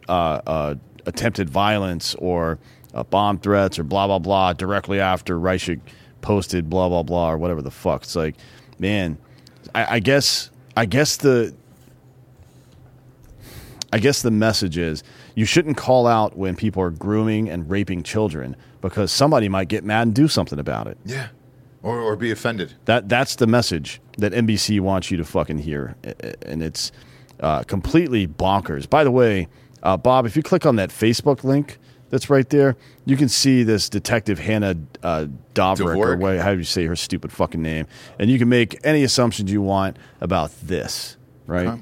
uh, uh, attempted violence or uh, bomb threats or blah, blah, blah directly after Raichik posted blah, blah, blah or whatever the fuck. It's like, man, I, I guess, I guess the, I guess the message is you shouldn't call out when people are grooming and raping children because somebody might get mad and do something about it. Yeah. Or, or be offended. That that's the message that NBC wants you to fucking hear, and it's uh, completely bonkers. By the way, uh, Bob, if you click on that Facebook link that's right there, you can see this detective Hannah uh, Doverick, or what, how do you say her stupid fucking name, and you can make any assumptions you want about this. Right? Okay.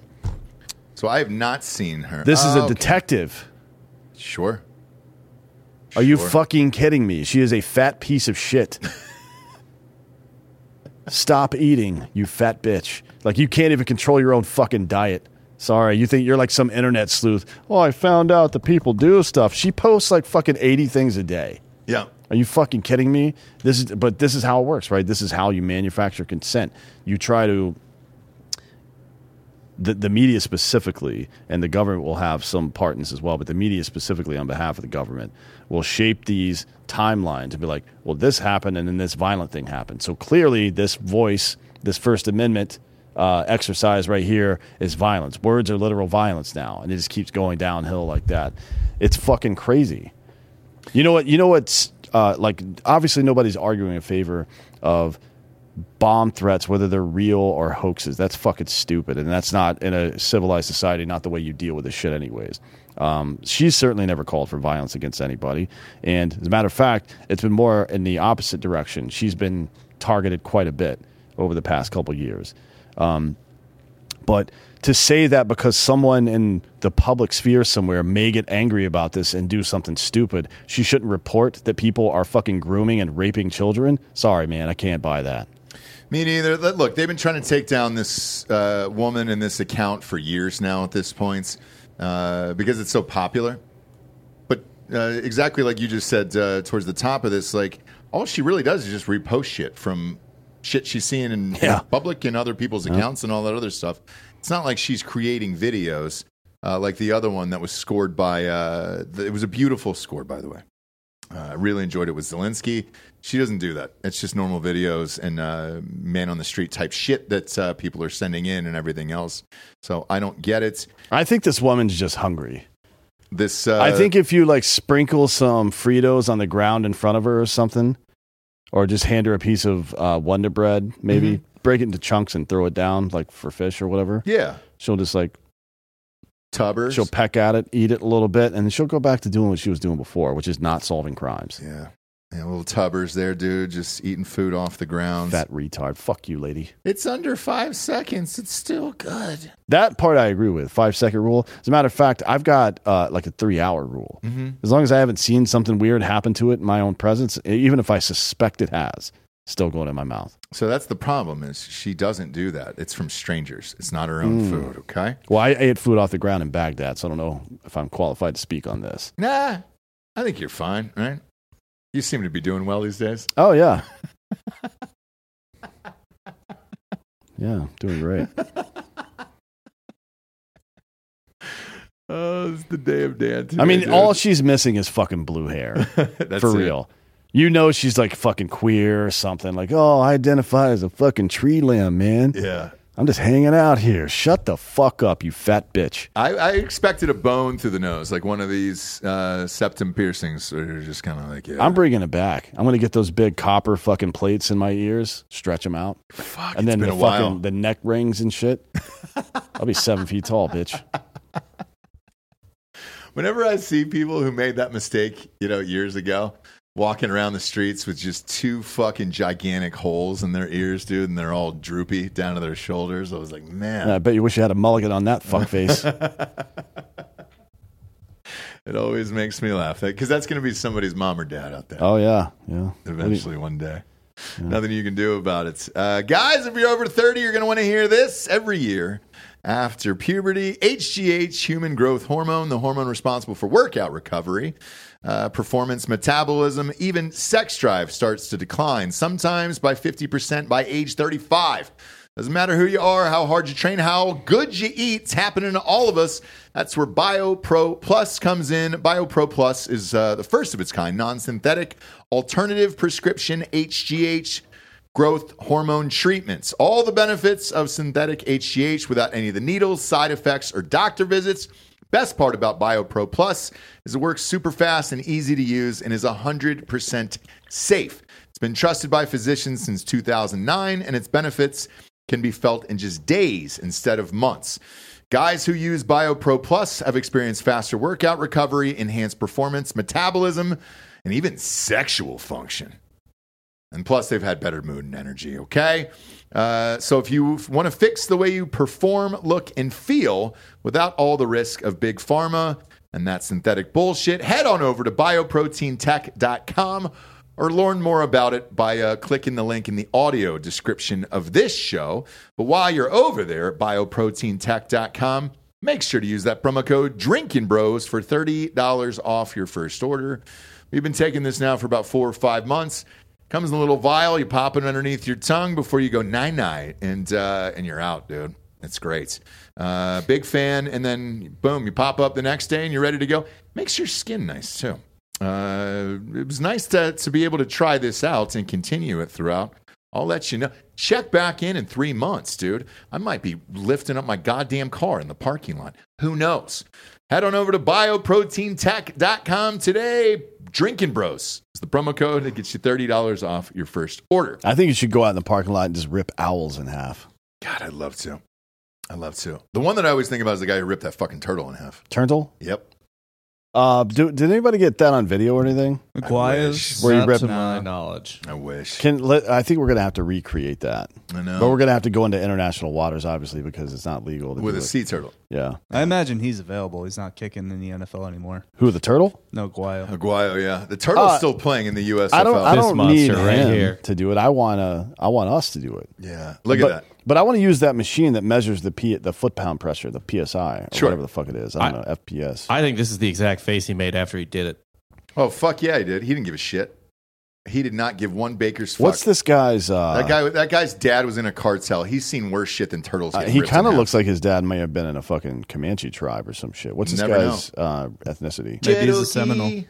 So I have not seen her. This is Oh, a okay. detective. Sure. Are you fucking kidding me? She is a fat piece of shit. Stop eating, you fat bitch. Like you can't even control your own fucking diet. Sorry, you think you're like some internet sleuth. Oh, I found out that people do stuff. She posts like fucking 80 things a day. Yeah. Are you fucking kidding me? This is but this is how it works, right? This is how you manufacture consent. You try to the, the media specifically, and the government will have some part in this as well, but the media specifically on behalf of the government will shape these timelines to be like, well, this happened and then this violent thing happened. So clearly, this voice, this First Amendment uh, exercise right here is violence. Words are literal violence now, and it just keeps going downhill like that. It's fucking crazy. You know what? You know what's uh, like? Obviously, nobody's arguing in favor of bomb threats, whether they're real or hoaxes. That's fucking stupid, and that's not in a civilized society. Not the way you deal with this shit, anyways. Um, she's certainly never called for violence against anybody, and as a matter of fact, it's been more in the opposite direction. She's been targeted quite a bit over the past couple years. Um, but to say that because someone in the public sphere somewhere may get angry about this and do something stupid, she shouldn't report that people are fucking grooming and raping children. Sorry, man, I can't buy that. Me neither. Look, they've been trying to take down this uh, woman and this account for years now at this point uh, because it's so popular. But uh, exactly like you just said uh, towards the top of this, like all she really does is just repost shit from shit she's seeing in, in public and other people's accounts and all that other stuff. It's not like she's creating videos uh, like the other one that was scored by. Uh, the, it was a beautiful score, by the way. Uh, I really enjoyed it with Zelensky. She doesn't do that. It's just normal videos and uh, man on the street type shit that uh, people are sending in and everything else. So I don't get it. I think this woman's just hungry. This uh, I think if you like sprinkle some Fritos on the ground in front of her or something, or just hand her a piece of uh, Wonder Bread, maybe Mm-hmm. break it into chunks and throw it down, like for fish or whatever. Yeah. She'll just like tubbers. She'll peck at it, eat it a little bit, and then she'll go back to doing what she was doing before, which is not solving crimes. Yeah. Yeah, little tubbers there, dude, just eating food off the ground. Fat retard. Fuck you, lady. It's under five seconds. It's still good. That part I agree with. Five second rule. As a matter of fact, I've got uh, like a three hour rule. Mhm. As long as I haven't seen something weird happen to it in my own presence, even if I suspect it has, still going in my mouth. So that's the problem is she doesn't do that. It's from strangers. It's not her own Mm. food, okay? Well, I ate food off the ground in Baghdad, so I don't know if I'm qualified to speak on this. Nah. I think you're fine, right? You seem to be doing well these days. Oh yeah, yeah, doing great. Oh, it's the day of Dan. I mean, all she's missing is fucking blue hair. That's for it. real. You know she's like fucking queer or something. Like, oh, I identify as a fucking tree limb, man. Yeah. I'm just hanging out here. Shut the fuck up, you fat bitch. I, I expected a bone through the nose, like one of these uh, septum piercings. Or just kind of like, yeah. I'm bringing it back. I'm gonna get those big copper fucking plates in my ears, stretch them out, Fuck, and then the fucking while. the neck rings and shit. I'll be seven feet tall, bitch. Whenever I see people who made that mistake, you know, years ago, walking around the streets with just two fucking gigantic holes in their ears, dude, and they're all droopy down to their shoulders, I was like, man. I bet you wish you had a mulligan on that fuck face. It always makes me laugh because that's going to be somebody's mom or dad out there. oh yeah, yeah. eventually one day. Nothing you can do about it. Uh, guys, if you're over 30, you're going to want to hear this every year. After puberty, HGH, human growth hormone, the hormone responsible for workout recovery, uh, performance, metabolism, even sex drive starts to decline, sometimes by 50% by age 35. Doesn't matter who you are, how hard you train, how good you eat. It's happening to all of us. That's where BioPro Plus comes in. BioPro Plus is uh, the first of its kind, non synthetic, alternative prescription HGH growth hormone treatments. All the benefits of synthetic HGH without any of the needles, side effects, or doctor visits. Best part about BioPro Plus is it works super fast and easy to use and is 100% safe. It's been trusted by physicians since 2009, and its benefits can be felt in just days instead of months. Guys who use BioPro Plus have experienced faster workout recovery, enhanced performance, metabolism, and even sexual function. And plus, they've had better mood and energy, okay? Uh, so, if you want to fix the way you perform, look, and feel without all the risk of big pharma, and that synthetic bullshit. Head on over to bioproteintech.com or learn more about it by uh, clicking the link in the audio description of this show. But while you're over there at bioproteintech.com, make sure to use that promo code Drinkin' Bros for $30 off your first order. We've been taking this now for about four or five months. Comes in a little vial, you pop it underneath your tongue before you go nine night, and uh, and you're out, dude. It's great. Uh, big fan, and then boom, you pop up the next day and you're ready to go. Makes your skin nice too. Uh, it was nice to, to be able to try this out and continue it throughout. I'll let you know. Check back in in three months, dude. I might be lifting up my goddamn car in the parking lot. Who knows? Head on over to bioproteintech.com today. Drinkin' Bros is the promo code that gets you $30 off your first order. I think you should go out in the parking lot and just rip owls in half. God, I'd love to. I'd love to. The one that I always think about is the guy who ripped that fucking turtle in half. Turtle? Yep. Uh, do, did anybody get that on video or anything? Maguire's Where you Not rip to my knowledge. I wish. Can let, I think we're gonna have to recreate that. I know. But we're gonna have to go into international waters, obviously, because it's not legal to With do a it. sea turtle. Yeah. I imagine he's available. He's not kicking in the NFL anymore. Who the turtle? No Guayo. Aguayo, yeah. The turtle's Uh, still playing in the USFL. I don't. I This don't monster need right him here. to do it. I wanna. I want us to do it. Yeah. Look but, at that. But I want to use that machine that measures the P, the foot pound pressure, the psi, or Sure. whatever the fuck it is. I don't know FPS. I think this is the exact face he made after he did it. Oh, fuck yeah, he did. He didn't give a shit. He did not give one baker's fuck. What's this guy's? Uh, that guy? That guy's dad was in a cartel. He's seen worse shit than turtles. uh, he kind of looks like his dad may have been in a fucking Comanche tribe or some shit. What's this Never guy's uh, ethnicity? Maybe he's a Seminole.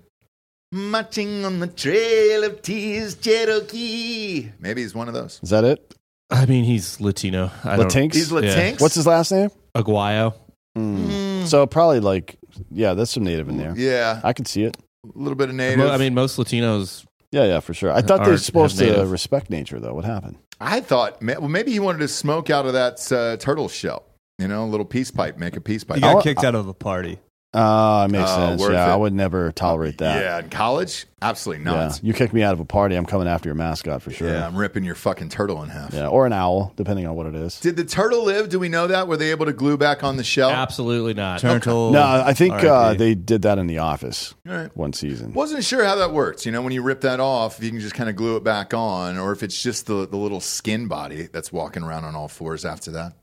Marching on the trail of tears, Cherokee. Maybe he's one of those. Is that it? I mean, he's Latino. I don't- Latinx? He's Latinx. What's his last name? Aguayo. Mm. So probably like, yeah, there's some native in there. Yeah, I can see it. a little bit of native. Mo- I mean, most Latinos. Yeah, yeah, for sure. I thought they're Are- supposed have to native. respect nature, though. What happened? I thought, ma- well, maybe he wanted to smoke out of that uh, turtle shell. You know, a little peace pipe, make a peace pipe. He got I'll- kicked out of a party. Uh, it makes Oh, sense. Yeah, it. I would never tolerate that. Yeah, in college, absolutely Yeah. not. You kick me out of a party, I'm coming after your mascot for sure. Yeah, I'm ripping your fucking turtle in half. Yeah, or an owl, depending on what it is. Did the turtle live? Do we know that? Were they able to glue back on the shell? Absolutely not. Turtle. No, I think uh, they did that in the office All right. one season. Wasn't sure how that works. You know, when you rip that off, if you can just kind of glue it back on, or if it's just the, the little skin body that's walking around on all fours after that.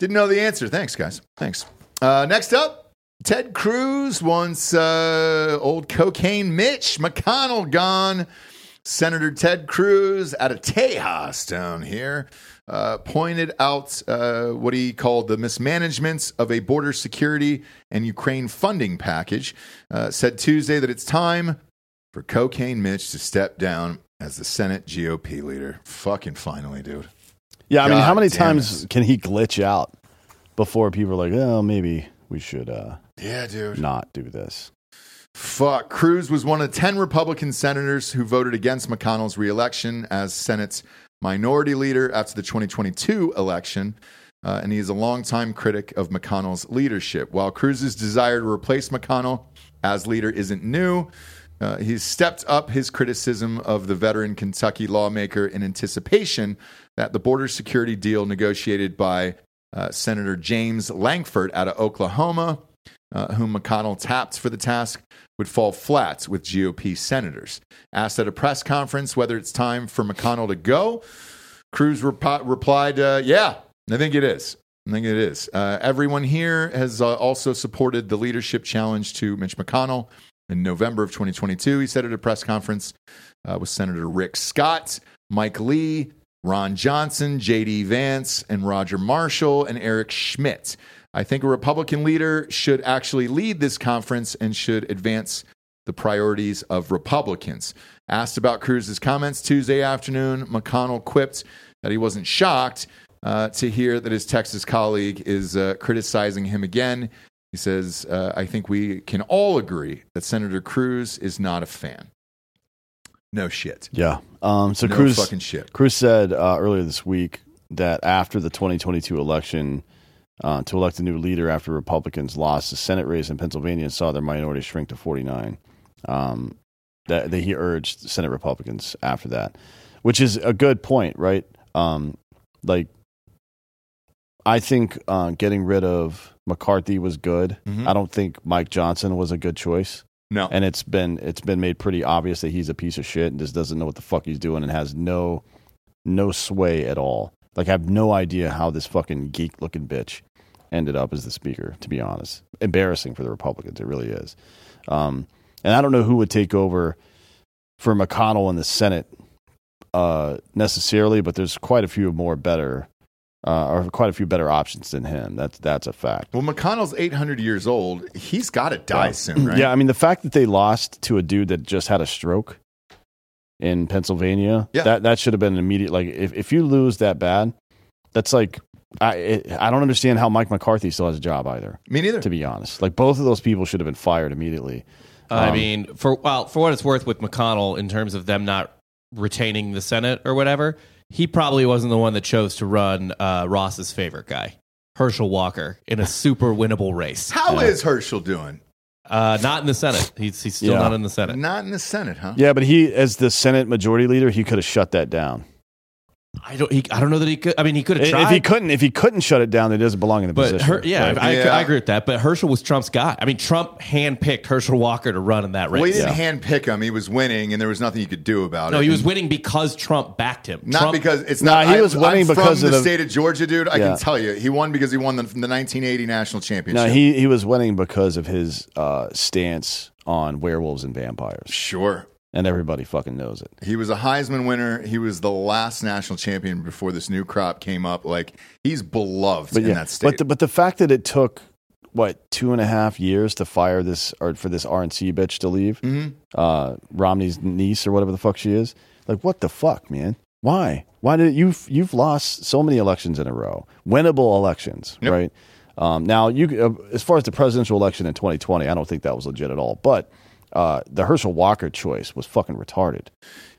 Didn't know the answer. Thanks, guys. Thanks. Uh, next up, Ted Cruz wants uh, old cocaine Mitch McConnell gone. Senator Ted Cruz out of Tejas down here uh, pointed out uh, what he called the mismanagement of a border security and Ukraine funding package. Uh, said Tuesday that it's time for Cocaine Mitch to step down as the Senate GOP leader. Fucking finally, dude. Yeah, I mean, how many times it. can he glitch out before people are like, oh, maybe we should uh, Yeah, dude. not do this? Fuck. Cruz was one of 10 Republican senators who voted against McConnell's reelection as Senate's minority leader after the 2022 election. Uh, and he is a longtime critic of McConnell's leadership. While Cruz's desire to replace McConnell as leader isn't new, uh, he's stepped up his criticism of the veteran Kentucky lawmaker in anticipation that the border security deal negotiated by uh, Senator James Lankford out of Oklahoma, uh, whom McConnell tapped for the task, would fall flat with GOP senators. Asked at a press conference whether it's time for McConnell to go, Cruz rep- replied, uh, Yeah, I think it is. I think it is. Uh, everyone here has uh, also supported the leadership challenge to Mitch McConnell in November of 2022. He said at a press conference uh, with Senator Rick Scott, Mike Lee, Ron Johnson, J.D. Vance, and Roger Marshall, and Eric Schmitt. I think a Republican leader should actually lead this conference and should advance the priorities of Republicans. Asked about Cruz's comments Tuesday afternoon, McConnell quipped that he wasn't shocked uh, to hear that his Texas colleague is uh, criticizing him again. He says, uh, I think we can all agree that Senator Cruz is not a fan. No shit. Yeah. Um, so No Cruz fucking shit. Cruz said uh, earlier this week that after the 2022 election, uh, to elect a new leader after Republicans lost the Senate race in Pennsylvania and saw their minority shrink to 49, um, that, that he urged Senate Republicans after that, which is a good point, right? Um, like, I think uh, getting rid of McCarthy was good. Mhm. I don't think Mike Johnson was a good choice. No. and it's been it's been made pretty obvious that he's a piece of shit and just doesn't know what the fuck he's doing and has no no sway at all. Like I have no idea how this fucking geek looking bitch ended up as the speaker. To be honest, embarrassing for the Republicans. It really is. Um, and I don't know who would take over for McConnell in the Senate uh, necessarily, but there's quite a few more better. Uh, or quite a few better options than him. That's that's a fact. Well, McConnell's 800 years old. He's got to die soon, right? Yeah, I mean the fact that they lost to a dude that just had a stroke in Pennsylvania, Yeah. that that should have been an immediate. Like if if you lose that bad, that's like I it, I don't understand how Mike McCarthy still has a job either. Me neither. To be honest, like both of those people should have been fired immediately. I Um, mean, for well, for what it's worth, with McConnell, in terms of them not retaining the Senate or whatever, he probably wasn't the one that chose to run uh, Ross's favorite guy, Herschel Walker, in a super winnable race. How is Herschel doing? Uh, not in the Senate. He's he's still Yeah. not in the Senate. Not in the Senate, huh? yeah, but he as the Senate Majority Leader, he could have shut that down. I don't. He, I don't know that he could. I mean, he could have If he couldn't, if he couldn't shut it down, it doesn't belong in the But position. Her, yeah, right? I, Yeah. I agree with that. But Herschel was Trump's guy. I mean, Trump handpicked Herschel Walker to run in that race. Well, he didn't hand pick him. He was winning, and there was nothing you could do about no, it. No, he was winning because Trump backed him. Not Trump, because it's Nah, not. he I- was winning I'm because from of the the- state of Georgia, dude. I Yeah. can tell you, he won because he won the, the 1980 national championship. No, he he was winning because of his uh, stance on werewolves and vampires, sure. And everybody fucking knows it. He was a Heisman winner. He was the last national champion before this new crop came up. Like he's beloved But in yeah, that state. but the, but the fact that it took what two and a half years to fire this or for this RNC bitch to leave, Mhm. uh, Romney's niece or whatever the fuck she is, like what the fuck, man? Why? Why did you've you've lost so many elections in a row, winnable elections, Yep. right? Um, now you uh, as far as the presidential election in 2020, I don't think that was legit at all, but. Uh, the Herschel Walker choice was fucking retarded.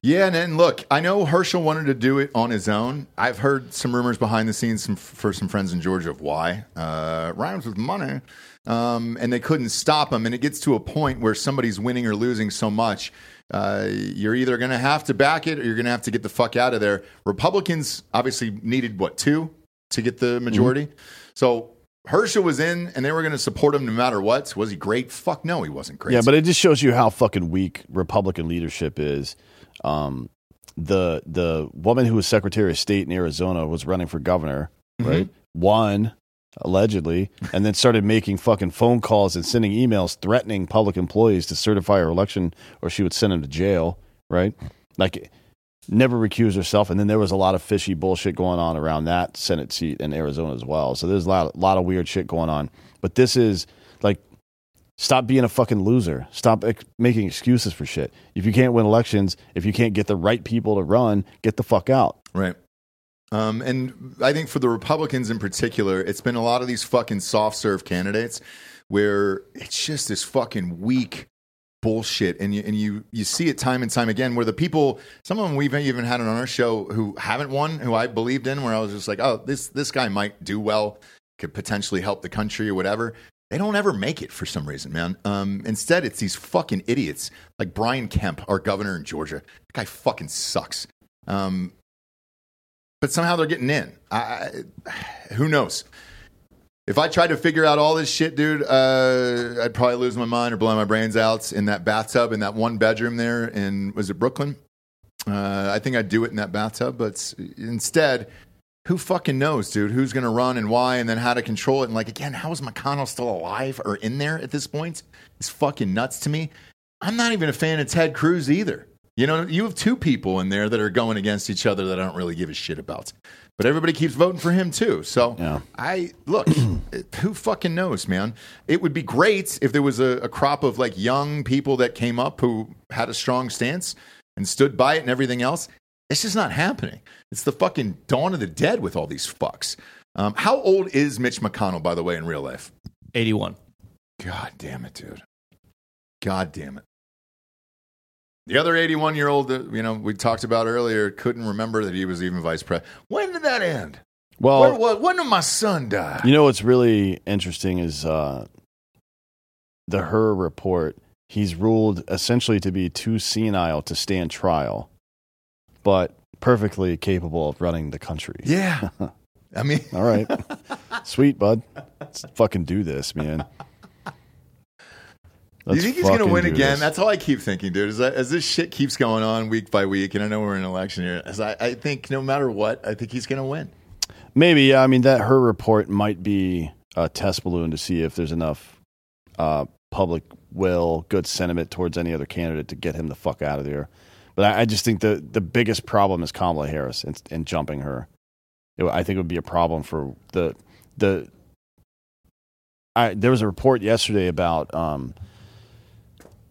Yeah, and then look, I know Herschel wanted to do it on his own. I've heard some rumors behind the scenes from, for some friends in Georgia of why. Uh, rhymes with money. Um, and they couldn't stop him. And it gets to a point where somebody's winning or losing so much. Uh, you're either going to have to back it or you're going to have to get the fuck out of there. Republicans obviously needed, what, two to get the majority? So Herschel was in and they were going to support him no matter what. Was he great? Fuck no, he wasn't great. Yeah, but it just shows you how fucking weak Republican leadership is. Um, the the woman who was Secretary of State in Arizona was running for governor, right? Won allegedly, and then started making fucking phone calls and sending emails threatening public employees to certify her election, or she would send them to jail, right? Like never recused herself. And then there was a lot of fishy bullshit going on around that Senate seat in Arizona as well. So there's a lot, lot of weird shit going on. But this is like, stop being a fucking loser. Stop ex- making excuses for shit. If you can't win elections, if you can't get the right people to run, get the fuck out. Right. Um, and I think for the Republicans in particular, it's been a lot of these fucking soft serve candidates where it's just this fucking weak bullshit. And you, and you, you see it time and time again where the people, some of them we've even had on our show who haven't won, who I believed in, where I was just like, oh, this, this guy might do well, could potentially help the country or whatever. They don't ever make it for some reason, man. Um, instead, it's these fucking idiots like Brian Kemp, our governor in Georgia. That guy fucking sucks. Um, but somehow they're getting in. I, who knows? If I tried to figure out all this shit, dude, uh, I'd probably lose my mind or blow my brains out in that bathtub in that one bedroom there in was it Brooklyn? Uh, I think I'd do it in that bathtub, but instead, who fucking knows, dude? Who's going to run and why, and then how to control it? And like again, how is McConnell still alive or in there at this point? It's fucking nuts to me. I'm not even a fan of Ted Cruz either. You know, you have two people in there that are going against each other that I don't really give a shit about. But everybody keeps voting for him too. So I look, who fucking knows, man? It would be great if there was a, a crop of like young people that came up who had a strong stance and stood by it and everything else. It's just not happening. It's the fucking dawn of the dead with all these fucks. Um, how old is Mitch McConnell, by the way, in real life? 81. God damn it, dude. God damn it. The other 81 year old that you know we talked about earlier couldn't remember that he was even vice president. When did that end? Well, what- when did my son die? You know what's really interesting is uh, the Hur report. He's ruled essentially to be too senile to stand trial, but perfectly capable of running the country. Yeah. I mean, all right. Sweet, bud. Let's fucking do this, man. Do you think he's going to win again? this. That's all I keep thinking, dude. As, I, as this shit keeps going on week by week, and I know we're in an election year, as I, I think no matter what, I think he's going to win. Maybe. Yeah. I mean, that Hur report might be a test balloon to see if there's enough uh, public will, good sentiment towards any other candidate to get him the fuck out of there. But I, I just think the the biggest problem is Kamala Harris and, and jumping her. It, I think it would be a problem for the the. I, there was a report yesterday about um,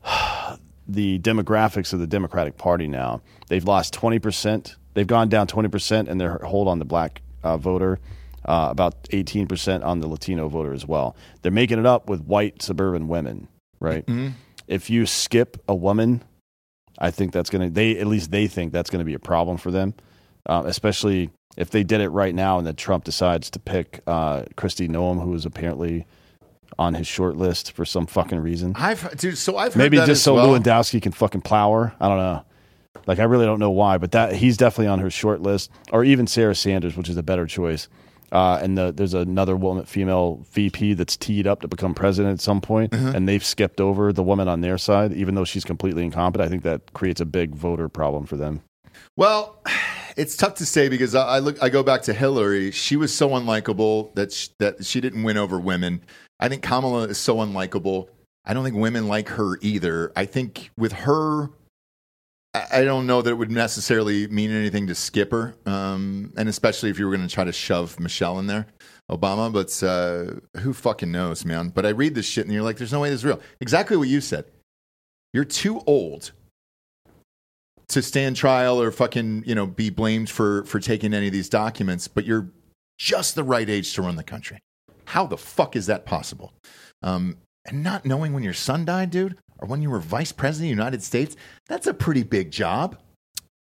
the demographics of the Democratic Party now. They've lost 20%. They've gone down 20% in their hold on the black uh, voter, uh, about 18% on the Latino voter as well. They're making it up with white suburban women, right? Mhm. If you skip a woman, I think that's going to, they at least they think that's going to be a problem for them, uh, especially if they did it right now and then Trump decides to pick uh, Kristi Noem, who is apparently on his short list for some fucking reason. I've, dude, so I've heard Maybe just so well. Lewandowski can fucking plow her. I don't know. Like I really don't know why, but that he's definitely on her short list, or even Sarah Sanders, which is a better choice. Uh, and the, there's another woman, female VP that's teed up to become president at some point, Uh-huh. and they've skipped over the woman on their side, even though she's completely incompetent. I think that creates a big voter problem for them. Well, it's tough to say because I, I look. I go back to Hillary. She was so unlikable that sh- that she didn't win over women. I think Kamala is so unlikable. I don't think women like her either. I think with her, I, don't know that it would necessarily mean anything to skip her, um, and especially if you were going to try to shove Michelle in there, Obama. But uh, who fucking knows, man? But I read this shit and you're like, there's no way this is real. Exactly what you said. You're too old to stand trial or fucking you know be blamed for for taking any of these documents but you're just the right age to run the country how the fuck is that possible um and not knowing when your son died dude or when you were vice president of the united states that's a pretty big job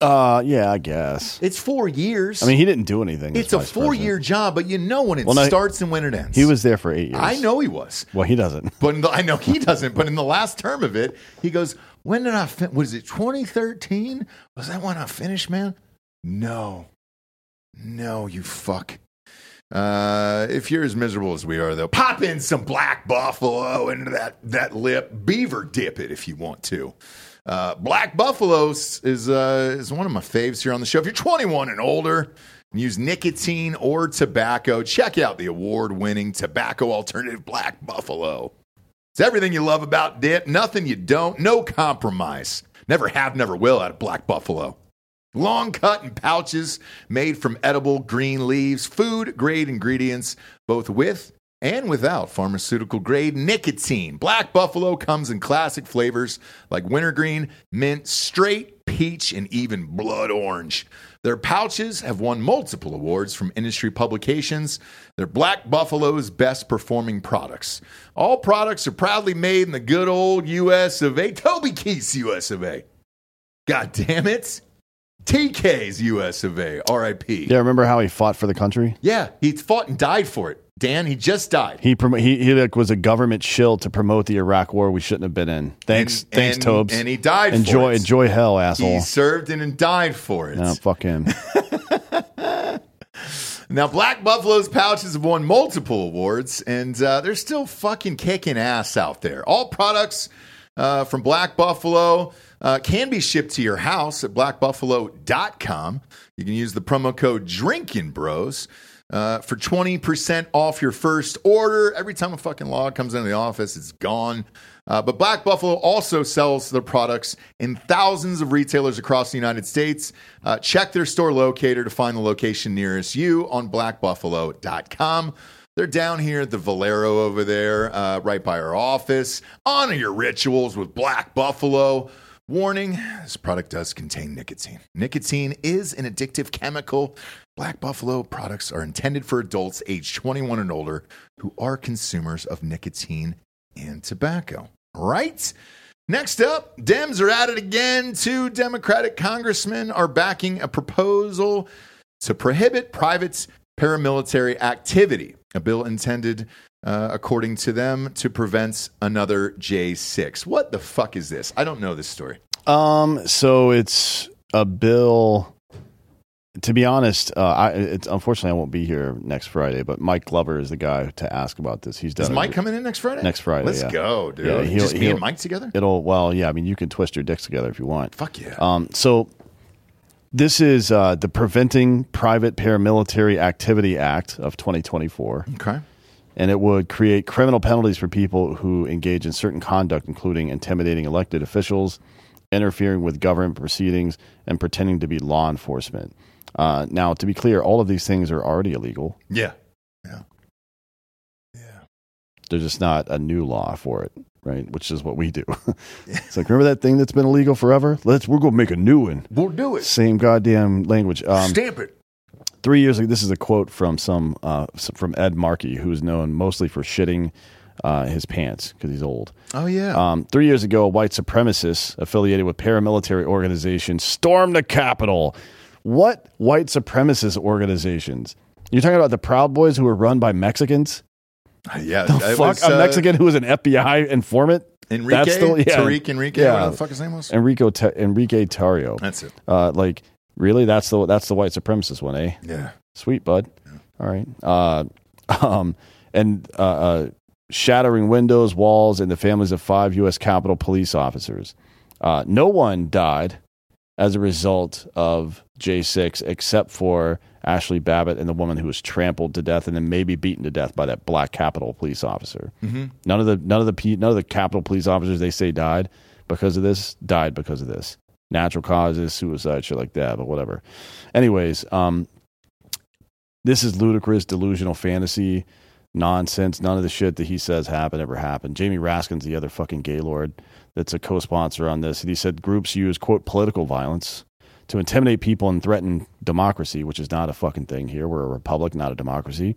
Uh, yeah, I guess. it's four years I mean, he didn't do anything. it's a vice four year job but you know when it Well, no, starts and when it ends He was there for eight years. i know he was Well, he doesn't. But in the, I know he doesn't. But in the last term of it, he goes, "When did I? Fin- was it 2013? Was that when I finished, man? No, no, you fuck. Uh, if you're as miserable as we are, though, pop in some Black Buffalo into that that lip. Beaver dip it if you want to. Uh, Black Buffalo is uh, is one of my faves here on the show. If you're 21 and older. and Use nicotine or tobacco. Check out the award winning tobacco alternative Black Buffalo. It's everything you love about dip, nothing you don't, no compromise. Never have, never will out of Black Buffalo. Long cut and pouches made from edible green leaves, food grade ingredients, both with and without pharmaceutical grade nicotine. Black Buffalo comes in classic flavors like wintergreen, mint, straight, peach, and even blood orange. Their pouches have won multiple awards from industry publications. They're Black Buffalo's best performing products. All products are proudly made in the good old US of A. Toby Keith's US of A. God damn it. TK's US of A. RIP. Yeah, remember how he fought for the country? Yeah, he fought and died for it. Dan, he just died. He prom- he he like was a government shill to promote the Iraq War we shouldn't have been in. Thanks, And- thanks, and- Tobes. and he died for Enjoy it. enjoy hell, asshole. He served and died for it. No, fuck him. Now, Black Buffalo's pouches have won multiple awards, and uh, they're still fucking kicking ass out there. All products uh, from Black Buffalo uh, can be shipped to your house at blackbuffalo.com. You can use the promo code Drinkin' Bros. Uh, for 20% off your first order. Every time a fucking log comes into the office, it's gone. Uh, but Black Buffalo also sells their products in thousands of retailers across the United States. Uh, check their store locator to find the location nearest you on blackbuffalo.com. They're down here at the Valero over there, uh, right by our office. Honor your rituals with Black Buffalo. Warning this product does contain nicotine. Nicotine is an addictive chemical. Black Buffalo products are intended for adults aged 21 and older who are consumers of nicotine and tobacco. Right? Next up, Dems are at it again. Two Democratic congressmen are backing a proposal to prohibit private paramilitary activity, a bill intended, uh, according to them, to prevent another J6. What the fuck is this? I don't know this story. Um, so it's a bill to be honest, uh, I it's unfortunately I won't be here next Friday, but Mike Glover is the guy to ask about this. He's done. Is Mike coming in next Friday? Next Friday. Let's yeah. go, dude. Yeah, Just me and Mike together? It'll well, yeah. I mean, you can twist your dicks together if you want. Fuck yeah. Um, so this is uh, the Preventing Private Paramilitary Activity Act of 2024. Okay. And it would create criminal penalties for people who engage in certain conduct, including intimidating elected officials, interfering with government proceedings, and pretending to be law enforcement. Uh, now, to be clear, all of these things are already illegal. Yeah. Yeah. Yeah. There's just not a new law for it, right? Which is what we do. it's like, remember that thing that's been illegal forever? Let's we're gonna make a new one. We'll do it. Same goddamn language. Um, Stamp it. Three years ago, this is a quote from some uh, from Ed Markey, who's known mostly for shitting uh, his pants because he's old. Oh yeah. Um, three years ago, a white supremacist affiliated with paramilitary organizations stormed the Capitol. What white supremacist organizations? You're talking about the Proud Boys who were run by Mexicans? yeah. The fuck? was, a uh, Mexican who was an FBI informant? Enrique? Tariq Enrique? Whatever the fuck his name was? Enrico Te- Enrique Tarrio. That's it. Uh, like, really? That's the that's the white supremacist one, eh? Yeah. Sweet, bud. All right. Uh, um, and uh, uh, shattering windows, walls, and the families of five U.S. Capitol police officers. Uh, no one died as a result of J6 except for Ashley Babbitt and the woman who was trampled to death and then maybe beaten to death by that black Capitol police officer. Mhm. None of the none of the none of the Capitol police officers they say died because of this died because of this. Natural causes, suicide, shit like that, but whatever. Anyways, um, this is ludicrous, delusional fantasy nonsense. None of the shit that he says happened ever happened. Jamie Raskin's the other fucking gaylord that's a co-sponsor on this. He said groups use quote political violence to intimidate people and threaten democracy, which is not a fucking thing here. We're a republic, not a democracy.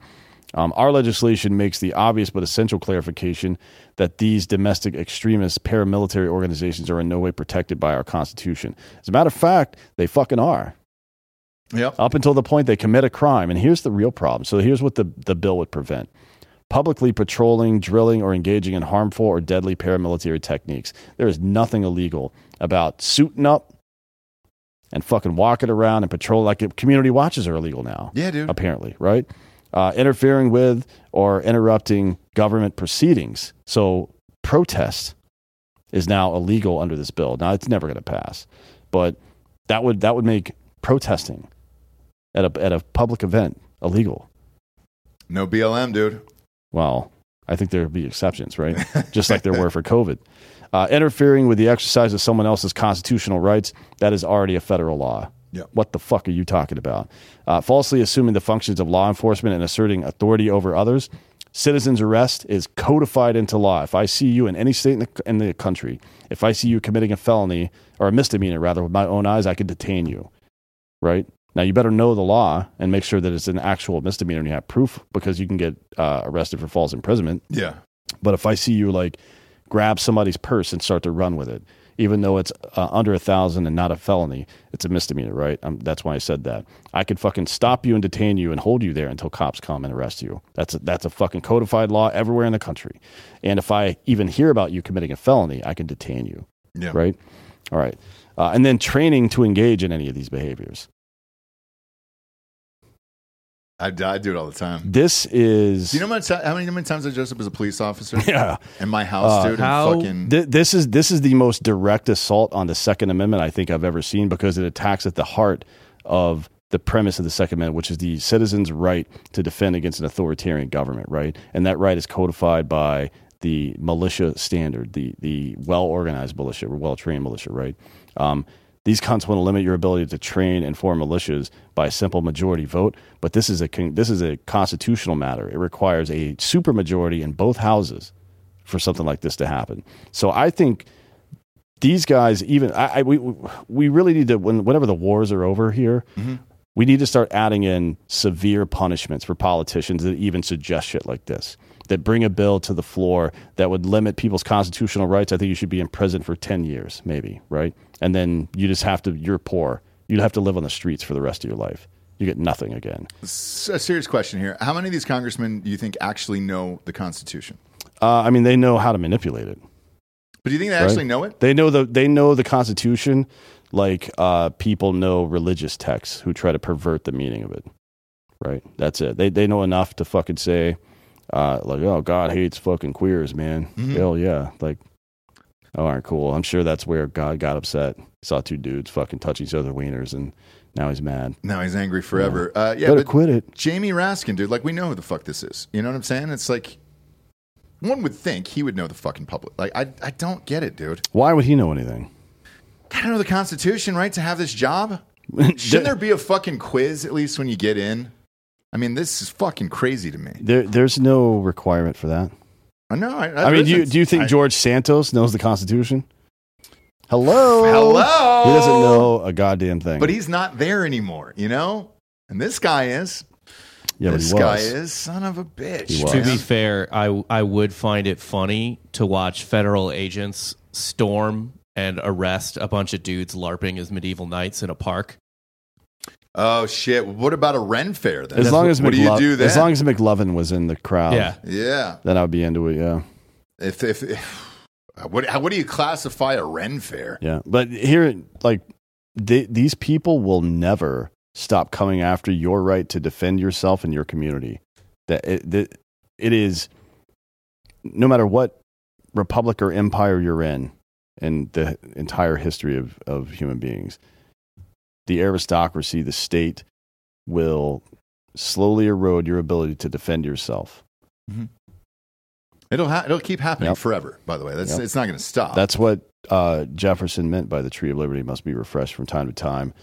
Um, our legislation makes the obvious but essential clarification that these domestic extremist paramilitary organizations are in no way protected by our Constitution. As a matter of fact, they fucking are. Yep. Up until the point they commit a crime. And here's the real problem. So here's what the, the bill would prevent publicly patrolling, drilling, or engaging in harmful or deadly paramilitary techniques. There is nothing illegal about suiting up and fucking walking around and patrol like community watches are illegal now. Yeah, dude. Apparently, right? Uh, interfering with or interrupting government proceedings. So protest is now illegal under this bill. Now it's never going to pass, but that would that would make protesting at a at a public event illegal. No BLM, dude. Well, I think there would be exceptions, right? Just like there were for COVID. Uh, interfering with the exercise of someone else's constitutional rights, that is already a federal law. Yep. What the fuck are you talking about? Uh, falsely assuming the functions of law enforcement and asserting authority over others. Citizens' arrest is codified into law. If I see you in any state in the, in the country, if I see you committing a felony or a misdemeanor, rather, with my own eyes, I could detain you. Right? Now, you better know the law and make sure that it's an actual misdemeanor and you have proof because you can get uh, arrested for false imprisonment. Yeah. But if I see you like grab somebody's purse and start to run with it, even though it's uh, under a thousand and not a felony, it's a misdemeanor, right? Um, that's why I said that. I could fucking stop you and detain you and hold you there until cops come and arrest you. That's a, that's a fucking codified law everywhere in the country. And if I even hear about you committing a felony, I can detain you. Yeah. Right. All right. Uh, and then training to engage in any of these behaviors. I, I do it all the time. This is. Do you know how many, ti- how many, how many times I dressed up as a police officer? Yeah. In my house, Uh, dude. and fucking, Th- this is this is the most direct assault on the Second Amendment I think I've ever seen because it attacks at the heart of the premise of the Second Amendment, which is the citizen's right to defend against an authoritarian government, right? And that right is codified by the militia standard, the the well organized militia, or well trained militia, right? Um, these cunts want to limit your ability to train and form militias by a simple majority vote, but this is a this is a constitutional matter. It requires a supermajority in both houses for something like this to happen. So I think these guys, even I, I we we really need to when whenever the wars are over here, mm-hmm. we need to start adding in severe punishments for politicians that even suggest shit like this. That bring a bill to the floor that would limit people's constitutional rights. I think you should be in prison for ten years, maybe, right? And then you just have to. You're poor. You'd have to live on the streets for the rest of your life. You get nothing again. S- a serious question here. How many of these congressmen do you think actually know the Constitution? Uh, I mean, they know how to manipulate it. But do you think they right? actually know it? They know the they know the Constitution, like uh, people know religious texts who try to pervert the meaning of it. Right. That's it. They they know enough to fucking say, uh, like, oh, God hates fucking queers, man. Mhm. Hell yeah. Like, oh, aren't cool. I'm sure that's where God got upset. He saw two dudes fucking touch each other wieners, and now he's mad. Now he's angry forever. Uh, yeah, Better but quit it. Jamie Raskin, dude, like we know who the fuck this is. You know what I'm saying? It's like one would think he would know the fucking public. Like I, I don't get it, dude. Why would he know anything? Gotta know the Constitution, right, to have this job. Shouldn't there be a fucking quiz at least when you get in? I mean, this is fucking crazy to me. There, there's no requirement for that. I know. I, I mean, do you, do you think I- George Santos knows the Constitution? Hello, Hello? He doesn't know a goddamn thing. But he's not there anymore, you know. And this guy is. yeah, but this guy is son of a bitch. To be fair, I I would find it funny to watch federal agents storm and arrest a bunch of dudes larping as medieval knights in a park. Oh shit! What about a Ren fair then? As long as what do you do then? as long as McLovin was in the crowd, Yeah. yeah. then I'd be into it. Yeah, If if, if what how, what do you classify a Ren fair? yeah. But here, like, they, these people will never stop coming after your right to defend yourself and your community. That it, that it is, no matter what republic or empire you're in, in the entire history of, of human beings, the aristocracy, the state, will slowly erode your ability to defend yourself. It'll ha- it'll keep happening Yep. forever. By the way, that's Yep. it's not going to stop. That's what uh, Jefferson meant by the tree of liberty must be refreshed from time to time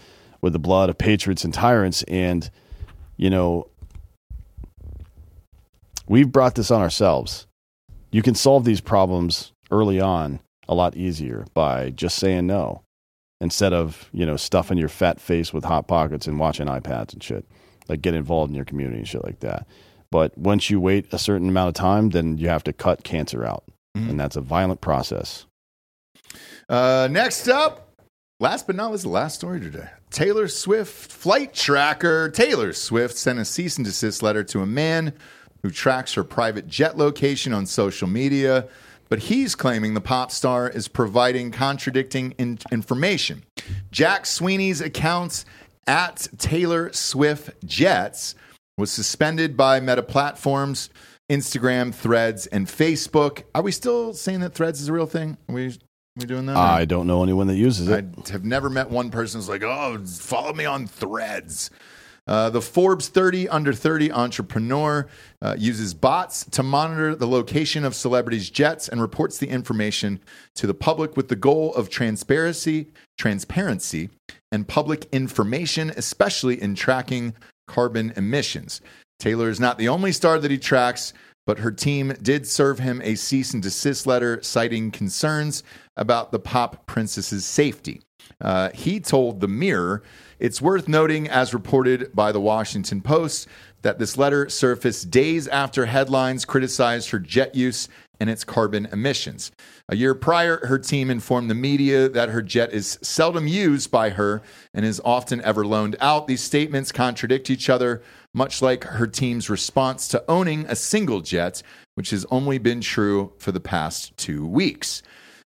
with the blood of patriots and tyrants. And, you know, we've brought this on ourselves. You can solve these problems early on a lot easier by just saying no instead of, you know, stuffing your fat face with hot pockets and watching iPads and shit. Like, get involved in your community and shit like that. But once you wait a certain amount of time, then you have to cut cancer out. And that's a violent process. Uh, next up, last but not least, the last story today. Taylor Swift flight tracker. Taylor Swift sent a cease and desist letter to a man who tracks her private jet location on social media, but he's claiming the pop star is providing contradicting in- information. Jack Sweeney's accounts at Taylor Swift Jets was suspended by Meta platforms, Instagram, Threads, and Facebook. Are we still saying that Threads is a real thing? Are we, we doing that? I don't know anyone that uses it. I have never met one person who's like, oh, follow me on threads. Uh, the Forbes 30 under 30 entrepreneur uh, uses bots to monitor the location of celebrities' jets and reports the information to the public with the goal of transparency, transparency, and public information, especially in tracking carbon emissions. Taylor is not the only star that he tracks, but her team did serve him a cease and desist letter citing concerns about the pop princess's safety. Uh, he told The Mirror, it's worth noting, as reported by the Washington Post, that this letter surfaced days after headlines criticized her jet use and its carbon emissions. A year prior, her team informed the media that her jet is seldom used by her and is often ever loaned out. These statements contradict each other, much like her team's response to owning a single jet, which has only been true for the past two weeks.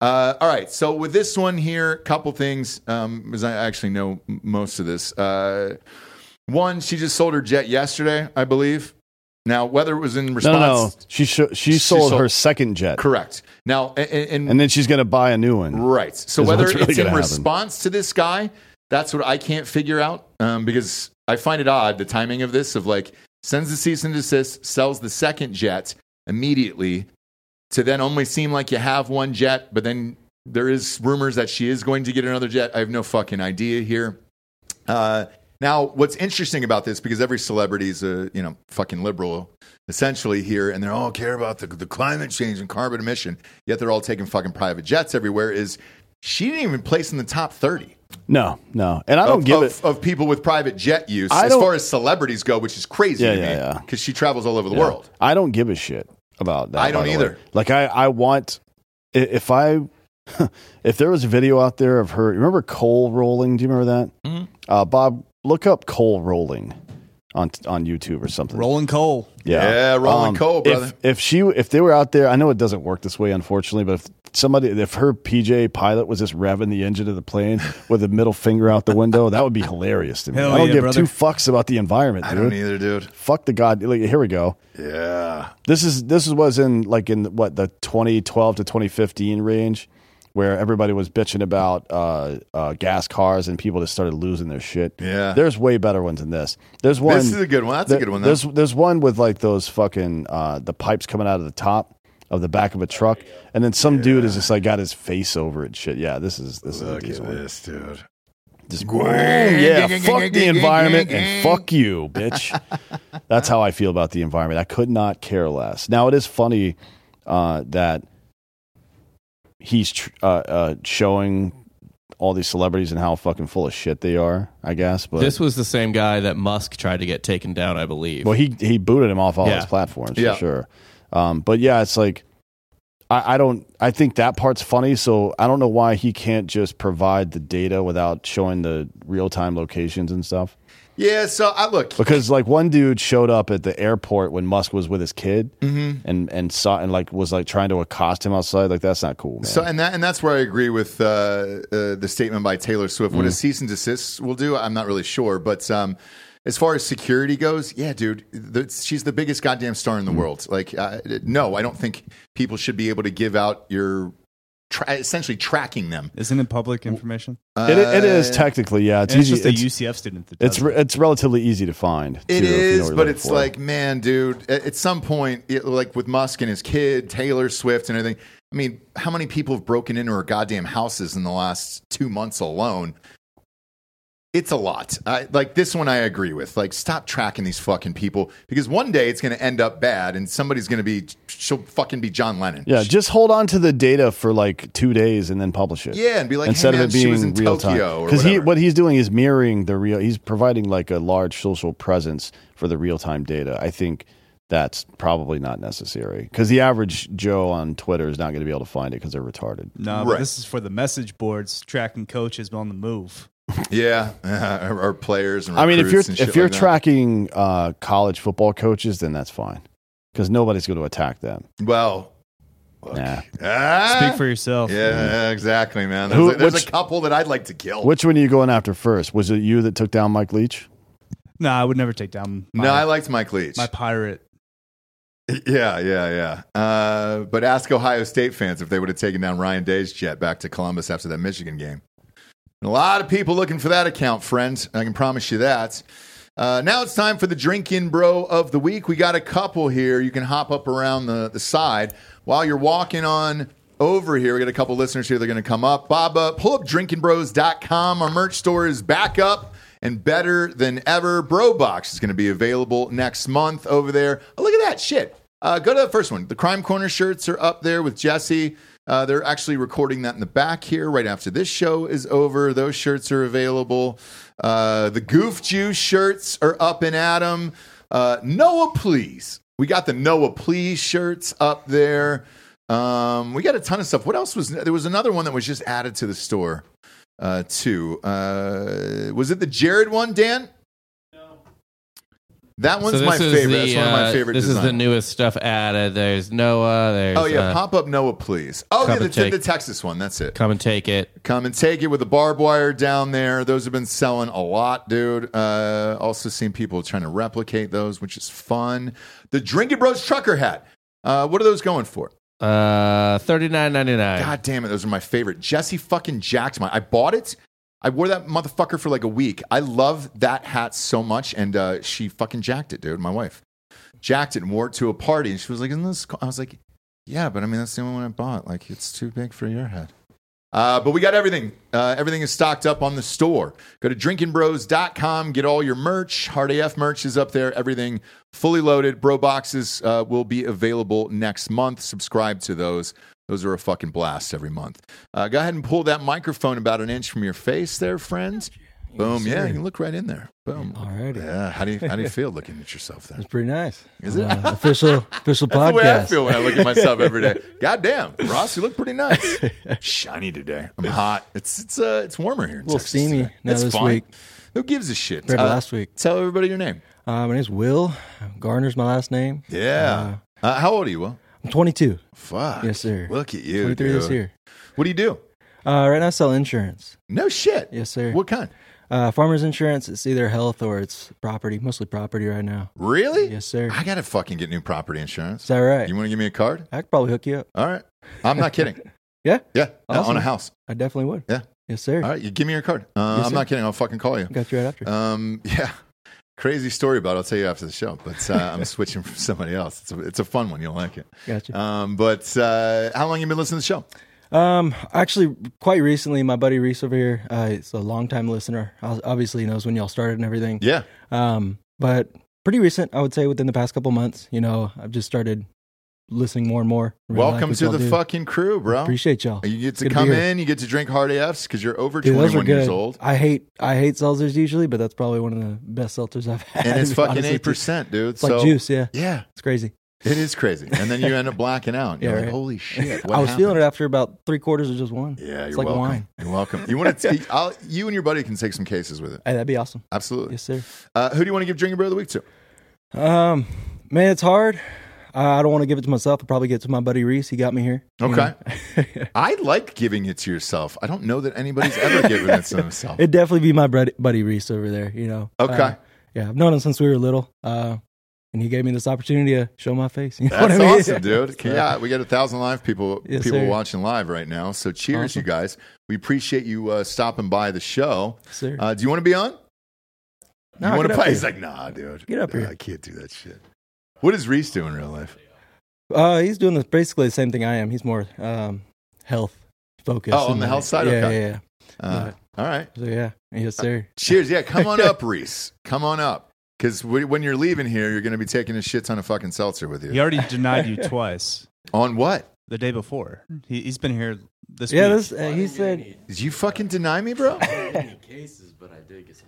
Uh, all right, so with this one here, a couple things, um, because I actually know most of this. Uh, one, she just sold her jet yesterday, I believe. Now, whether it was in response, no, no. She sh- she, sold, her second jet, correct. Now, a- a- and, and then she's going to buy a new one. Right. So whether really it's in happen. response to this guy, that's what I can't figure out um, because I find it odd the timing of this of like sends the cease and desist, sells the second jet immediately to then only seem like you have one jet, but then there is rumors that she is going to get another jet. I have no fucking idea here. Uh, now, what's interesting about this, because every celebrity is a you know fucking liberal, essentially here, and they're all care about the, the climate change and carbon emission, yet they're all taking fucking private jets everywhere. Is she didn't even place in the top thirty No, no, and I don't of, give of, it. of people with private jet use I as don't- far as celebrities go, which is crazy Yeah, to yeah, me yeah. because she travels all over the Yeah. world. I don't give a shit about that. I don't by the either. way. Like I, I want i- if I if there was a video out there of her. Remember coal rolling? Do you remember that? Mm-hmm. Uh, Bob, look up coal rolling on on YouTube or something. Rolling coal. Yeah, Yeah, rolling coal, if- brother. If, she, if they were out there, I know it doesn't work this way, unfortunately, but if somebody if her PJ pilot was just revving the engine of the plane with a middle finger out the window, that would be hilarious to me. Hell I don't yeah, give brother. two fucks about the environment, I don't either, dude. Fuck the god. Like, here we go. Yeah. This is this was in like in what the 2012 to 2015 range, where everybody was bitching about uh, uh, gas cars and people just started losing their shit. Yeah. there's way better ones than this. There's one. This is a good one. That's a good one, though. There's there's one with like those fucking uh, the pipes coming out of the top of the back of a truck, and then some dude is just like got his face over it. Shit, yeah, this is this is a Look at decent one. this, dude. Just boom, yeah, fuck the environment and fuck you, bitch. That's how I feel about the environment. I could not care less. Now it is funny uh, that he's tr- uh, uh, showing all these celebrities and how fucking full of shit they are. I guess, but this was the same guy that Musk tried to get taken down, I believe. well, he he booted him off all Yeah. his platforms Yeah. for sure. Um, but yeah, it's like I, I don't. I think that part's funny. So I don't know why he can't just provide the data without showing the real time locations and stuff. Yeah, so I look. Because like one dude showed up at the airport when Musk was with his kid, Mhm. and and saw and like was like trying to accost him outside. Like that's not cool, man. So and that and that's where I agree with uh, uh, the statement by Taylor Swift. What a Mm. cease and desist will do, I'm not really sure. But um, as far as security goes, yeah, dude, the, she's the biggest goddamn star in the world. Like, uh, no, I don't think people should be able to give out your tra- essentially tracking them. Isn't it public information? it, it is Uh, technically, yeah. It's And it's just a UCF student that It's re- it's relatively easy to find. It too, if you know is, what you're but it's for. like, man, dude, at, at some point, it, like with Musk and his kid, Taylor Swift and everything. I mean, how many people have broken into our goddamn houses in the last two months alone? It's a lot. I, like this one, I agree with. Like, stop tracking these fucking people because one day it's going to end up bad, and somebody's going to be she'll fucking be John Lennon. Yeah, just hold on to the data for like two days and then publish it. Yeah, and be like, instead hey, of man, it being in real Tokyo time, because he what he's doing is mirroring the real. He's providing like a large social presence for the real time data. I think that's probably not necessary because the average Joe on Twitter is not going to be able to find it because they're retarded. No, but this is for the message boards tracking coaches on the move. Yeah, or, or players. And I mean, if you're recruits and shit if you're like tracking uh, college football coaches, then that's fine because nobody's going to attack them. well, Nah. ah, Speak for yourself. Yeah, exactly, man. There's, Who- a, there's which- a couple that I'd like to kill. Which one are you going after first? Was it you that took down Mike Leach? No, I would never take down. My, no, I liked Mike Leach. my pirate. Yeah, yeah, yeah. Uh, but ask Ohio State fans if they would have taken down Ryan Day's jet back to Columbus after that Michigan game. A lot of people looking for that account, friends. I can promise you that. Uh, now it's time for the drinkin' bro of the week. We got a couple here. You can hop up around the, the side while you're walking on over here. We got a couple listeners here. They're going to come up. Bob, uh, pull up drinkinbros.com. Our merch store is back up and better than ever. Bro Box is going to be available next month over there. Oh, look at that shit. Uh, go to the first one. The Crime Corner shirts are up there with Jesse. Uh, they're actually recording that in the back here right after this show is over. Those shirts are available. Uh, the Goof Juice shirts are up and at 'em. Uh, Noah, please. We got the Noah, please shirts up there. Um, we got a ton of stuff. What else was there? Was another one that was just added to the store uh, too. Uh, was it the Jared one, Dan? That one's So my favorite. the, That's one of my uh, favorite. This is the newest stuff added. There's Noah. There's Oh yeah, uh, pop up Noah, please. Oh yeah, the, take- the Texas one. That's it. come and take it. Come and take it with the barbed wire down there. Those have been selling a lot, dude. Uh, also seen people trying to replicate those, which is fun. The Drinkin' Bros trucker hat. Uh, what are those going for? Uh, thirty nine ninety nine. God damn it, those are my favorite. Jesse fucking jacked my. I bought it. I wore that motherfucker for like a week. I love that hat so much, and uh, she fucking jacked it, dude. My wife jacked it and wore it to a party, and she was like, "Isn't this?" Cool? I was like, "Yeah, but I mean, that's the only one I bought. Like, it's too big for your head." Uh, but we got everything. Uh, everything is stocked up on the store. Go to drinkinbros.com, get all your merch. Hard AF merch is up there. Everything fully loaded. Bro boxes uh, will be available next month. Subscribe to those. Those are a fucking blast every month. Uh, go ahead and pull that microphone about an inch from your face there, friends. Boom. Yeah, you can look right in there. Boom. Alrighty. Yeah. How do you how do you feel looking at yourself there? It's pretty nice. Is it? Uh, official official That's podcast? the way I feel when I look at myself every day. God damn, Ross, you look pretty nice. Shiny today. I'm hot. It's it's uh it's warmer here. In A little Texas steamy today. now It's this fine. week. Who gives a shit? Uh, last week. Tell everybody your name. Uh, my name's Will. Garner's my last name. Yeah. Uh, how old are you, Will? I'm 22. Fuck. Yes, sir. Look at you. 23 this dude. year. What do you do? Uh, right now, I sell insurance. No shit. Yes, sir. What kind? Uh, farmers insurance. It's either health or it's property. Mostly property right now. Really? Yes, sir. I gotta fucking get new property insurance. Is that right? You want to give me a card? I could probably hook you up. All right. I'm not kidding. Yeah. Yeah. Awesome. On a house. I definitely would. Yeah. Yes, sir. All right. You give me your card. Uh, Yes, I'm sir. not kidding. I'll fucking call you. Got you right after. Um, yeah. Crazy story about it. I'll tell you after the show, but uh, I'm switching from somebody else. It's a, it's a fun one. You'll like it. Gotcha. Um, but uh, how long you been listening to the show? Um, actually, quite recently, my buddy Reese over here, uh, he's a longtime listener. Obviously, he knows when y'all started and everything. Yeah. Um, but pretty recent, I would say, within the past couple months. You know, I've just started listening more and more. Welcome to the do. fucking crew, bro. Appreciate y'all. You get to Good come in. You get to drink hard AFs because you're over Dude, 21 years old. I hate I hate seltzers usually, but that's probably one of the best seltzers I've had. And it's fucking eight percent, dude. It's like juice, yeah. Yeah. It's crazy. It is crazy. And then you end up blacking out. You're Yeah, like, right. holy shit. What I was happened? feeling it after about three quarters of just one. Yeah, it's you're like welcome. wine. You're welcome. You want to? Take, I'll, you and your buddy can take some cases with it. Hey, that'd be awesome. Absolutely. Yes, sir. Uh, who do you want to give Drinkin' Bro of the Week to? Um, man, it's hard. Uh, I don't want to give it to myself. I'll probably give it to my buddy Reese. He got me here. you Okay. know. I like giving it to yourself. I don't know that anybody's ever given it to themselves. It'd definitely be my buddy, Reese over there. You know. Okay. Uh, yeah, I've known him since we were little. Uh, and he gave me this opportunity to show my face. You know That's I mean? awesome, dude. Yeah, we got a thousand live people Yes, people sir. watching live right now. So cheers, Awesome. you guys. We appreciate you uh, stopping by the show. Sir. Uh, do you want to be on? No, you want to play? He's like, nah, dude. Get up Nah, here. I can't do that shit. What does Reese do in real life? Uh, he's doing the, basically the same thing I am. He's more um, health focused. Oh, on the like- health side? Yeah, Okay. yeah, yeah. Uh, all right. So yeah, yes, sir. Cheers. Yeah, come on up, Reese. Come on up. Because when you're leaving here, you're going to be taking a shit ton of fucking seltzer with you. He already denied you twice. On what? The day before. He, he's been here this Yeah, week. this, uh, he said. Did you fucking deny me, bro? cases, but I did get some drugs.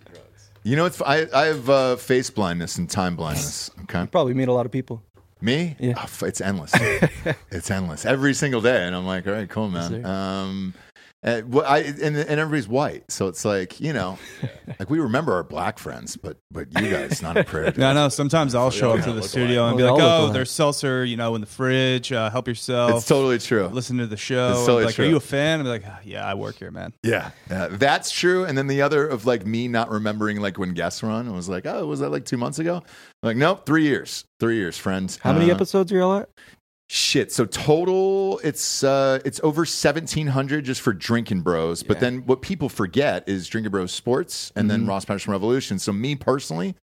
You know, it's, I, I have uh, face blindness and time blindness. Okay. Probably meet a lot of people. Me? Yeah. Oh, f- it's endless. it's endless every single day, and I'm like, all right, cool, man. Um, and, well, I, and, and everybody's white, so it's like you know, like we remember our black friends, but but you guys not a prayer. Yeah, I know. Sometimes I'll show up to the studio and be Well, like, they all look "Oh, there's seltzer, you know, in the fridge. Uh, help yourself." It's totally true. Listen to the show. It's totally like, true. are you a fan? I'm like, "Ah, "Yeah, I work here, man." Yeah, yeah, that's true. And then the other of like me not remembering like when guests were on, it was like, oh, was that like two months ago? like, nope, three years, three years, friends. How many Uh, episodes are y'all at? Shit. So total, it's uh, it's over seventeen hundred just for Drinkin' Bros. But then what people forget is Drinkin' Bros Sports and then Mhm. Ross Patterson Revolution. So me personally,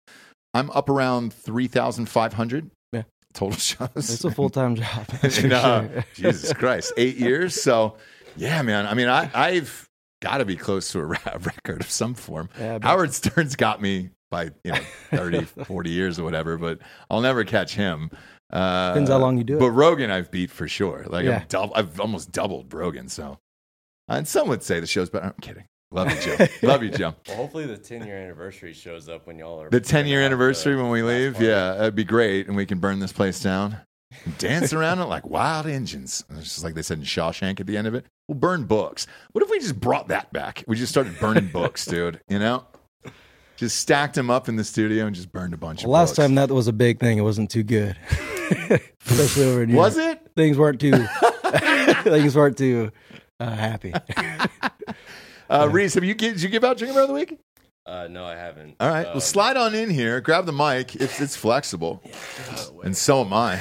I'm up around three thousand five hundred. Yeah. Total shows. It's a full time job. that's for no, sure. Jesus Christ, eight years. So yeah, man. I mean, I, I've got to be close to a ra- record of some form. Yeah. Howard Stern's got me by you know 30, 40 years or whatever, but I'll never catch him. Uh, Depends how long you do it. But Rogan, I've beat for sure. Like Yeah. I've, dou- I've almost doubled Rogan. So, and some would say the show's better. I'm kidding. Love you, Joe. Love you, Joe. Well, hopefully the 10 year anniversary shows up when y'all are The 10 year anniversary when we leave, yeah, that'd be great. And we can burn this place down. Dance around it like wild engines. It's just like they said in Shawshank at the end of it. We'll burn books. What if we just brought that back? We just started burning books, dude. You know? Just stacked them up in the studio and just burned a bunch of Last books. time that was a big thing. It wasn't too good, especially over in Europe. Was it? Things weren't too. things weren't too uh, happy. Uh, Reese, have you did you give out Drinkin' Bro of the Week? Uh, no, I haven't. All right. Uh, well, slide on in here. Grab the mic. It's it's flexible, and so am I.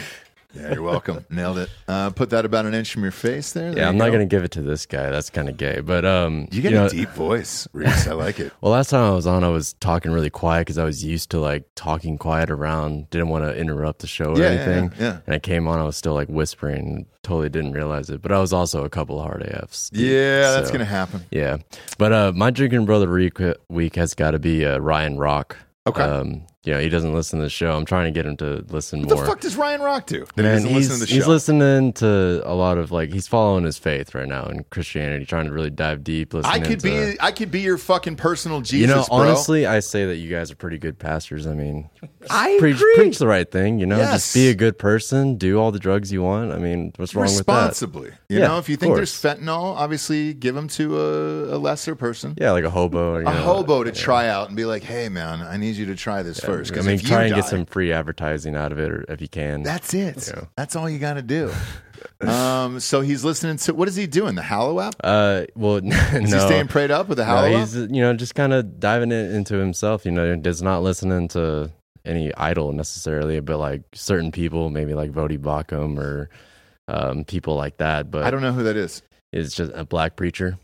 Yeah, you're welcome. Nailed it. Uh, put that about an inch from your face there. There Yeah, I'm you not gonna give it to this guy. That's kind of gay. But um, You get know, a deep voice, Reese. I like it. Well, last time I was on, I was talking really quiet because I was used to like talking quiet around. Didn't want to interrupt the show or Yeah, anything. yeah, yeah. And I came on, I was still like whispering. Totally didn't realize it. But I was also a couple of hard AFs. Yeah, that's gonna happen. Yeah, but uh, my drinking brother week, week has got to be uh, Ryan Rock. Okay. Um, you know, he doesn't listen to the show. I'm trying to get him to listen What more. What the fuck does Ryan Rock do? That he Man, he's, listen to the he's listening to a lot of like he's following his faith right now in Christianity, trying to really dive deep. I could to, be I could be your fucking personal Jesus, you know, bro. honestly, I say that you guys are pretty good pastors. I mean, I preach, agree. preach the right thing. You know, Yes. just be a good person. Do all the drugs you want. I mean, what's wrong with that? responsibly. You Yeah, know, if you think there's fentanyl, obviously give them to a, a lesser person. Yeah, like a hobo. Or, you a know, hobo uh, to try out and be like, "Hey, man, I need you to try this first. I mean, try and get some free advertising out of it, or if you can. That's it. know. That's all you got to do. um, so he's listening to what is he doing? The Hallow app? Uh, well, no. Is he staying prayed up with the Hallow no, app? he's you know just kind of diving it into himself. You know, does not listening to any idol necessarily, but like certain people, maybe like Voddie Baucham or um, people like that. But I don't know who that is. It's just a black preacher.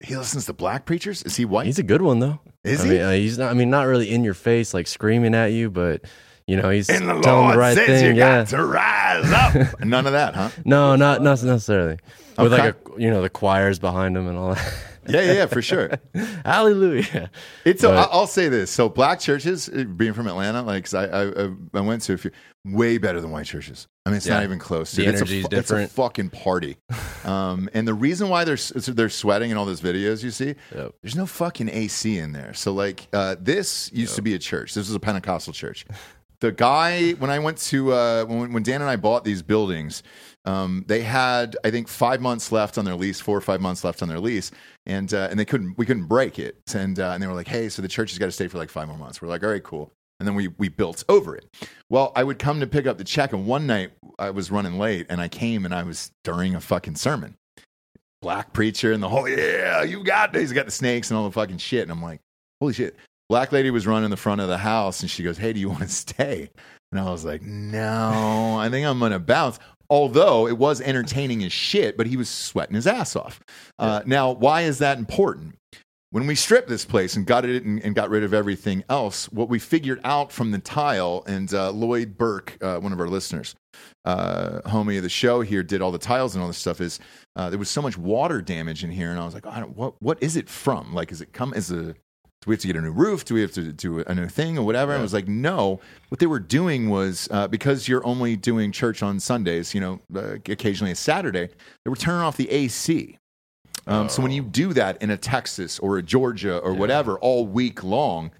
He listens to black preachers. Is he white? He's a good one though. Is I he? Mean, uh, he's not. I mean, not really in your face, like screaming at you, but you know, he's and the telling Lord the right says thing. you yeah. got to rise up. None of that, huh? No, not not necessarily. With Okay. like a you know the choirs behind him and all that. Yeah, yeah, yeah, for sure. Hallelujah. It's. A, But- I'll say this. So black churches, uh, being from Atlanta, like 'cause I, I I- went to a few, way better than white churches. I mean, it's not even close. The dude. it's a energy's fu- different. It's a fucking party. Um, and the reason why they're they're sweating in all those videos you see, there's no fucking AC in there. So like, uh, this used to be a church. This was a Pentecostal church. The guy when I went to uh, when when Dan and I bought these buildings, um, they had I think five months left on their lease, four or five months left on their lease, and uh, and they couldn't we couldn't break it, and uh, and they were like, hey, so the church has got to stay for like five more months. We're like, all right, cool. And then we we built over it. Well, I would come to pick up the check, and one night I was running late, and I came and I was during a fucking sermon. Black preacher and the whole yeah, you got this. He's got the snakes and all the fucking shit, and I'm like, holy shit. Black lady was running the front of the house, and she goes, hey, do you want to stay? And I was like, no, I think I'm gonna bounce. Although it was entertaining as shit, but he was sweating his ass off. Uh, now, why is that important? When we stripped this place and got it and, and got rid of everything else, what we figured out from the tile, and uh, Lloyd Burke, uh, one of our listeners, uh, homie of the show here, did all the tiles and all this stuff. Is uh, there was so much water damage in here, and I was like, I don't, what what is it from? Like, is it come as a do we have to get a new roof? Do we have to do a new thing or whatever? And I was like, no. What they were doing was uh, because you're only doing church on Sundays, you know, uh, occasionally a Saturday, they were turning off the AC. Um, So when you do that in a Texas or a Georgia or whatever all week long,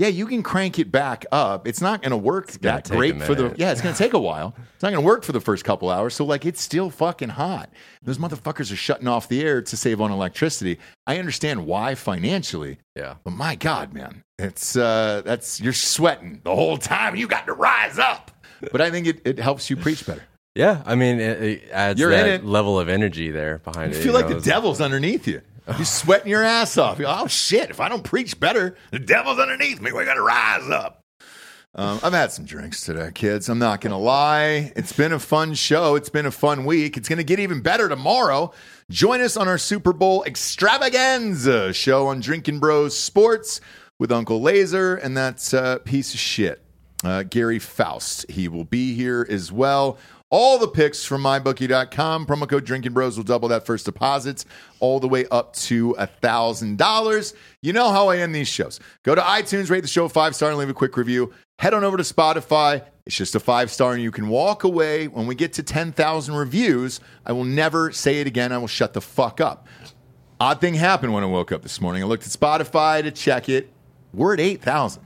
yeah, you can crank it back up. It's not going to work that great for the. Yeah, it's going to take a while. It's not going to work for the first couple hours. So like, it's still fucking hot. Those motherfuckers are shutting off the air to save on electricity. I understand why financially. Yeah. But my God, man, it's uh, that's you're sweating the whole time. You got to rise up. But I think it, it helps you preach better. Yeah, I mean, it, it adds You're in that it. level of energy there behind You it. You feel like know, the devil's underneath you. You're sweating your ass off. You're, oh shit! If I don't preach better, the devil's underneath me. We got to rise up. Um, I've had some drinks today, kids. I'm not to lie. It's been a fun show. It's been a fun week. It's to get even better tomorrow. Join us on our Super Bowl extravaganza show on Drinkin' Bros Sports with Uncle Laser and that uh, piece of shit, uh, Gary Faust. He will be here as well. All the picks from mybookie.com. Promo code Drinkin' Bros will double that first deposits all the way up to $1,000. You know how I end these shows. Go to iTunes, rate the show five star, and leave a quick review. Head on over to Spotify. It's just a five star, and you can walk away. When we get to 10,000 reviews, I will never say it again. I will shut the fuck up. Odd thing happened when I woke up this morning. I looked at Spotify to check it. We're at 8,000.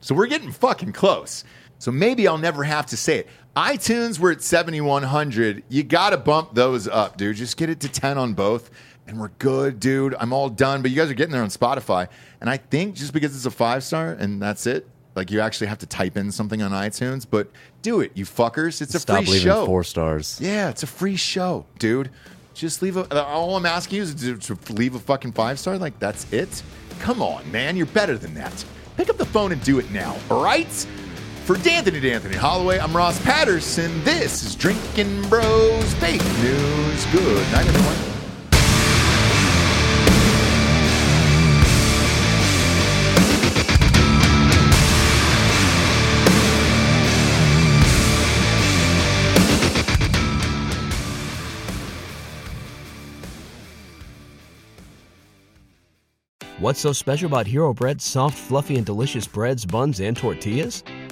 So we're getting fucking close. So maybe I'll never have to say it. iTunes, we're at 7,100. You got to bump those up, dude. Just get it to 10 on both, and we're good, dude. I'm all done. But you guys are getting there on Spotify. And I think just because it's a five star and that's it, like you actually have to type in something on iTunes, but do it, you fuckers. It's a Stop free leaving show. four stars. Yeah, it's a free show, dude. Just leave a. Uh, all I'm asking you is to, to leave a fucking five star. Like that's it. Come on, man, you're better than that. Pick up the phone and do it now. All right. For D'Anthony D'Anthony Holloway, I'm Ross Patterson. This is Drinkin' Bros Fake News. Good night, everyone. What's so special about Hero Bread's soft, fluffy, and delicious breads, buns, and tortillas?